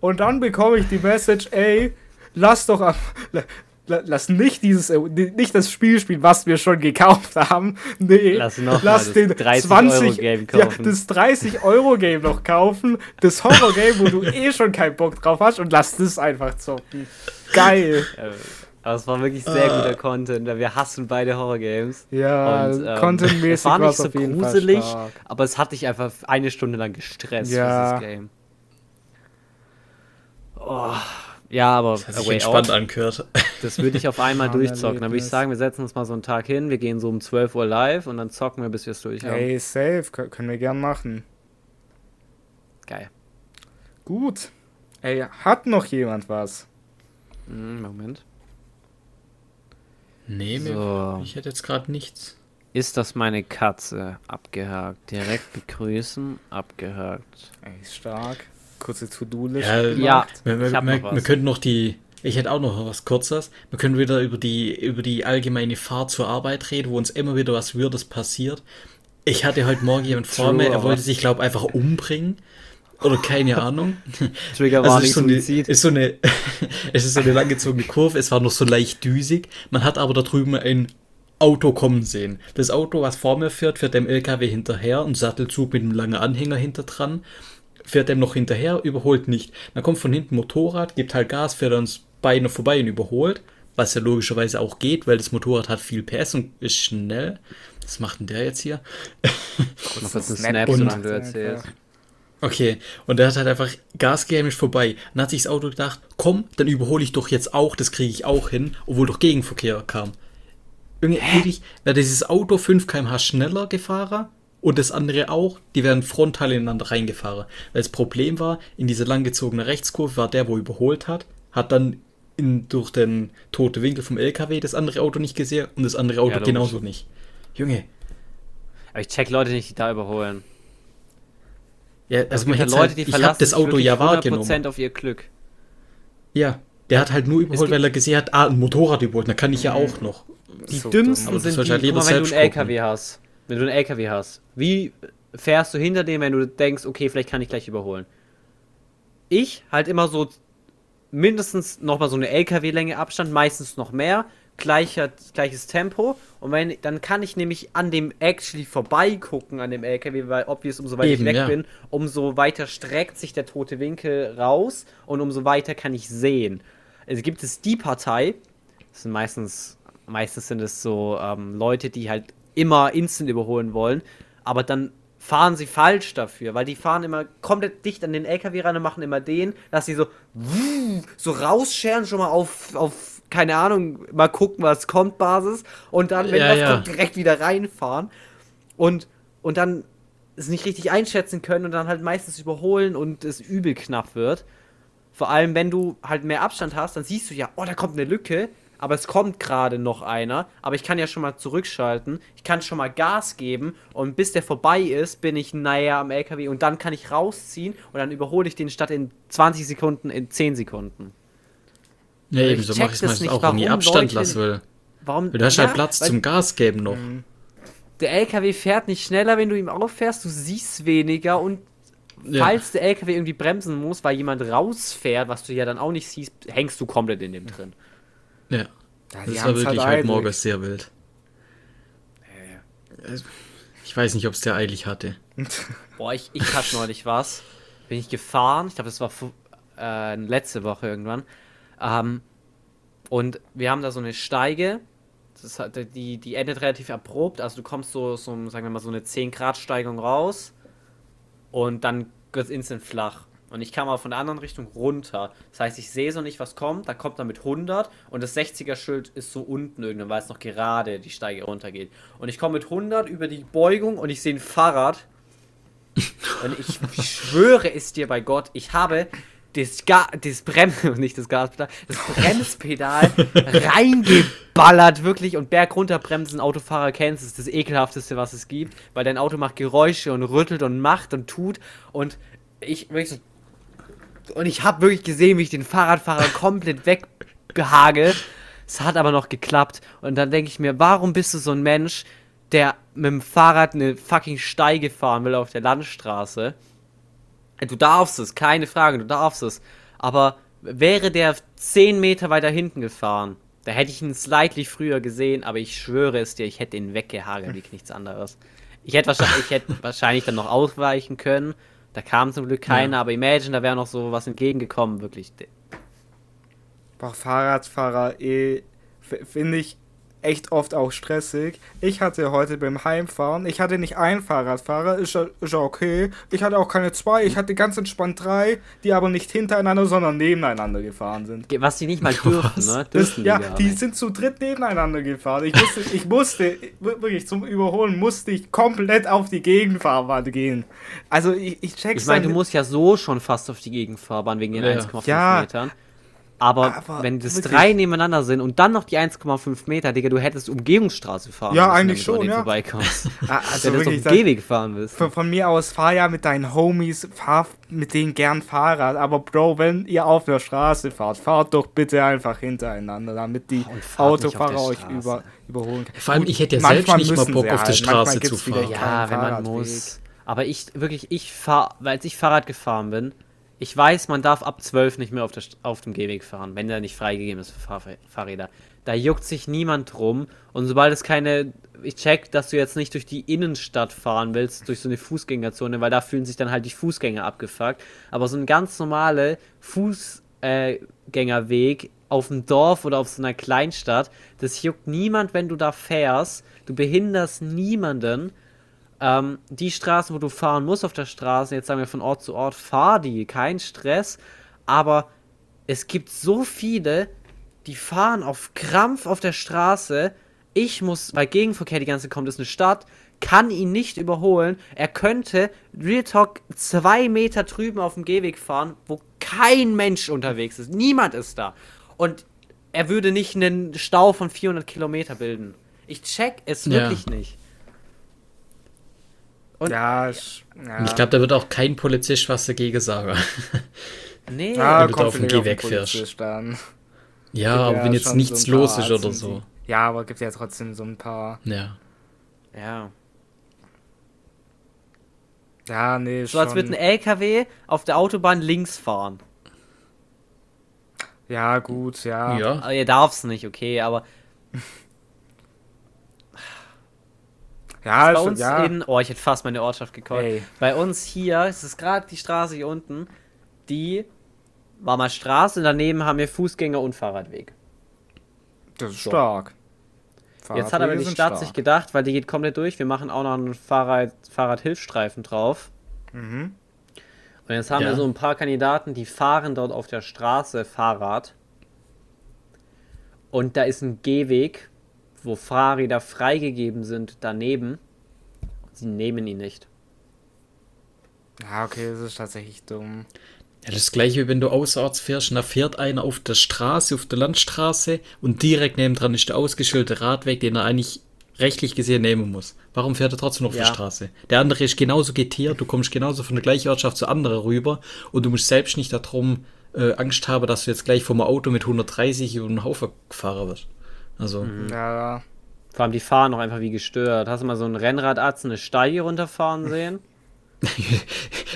Und dann bekomme ich die Message, ey, lass doch am, la- la- lass nicht dieses, äh, nicht das Spiel spielen, was wir schon gekauft haben. Nee, Lass noch lass das den 30 20 Euro Game Ja, kaufen. das 30 Euro Game noch kaufen, das Horror Game, wo du eh schon keinen Bock drauf hast und lass das einfach zocken. Geil. Aber es war wirklich sehr guter Content. weil Wir hassen beide Horror-Games. Ja, Und, ähm, contentmäßig es war nicht so auf jeden Fall gruselig, aber es hat dich einfach eine Stunde lang gestresst, Ja. dieses Game. Oh, ja, aber Das hat sich entspannt Out, angehört. das würde ich auf einmal Ein durchzocken. Dann würde ich sagen, wir setzen uns mal so einen Tag hin, wir gehen so um 12 Uhr live und dann zocken wir, bis wir es durch haben. Ey, safe, kö- können wir gern machen. Geil. Gut. Ey, hat noch jemand was? Hm, Moment. Nee, So. ich hätte jetzt gerade nichts. Ist das meine Katze? Abgehakt. Direkt begrüßen, abgehakt. Ey, stark. Kurze To-Do-Liste. Ja. Ja, Wir, wir, Ich hab noch wir, was. wir könnten noch die. Ich hätte auch noch was Kurzes. Wir können wieder über die, über die allgemeine Fahrt zur Arbeit reden, wo uns immer wieder was Weirdes passiert. Ich hatte heute Morgen jemand vor True, mir, er wollte sich, glaube einfach umbringen. Oder keine Ahnung. Trigger Also ist so eine, ist so eine, es ist so eine langgezogene Kurve, es war noch so leicht düsig. Man hat aber da drüben ein Auto kommen sehen. Das Auto, was vor mir fährt, fährt dem LKW hinterher, ein Sattelzug mit einem langen Anhänger hinter dran, fährt dem noch hinterher, überholt nicht. Dann kommt von hinten Motorrad, gibt halt Gas, fährt uns beinahe vorbei und überholt, was ja logischerweise auch geht, weil das Motorrad hat viel PS und ist schnell. Was macht denn der jetzt hier? Noch kurz einen Snap Snap, und- solange du erzählst. Okay, und der hat halt einfach Gas gegeben, ist vorbei. Dann hat sich das Auto gedacht, komm, dann überhole ich doch jetzt auch, das kriege ich auch hin, obwohl doch Gegenverkehr kam. Irgendwie, wäre dieses Auto 5 km/h schneller gefahren und das andere auch, die wären frontal ineinander reingefahren. Weil das Problem war, in dieser langgezogenen Rechtskurve war der, wo überholt hat, hat dann in, durch den toten Winkel vom LKW das andere Auto nicht gesehen und das andere Auto logisch. genauso nicht. Junge, Aber ich check Leute nicht, die da überholen. Ja, Also also man hätte ja halt, Leute, die ich habe verlassen das Auto ja wahrgenommen. 100% auf ihr Glück. Ja, der hat halt nur überholt, weil er gesehen hat, ah, ein Motorrad überholt, dann kann ich ja auch noch. Die So dümmsten dumm. Aber das sind die, halt guck lieber mal, wenn du einen gucken. LKW hast. Wenn du einen LKW hast. Wie fährst du hinter dem, wenn du denkst, okay, vielleicht kann ich gleich überholen? Ich halt immer so mindestens nochmal so eine LKW-Länge Abstand, meistens noch mehr, gleicher, gleiches Tempo. Und wenn, dann kann ich nämlich an dem actually vorbeigucken, an dem LKW, weil obvious, umso weiter ich weg ja. bin, umso weiter streckt sich der tote Winkel raus und umso weiter kann ich sehen. Also gibt es die Partei, das sind meistens, meistens sind es so ähm, Leute, die halt immer instant überholen wollen, aber dann fahren sie falsch dafür, weil die fahren immer komplett dicht an den LKW ran und machen immer den, dass sie so so rausscheren schon mal auf, auf keine Ahnung, mal gucken, was kommt, Basis und dann, wenn Ja, was ja. kommt, direkt wieder reinfahren und, und dann es nicht richtig einschätzen können und dann halt meistens überholen und es übel knapp wird. Vor allem, wenn du halt mehr Abstand hast, dann siehst du ja, oh, da kommt eine Lücke, aber es kommt gerade noch einer. Aber ich kann ja schon mal zurückschalten, ich kann schon mal Gas geben und bis der vorbei ist, bin ich näher am LKW und dann kann ich rausziehen und dann überhole ich den statt in 20 Sekunden in 10 Sekunden. Ja, eben, so mache ich es meistens auch, wenn ich Abstand lassen will. Warum? Weil du hast Ja, halt Platz zum Gas geben noch. Der LKW fährt nicht schneller, wenn du ihm auffährst, du siehst weniger und Ja. falls der LKW irgendwie bremsen muss, weil jemand rausfährt, was du ja dann auch nicht siehst, hängst du komplett in dem drin. Ja, Ja, das war wirklich halt heute. Morgen sehr wild. Also, Ich weiß nicht, ob es der eilig hatte. Boah, ich, ich hatte neulich was. Bin ich gefahren, ich glaube, das war äh, letzte Woche irgendwann. Ähm, und wir haben da so eine Steige. Das hat, die, die endet relativ abrupt. Also du kommst so, so, sagen wir mal, so eine 10 Grad Steigung raus. Und dann wird instant flach. Und ich kam aber von der anderen Richtung runter. Das heißt, ich sehe so nicht, was kommt. Da kommt dann mit 100 und das 60er-Schild ist so unten irgendwann, weil es noch gerade die Steige runtergeht. Und ich komme mit 100 über die Beugung und ich sehe ein Fahrrad. und ich, ich schwöre es dir bei Gott, ich habe das, Ga das Brems, nicht das Gaspedal, das Bremspedal reingeballert, wirklich. Und bergunterbremsen, Autofahrer kennst, ist das ekelhafteste, was es gibt, weil dein Auto macht Geräusche und rüttelt und macht und tut. Und ich wirklich so. Und ich habe wirklich gesehen, wie ich den Fahrradfahrer komplett weggehagel. Es hat aber noch geklappt. Und dann denke ich mir, warum bist du so ein Mensch, der mit dem Fahrrad eine fucking Steige fahren will auf der Landstraße? Du darfst es, keine Frage, du darfst es. Aber wäre der 10 Meter weiter hinten gefahren, da hätte ich ihn slightly früher gesehen, aber ich schwöre es dir, ich hätte ihn weggehagelt wie nichts anderes. Ich hätte wahrscheinlich, ich hätte wahrscheinlich dann noch ausweichen können. Da kam zum Glück keiner, ja. aber imagine, da wäre noch so was entgegengekommen, wirklich. Boah, Fahrradfahrer, eh, finde ich echt oft auch stressig. Ich hatte heute beim Heimfahren, ich hatte nicht einen Fahrradfahrer, ist ja, ist ja okay. Ich hatte auch keine zwei, ich hatte ganz entspannt drei, die aber nicht hintereinander, sondern nebeneinander gefahren sind. Was die nicht mal dürfen, ne? Dürfen das, die ja, die sind zu dritt nebeneinander gefahren. Ich musste, ich musste, wirklich zum Überholen musste ich komplett auf die Gegenfahrbahn gehen. Also ich, ich check's Ich meine, du musst ja so schon fast auf die Gegenfahrbahn wegen den ja. 1,5 ja. Metern. Aber, aber wenn das wirklich? drei nebeneinander sind und dann noch die 1,5 Meter, Digga, du hättest Umgehungsstraße fahren Ja, müssen, eigentlich schon, ja. Vorbeikommst. Ah, also wenn wirklich, du auf Gehweg fahren willst. Von, von, mir aus fahr ja mit deinen Homies, fahr mit denen gern Fahrrad. Aber Bro, wenn ihr auf der Straße fahrt, fahrt doch bitte einfach hintereinander, damit die oh, Autofahrer euch über, überholen können. Vor allem, ich hätte ja selbst nicht mal Bock auf der halt. Straße zu fahren. Ja, wenn man muss. Aber ich, wirklich, ich fahr, weil ich Fahrrad gefahren bin, ich weiß, man darf ab 12 nicht mehr auf, der, auf dem Gehweg fahren, wenn der nicht freigegeben ist für Fahr Fahrräder. Da juckt sich niemand drum. Und sobald es keine. Ich check, dass du jetzt nicht durch die Innenstadt fahren willst, durch so eine Fußgängerzone, weil da fühlen sich dann halt die Fußgänger abgefuckt. Aber so ein ganz normaler Fußgängerweg äh, auf dem Dorf oder auf so einer Kleinstadt, das juckt niemand, wenn du da fährst. Du behinderst niemanden ähm, die Straßen, wo du fahren musst auf der Straße, jetzt sagen wir von Ort zu Ort, fahr die, kein Stress. Aber es gibt so viele, die fahren auf Krampf auf der Straße. Ich muss, weil Gegenverkehr die ganze kommt, ist eine Stadt, kann ihn nicht überholen. Er könnte Real Talk zwei Meter drüben auf dem Gehweg fahren, wo kein Mensch unterwegs ist. Niemand ist da. Und er würde nicht einen Stau von 400 Kilometer bilden. Ich check es wirklich ja. nicht. Und ja, ich, ja. ich glaube, da wird auch kein Polizist was dagegen sagen. Nee, ja, wenn du da auf dem Gehweg fährst. Ja, aber wenn jetzt nichts so los ist oder so. Ja, aber gibt ja trotzdem so ein paar. Ja. Ja. Ja, nee, So als würde ein LKW auf der Autobahn links fahren. Ja, gut, ja. Ja. Aber ihr darf's nicht, okay, aber Ja, bei uns ja. in, oh, ich hätte fast meine Ortschaft gecallt. Bei uns hier, es ist gerade die Straße hier unten, die war mal Straße, daneben haben wir Fußgänger und Fahrradweg. Das ist so. stark. Jetzt hat aber die Stadt stark. sich gedacht, weil die geht komplett durch, wir machen auch noch einen Fahrrad, Fahrradhilfsstreifen drauf. Mhm. Und jetzt haben ja. wir so ein paar Kandidaten, die fahren dort auf der Straße Fahrrad. Und da ist ein Gehweg wo Fahrräder freigegeben sind, daneben. Sie nehmen ihn nicht. Ja, okay, das ist tatsächlich dumm. Ja, das gleiche, wie wenn du außerorts fährst und da fährt einer auf der Straße, auf der Landstraße und direkt nebendran ist der ausgeschilderte Radweg, den er eigentlich rechtlich gesehen nehmen muss. Warum fährt er trotzdem noch auf ja. der Straße? Der andere ist genauso getiert, du kommst genauso von der gleichen Ortschaft zur anderen rüber und du musst selbst nicht darum äh, Angst haben, dass du jetzt gleich vom Auto mit 130 über den Haufen gefahren wirst. Also. Mhm. Ja. Vor allem die fahren noch einfach wie gestört. Hast du mal so ein Rennradarzt eine Steige runterfahren sehen?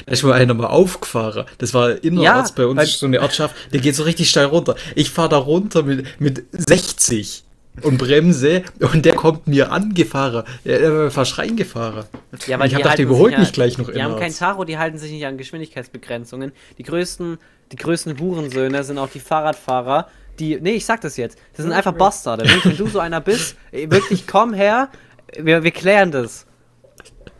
da ist mal einer mal aufgefahren. Das war innerorts ja, bei uns so eine Ortschaft. Der geht so richtig steil runter. Ich fahre da runter mit, mit 60 und bremse und der kommt mir angefahren. Der war fast reingefahren. Ja, weil ich habe gedacht, der überholt mich gleich noch Die haben kein Tacho, die halten sich nicht an Geschwindigkeitsbegrenzungen. Die größten, die größten Hurensöhne sind auch die Fahrradfahrer, die, nee, ich sag das jetzt, das sind einfach Bastarde. Wenn du so einer bist, wirklich komm her, wir, wir klären das.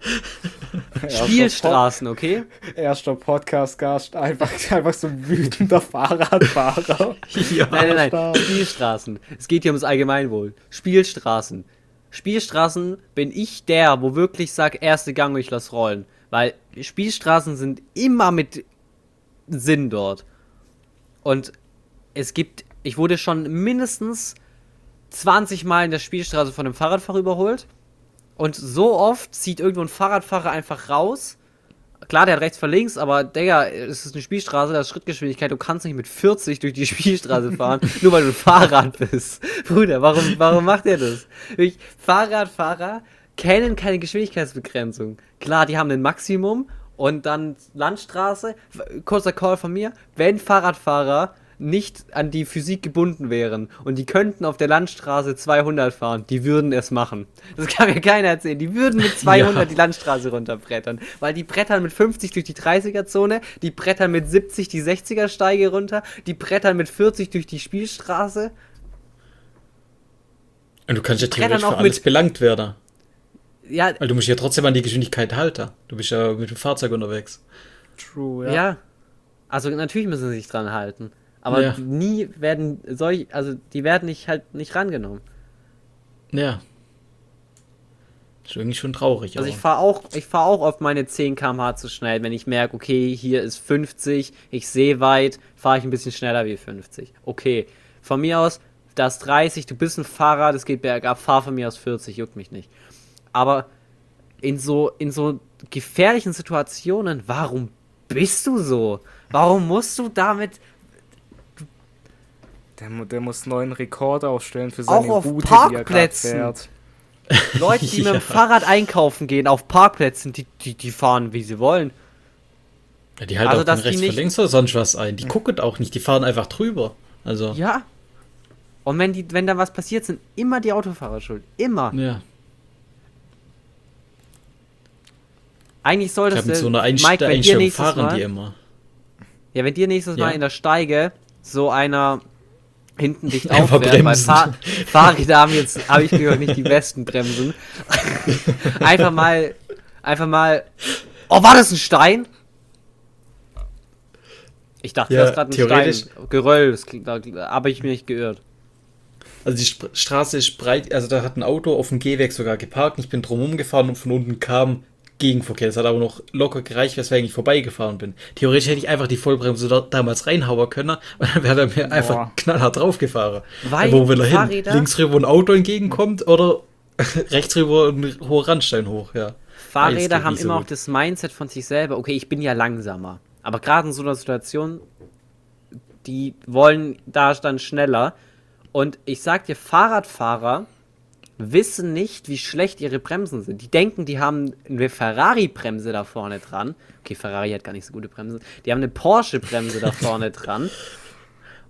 Spielstraßen, okay? Erster Podcast-Gast, einfach, einfach so ein wütender Fahrradfahrer. ja. Nein, nein, nein. Spielstraßen. Es geht hier ums Allgemeinwohl. Spielstraßen. Spielstraßen bin ich der, wo wirklich sagt, erste Gang und ich lass rollen. Weil Spielstraßen sind immer mit Sinn dort. Und es gibt, ich wurde schon mindestens 20 Mal in der Spielstraße von einem Fahrradfahrer überholt. Und so oft zieht irgendwo ein Fahrradfahrer einfach raus. Klar, der hat rechts vor links, aber Digga, es ist eine Spielstraße, da ist Schrittgeschwindigkeit. Du kannst nicht mit 40 durch die Spielstraße fahren, nur weil du ein Fahrrad bist. Bruder, warum, warum macht er das? Ich, Fahrradfahrer kennen keine Geschwindigkeitsbegrenzung. Klar, die haben ein Maximum und dann Landstraße. Kurzer Call von mir. Wenn Fahrradfahrer nicht an die Physik gebunden wären und die könnten auf der Landstraße 200 fahren, die würden es machen. Das kann mir keiner erzählen. Die würden mit 200 ja. die Landstraße runterbrettern, weil die brettern mit 50 durch die 30er-Zone, die brettern mit 70 die 60er-Steige runter, die brettern mit 40 durch die Spielstraße. Und du kannst ja theoretisch für alles belangt werden. Ja. Weil du musst ja trotzdem an die Geschwindigkeit halten. Du bist ja mit dem Fahrzeug unterwegs. True, ja. Ja. Also natürlich müssen sie sich dran halten. Aber ja. nie werden solch, also die werden nicht halt nicht rangenommen. Ja. Ist irgendwie schon traurig. Also aber. ich fahre auch, ich fahre auch auf meine 10 km/h zu schnell, wenn ich merke, okay, hier ist 50, ich sehe weit, fahre ich ein bisschen schneller wie 50. Okay, von mir aus, das 30, du bist ein Fahrer, das geht bergab, fahr von mir aus 40, juckt mich nicht. Aber in so, in so gefährlichen Situationen, warum bist du so? Warum musst du damit der, der muss neuen Rekord aufstellen für seine Auch auf Route, Parkplätzen. die er fährt. Leute, die ja. mit dem Fahrrad einkaufen gehen auf Parkplätzen, die, die, die fahren, wie sie wollen. Ja, die halten also, auch rechts vor links oder sonst was ein. Die gucken auch nicht, die fahren einfach drüber. Also. Ja. Und wenn, die, wenn da was passiert, sind immer die Autofahrer schuld. Immer. Ja. Eigentlich soll das. Ich so eine Einst Mike, wenn dir fahren Mal, die immer. Ja, wenn dir nächstes ja. Mal in der Steige so einer hinten dicht aufwärmen, weil Fahr Fahrräder haben jetzt, habe ich gehört, nicht die besten Bremsen. einfach mal, einfach mal, oh, war das ein Stein? Ich dachte, ja, das ist gerade ein Stein, Geröll, das klingt, da habe ich mich nicht geirrt. Also die Sp Straße ist breit, also da hat ein Auto auf dem Gehweg sogar geparkt. Ich bin drumherum gefahren und von unten kam Gegenverkehr. Das hat aber noch locker gereicht, weswegen ich vorbeigefahren bin. Theoretisch hätte ich einfach die Vollbremse dort damals reinhauen können und dann wäre er mir Boah. einfach knallhart draufgefahren. Weil Wo will er Fahrräder hin? Links rüber ein Auto entgegenkommt oder rechts rüber ein hoher Randstein hoch, ja. Fahrräder haben so immer gut. auch das Mindset von sich selber, okay, ich bin ja langsamer. Aber gerade in so einer Situation, die wollen da dann schneller. Und ich sag dir, Fahrradfahrer wissen nicht, wie schlecht ihre Bremsen sind. Die denken, die haben eine Ferrari-Bremse da vorne dran. Okay, Ferrari hat gar nicht so gute Bremsen. Die haben eine Porsche-Bremse da vorne dran.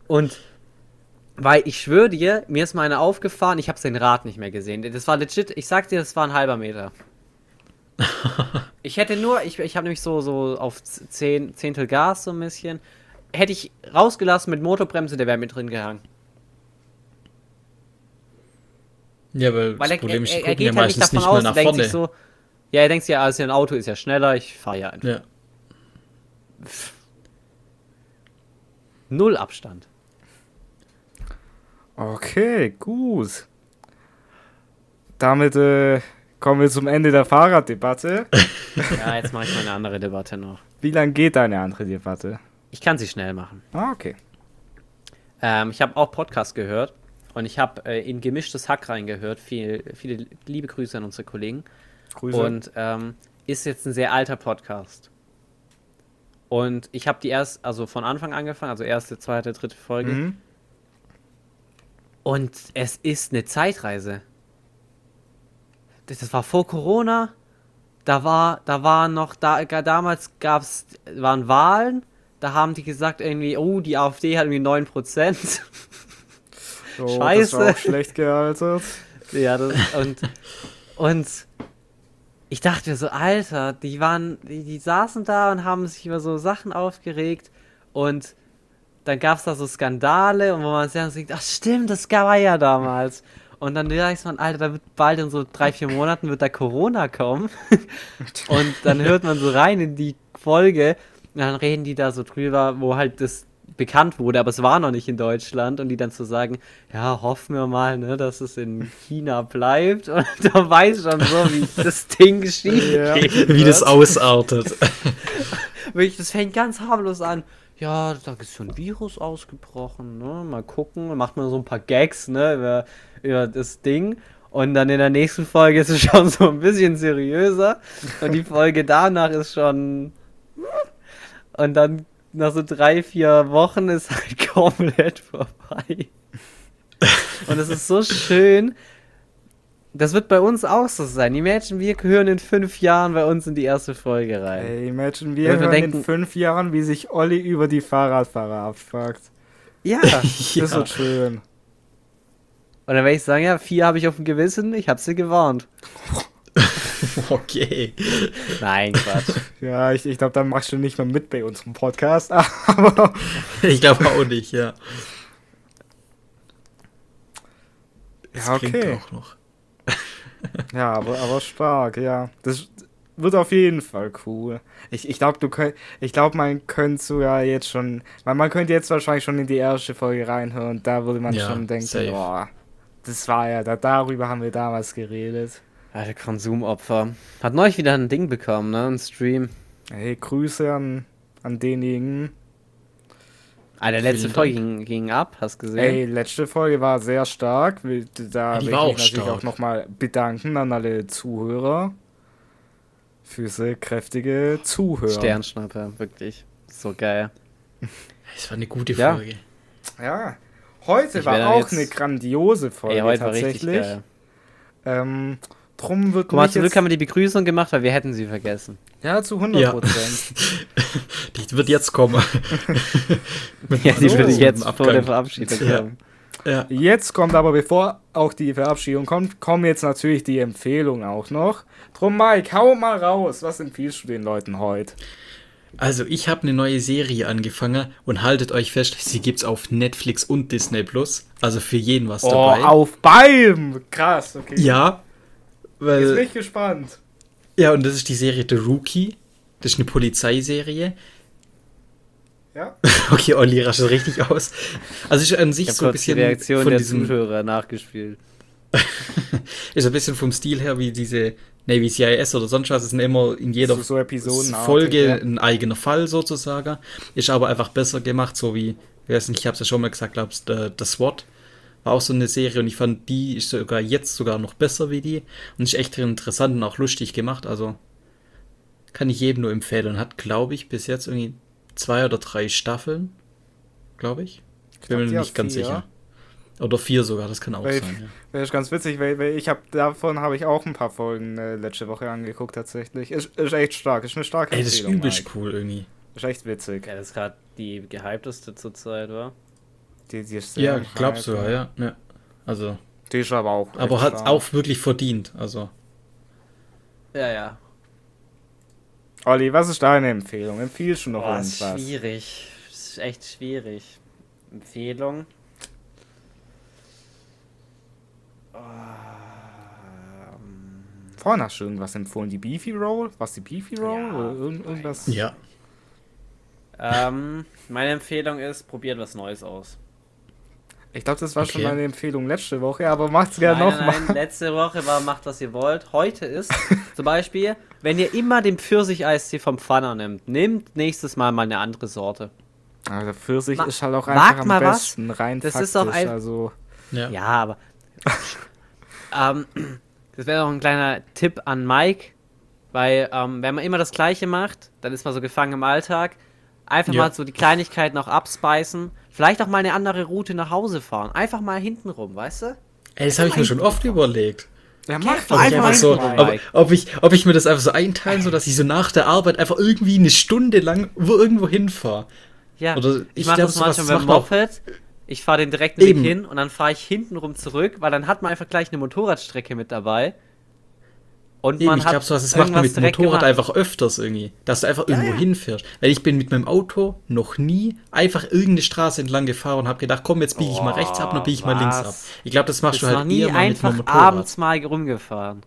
Und weil ich schwöre dir, mir ist meine aufgefahren, ich habe den Rad nicht mehr gesehen. Das war legit, ich sag dir, das war ein halber Meter. ich hätte nur, ich, ich habe nämlich so, so auf zehn, Zehntel Gas so ein bisschen. Hätte ich rausgelassen mit Motorbremse, der wäre mit drin gehangen. Ja, weil, weil das Problem ist, er, er, er geht ja halt nicht davon nicht aus, nach denkt sich so, ja, er denkt sich ja, also ein Auto ist ja schneller, ich fahre ja einfach. Ja. Null Abstand. Okay, gut. Damit äh, kommen wir zum Ende der Fahrraddebatte. ja, jetzt mache ich mal eine andere Debatte noch. Wie lange geht deine andere Debatte? Ich kann sie schnell machen. Ah, okay. Ähm, ich habe auch Podcast gehört und ich habe äh, in gemischtes Hack reingehört. Viel, viele liebe Grüße an unsere Kollegen. Grüße. Und ähm, ist jetzt ein sehr alter Podcast. Und ich habe die erst, also von Anfang angefangen, also erste, zweite, dritte Folge. Mhm. Und es ist eine Zeitreise. Das war vor Corona. Da war, da war noch, da, damals gab's, waren Wahlen. Da haben die gesagt irgendwie, oh, die AfD hat irgendwie 9%. Oh, Scheiße. Das war auch schlecht gealtert. ja, das, und, und ich dachte mir so, Alter, die waren, die, die saßen da und haben sich über so Sachen aufgeregt und dann gab es da so Skandale und wo man sich denkt, ach stimmt, das war ja damals. Und dann weiß man, Alter, da wird bald in so drei, vier Monaten wird da Corona kommen. und dann hört man so rein in die Folge und dann reden die da so drüber, wo halt das bekannt wurde, aber es war noch nicht in Deutschland und die dann zu so sagen, ja, hoffen wir mal, ne, dass es in China bleibt und da weiß schon so, wie das Ding schief ja. Wie das ausartet. Wirklich, das fängt ganz harmlos an. Ja, da ist so ein Virus ausgebrochen, ne? Mal gucken, macht man so ein paar Gags, ne, über, über das Ding. Und dann in der nächsten Folge ist es schon so ein bisschen seriöser. Und die Folge danach ist schon. Und dann nach so drei, vier Wochen ist halt komplett vorbei. Und es ist so schön. Das wird bei uns auch so sein. Imagine, wir hören in fünf Jahren bei uns in die erste Folge rein. Ey, imagine, wir hören denken, in fünf Jahren, wie sich Olli über die Fahrradfahrer abfuckt. Ja, das ja. wird schön. Und dann werde ich sagen, ja, vier habe ich auf dem Gewissen, ich habe sie gewarnt. okay. Nein, Quatsch. Ja, ich, ich glaube, dann machst du nicht mehr mit bei unserem Podcast. Aber ich glaube auch nicht, ja. Das ja, okay. Auch noch. ja, aber, aber stark, ja. Das wird auf jeden Fall cool. Ich, ich glaube, du könnt, ich glaube, man könnte sogar jetzt schon, weil man könnte jetzt wahrscheinlich schon in die erste Folge reinhören. Da würde man ja, schon denken, boah, das war ja, da, darüber haben wir damals geredet. Alter, Konsumopfer. Hat neulich wieder ein Ding bekommen, ne? Ein Stream. Hey, Grüße an, an denjenigen. Ah, der letzte Folge ging, ging, ab, hast du gesehen? Ey, letzte Folge war sehr stark. Da will ich mich natürlich stark. auch nochmal bedanken an alle Zuhörer. Für diese kräftige Zuhörer. Sternschnapper, wirklich. So geil. Es war eine gute Folge. Ja, ja. heute ich war auch eine grandiose Folge ey, heute tatsächlich. War richtig geil. Ähm, drum wird Guck mal, zum Glück haben wir die Begrüßung gemacht, weil wir hätten sie vergessen. Ja, zu 100 Prozent. Ja. die wird jetzt kommen. ja, die würde jetzt vor der Verabschiedung kommen. Ja. Jetzt kommt aber, bevor auch die Verabschiedung kommt, kommen jetzt natürlich die Empfehlungen auch noch. Drum, Mike, hau mal raus. Was empfiehlst du den Leuten heute? Also, ich habe eine neue Serie angefangen und haltet euch fest, sie gibt's auf Netflix und Disney Plus. Also für jeden was oh, dabei. Auf beim! Krass, okay. Ja. Weil, Jetzt bin ich gespannt. Ja, und das ist die Serie The Rookie. Das ist eine Polizeiserie. Ja. okay, Olli rascht richtig aus. Also ist an sich ich so ein bisschen die Reaktion von der diesem Zuhörer nachgespielt. ist ein bisschen vom Stil her wie diese Navy CIS oder sonst was. Es sind immer in jeder so, so Folge ja. ein eigener Fall sozusagen. Ist aber einfach besser gemacht, so wie, ich weiß nicht, ich habe es ja schon mal gesagt, glaubst der, der SWAT war auch so eine Serie und ich fand die ist sogar jetzt sogar noch besser wie die und ist echt interessant und auch lustig gemacht. Also kann ich jedem nur empfehlen. Und hat, glaube ich, bis jetzt irgendwie zwei oder drei Staffeln, glaube ich. Ich bin mir nicht ganz vier. sicher. Oder vier sogar, das kann auch weil sein. Ja. Das ist ganz witzig, weil, weil ich habe davon habe ich auch ein paar Folgen äh, letzte Woche angeguckt tatsächlich. Ist, ist echt stark, ist eine starke Ey, das ist übelst cool irgendwie. Ist echt witzig. Ja, das ist gerade die gehypteste zurzeit, war. Die, die ist ja, glaubst du, ja. ja. Also. Die ist aber auch. Aber hat auch wirklich verdient, also. Ja, ja. Olli, was ist deine Empfehlung? Empfiehlst du noch Boah, irgendwas? Schwierig. Das ist echt schwierig. Empfehlung. Vorhin hast du irgendwas empfohlen. Die Beefy Roll? Was die Beefy Roll? Ja, oder irgend, irgendwas? Ja. Ähm, meine Empfehlung ist, probiert was Neues aus. Ich glaube, das war okay. schon meine Empfehlung letzte Woche, aber macht's gerne nochmal. Nein, letzte Woche war, macht was ihr wollt. Heute ist zum Beispiel, wenn ihr immer den Pfirsich-Eistee vom Pfanner nimmt, nehmt nächstes Mal mal eine andere Sorte. Also Pfirsich Ma ist halt auch einfach am besten, was? rein das faktisch, ist auch ein, also. Ja, ja aber ähm, das wäre auch ein kleiner Tipp an Mike, weil ähm, wenn man immer das Gleiche macht, dann ist man so gefangen im Alltag. Einfach ja. mal so die Kleinigkeiten auch abspeisen. Vielleicht auch mal eine andere Route nach Hause fahren. Einfach mal hinten rum, weißt du? Ey, das habe ich mir schon oft überlegt. Ja, mach doch einfach so, ob, ob, ich, ob ich mir das einfach so einteilen, so dass ich so nach der Arbeit einfach irgendwie eine Stunde lang wo irgendwo hinfahre. Ja, Oder ich, ich mache das manchmal mit dem Moped. Ich fahre den direkten Weg hin und dann fahre ich hinten rum zurück, weil dann hat man einfach gleich eine Motorradstrecke mit dabei. Und Eben, man ich glaube, so was das macht man mit direkt Motorrad gemacht. einfach öfters irgendwie. Dass du einfach irgendwo hinfährst. Weil ich bin mit meinem Auto noch nie einfach irgendeine Straße entlang gefahren und habe gedacht, komm, jetzt biege ich mal rechts ab, dann biege ich mal links ab. was? Ich glaube, das machst Bist du halt nie eher mal mit einfach Motorrad. abends mal rumgefahren.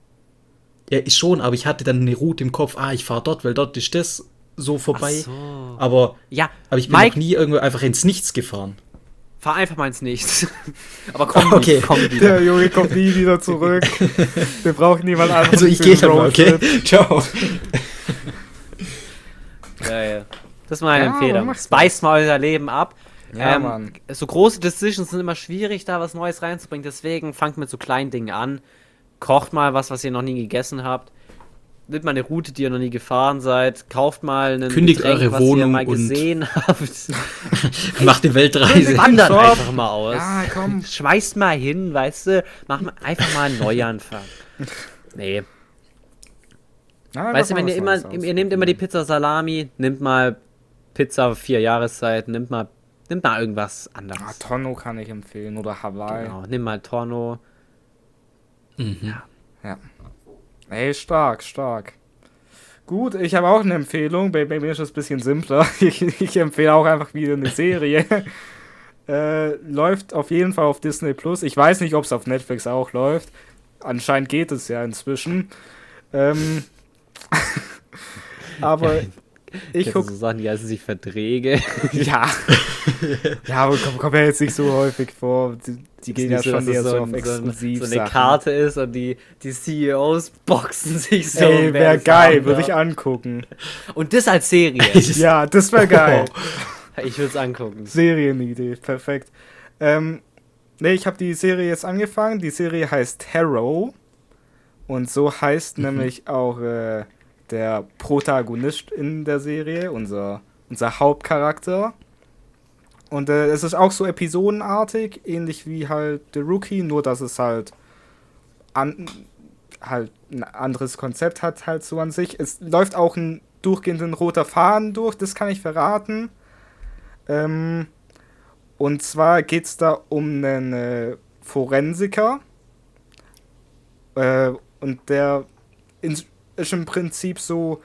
Ja, ist schon, aber ich hatte dann eine Route im Kopf, ah, ich fahre dort, weil dort ist das so vorbei. Ach so. Aber, Ja, aber ich bin Mike, noch nie irgendwo einfach ins Nichts gefahren. Fahr einfach mal ins Nichts. Aber komm, Okay. nicht, komm wieder. Der Junge kommt nie wieder zurück. Wir brauchen niemanden einfach Also ich gehe dann mal, okay? Ciao. Ja, ja. Das ist meine Ja, Empfehlung. Speist mal euer Leben ab. Ja, ähm, Mann. so große Decisions sind immer schwierig, da was Neues reinzubringen. Deswegen fangt mit so kleinen Dingen an. Kocht mal was, was ihr noch nie gegessen habt. Nimmt mal eine Route, die ihr noch nie gefahren seid. Kauft mal einen Kündigt Getränk, eure was ihr Wohnung mal und- gesehen habt. Macht die Weltreise. Wandert einfach mal aus. Ja, komm. Schmeißt mal hin, weißt du. Mach mal einfach mal einen Neuanfang. Nee. Ja, Weißt du, wenn ihr immer, Neues ihr nehmt immer die Pizza Salami, nimmt mal Pizza vier Jahreszeiten, nimmt mal, nimmt mal irgendwas Ah, anderes. Tonno kann ich empfehlen oder Hawaii. Genau, nimm mal Torno. Mhm. Ey, stark, stark. Gut, ich habe auch eine Empfehlung. Bei, bei mir ist das ein bisschen simpler. Ich, ich empfehle auch einfach wieder eine Serie. äh, läuft auf jeden Fall auf Disney Plus. Ich weiß nicht, ob es auf Netflix auch läuft. Anscheinend geht es ja inzwischen. Ähm, aber ich Ich guck, so Sachen, die heißen sich Verträge. ja. ja, aber kommt komm ja jetzt nicht so häufig vor. Die, die gehen ja so, schon eher so, so, auf exklusiv so eine Karte ist und die, die CEOs boxen sich so. Ey, wäre geil, würde ich angucken. Und das als Serie. Ja, das wäre geil. ich würde es angucken. Serienidee, perfekt. Ähm, ne, ich habe die Serie jetzt angefangen. Die Serie heißt Harrow. Und so heißt nämlich auch äh, der Protagonist in der Serie, unser, unser Hauptcharakter. Und äh, es ist auch so episodenartig, ähnlich wie halt The Rookie, nur dass es halt, an, halt ein anderes Konzept hat halt so an sich. Es läuft auch ein durchgehenden roter Faden durch, das kann ich verraten. Ähm, und zwar geht es da um einen äh, Forensiker. Äh, und der ist im Prinzip so,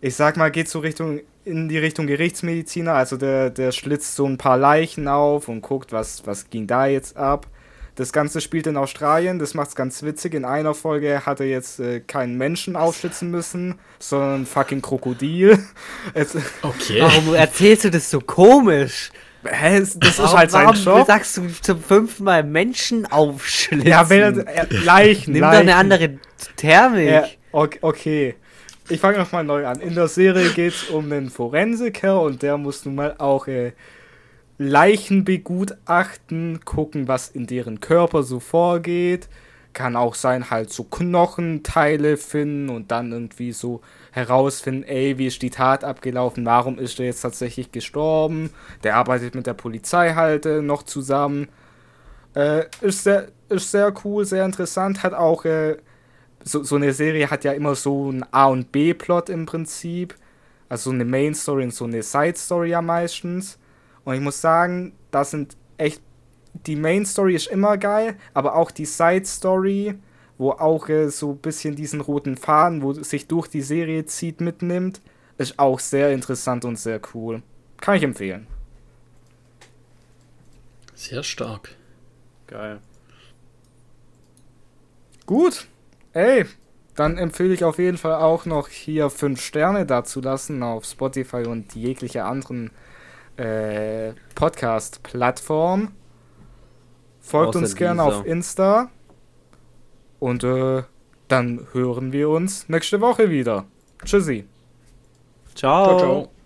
ich sag mal, geht so Richtung in die Richtung Gerichtsmediziner. Also der, der schlitzt so ein paar Leichen auf und guckt, was, was ging da jetzt ab. Das Ganze spielt in Australien, das macht's ganz witzig. In einer Folge hat er jetzt äh, keinen Menschen aufschlitzen müssen, sondern ein fucking Krokodil. Es, Okay. Warum erzählst du das so komisch? hä, das ist Warum, halt sein warum Job. sagst du zum fünften Mal Menschen aufschlitzen? Ja, wenn er, er Leichen, Nimm doch Leichen. eine andere Thermik. Ja, ok- okay. Ich fange nochmal neu an. In der Serie geht es um einen Forensiker und der muss nun mal auch äh, Leichen begutachten, gucken, was in deren Körper so vorgeht. Kann auch sein, halt so Knochenteile finden und dann irgendwie so herausfinden, ey, wie ist die Tat abgelaufen, warum ist er jetzt tatsächlich gestorben. Der arbeitet mit der Polizei halt äh, noch zusammen. Äh, ist, sehr, ist sehr cool, sehr interessant, hat auch äh, so, so eine Serie hat ja immer so einen A- und B-Plot im Prinzip. Also so eine Main-Story und so eine Side-Story ja meistens. Und ich muss sagen, das sind echt. Die Main-Story ist immer geil, aber auch die Side-Story, wo auch äh, so ein bisschen diesen roten Faden, wo sich durch die Serie zieht, mitnimmt, ist auch sehr interessant und sehr cool. Kann ich empfehlen. Sehr stark. Geil. Gut. Ey, dann empfehle ich auf jeden Fall auch noch hier 5 Sterne dazulassen auf Spotify und jegliche anderen äh, Podcast-Plattformen. Folgt Außer uns gerne auf Insta. Und äh, dann hören wir uns nächste Woche wieder. Tschüssi. Ciao. Ciao, ciao.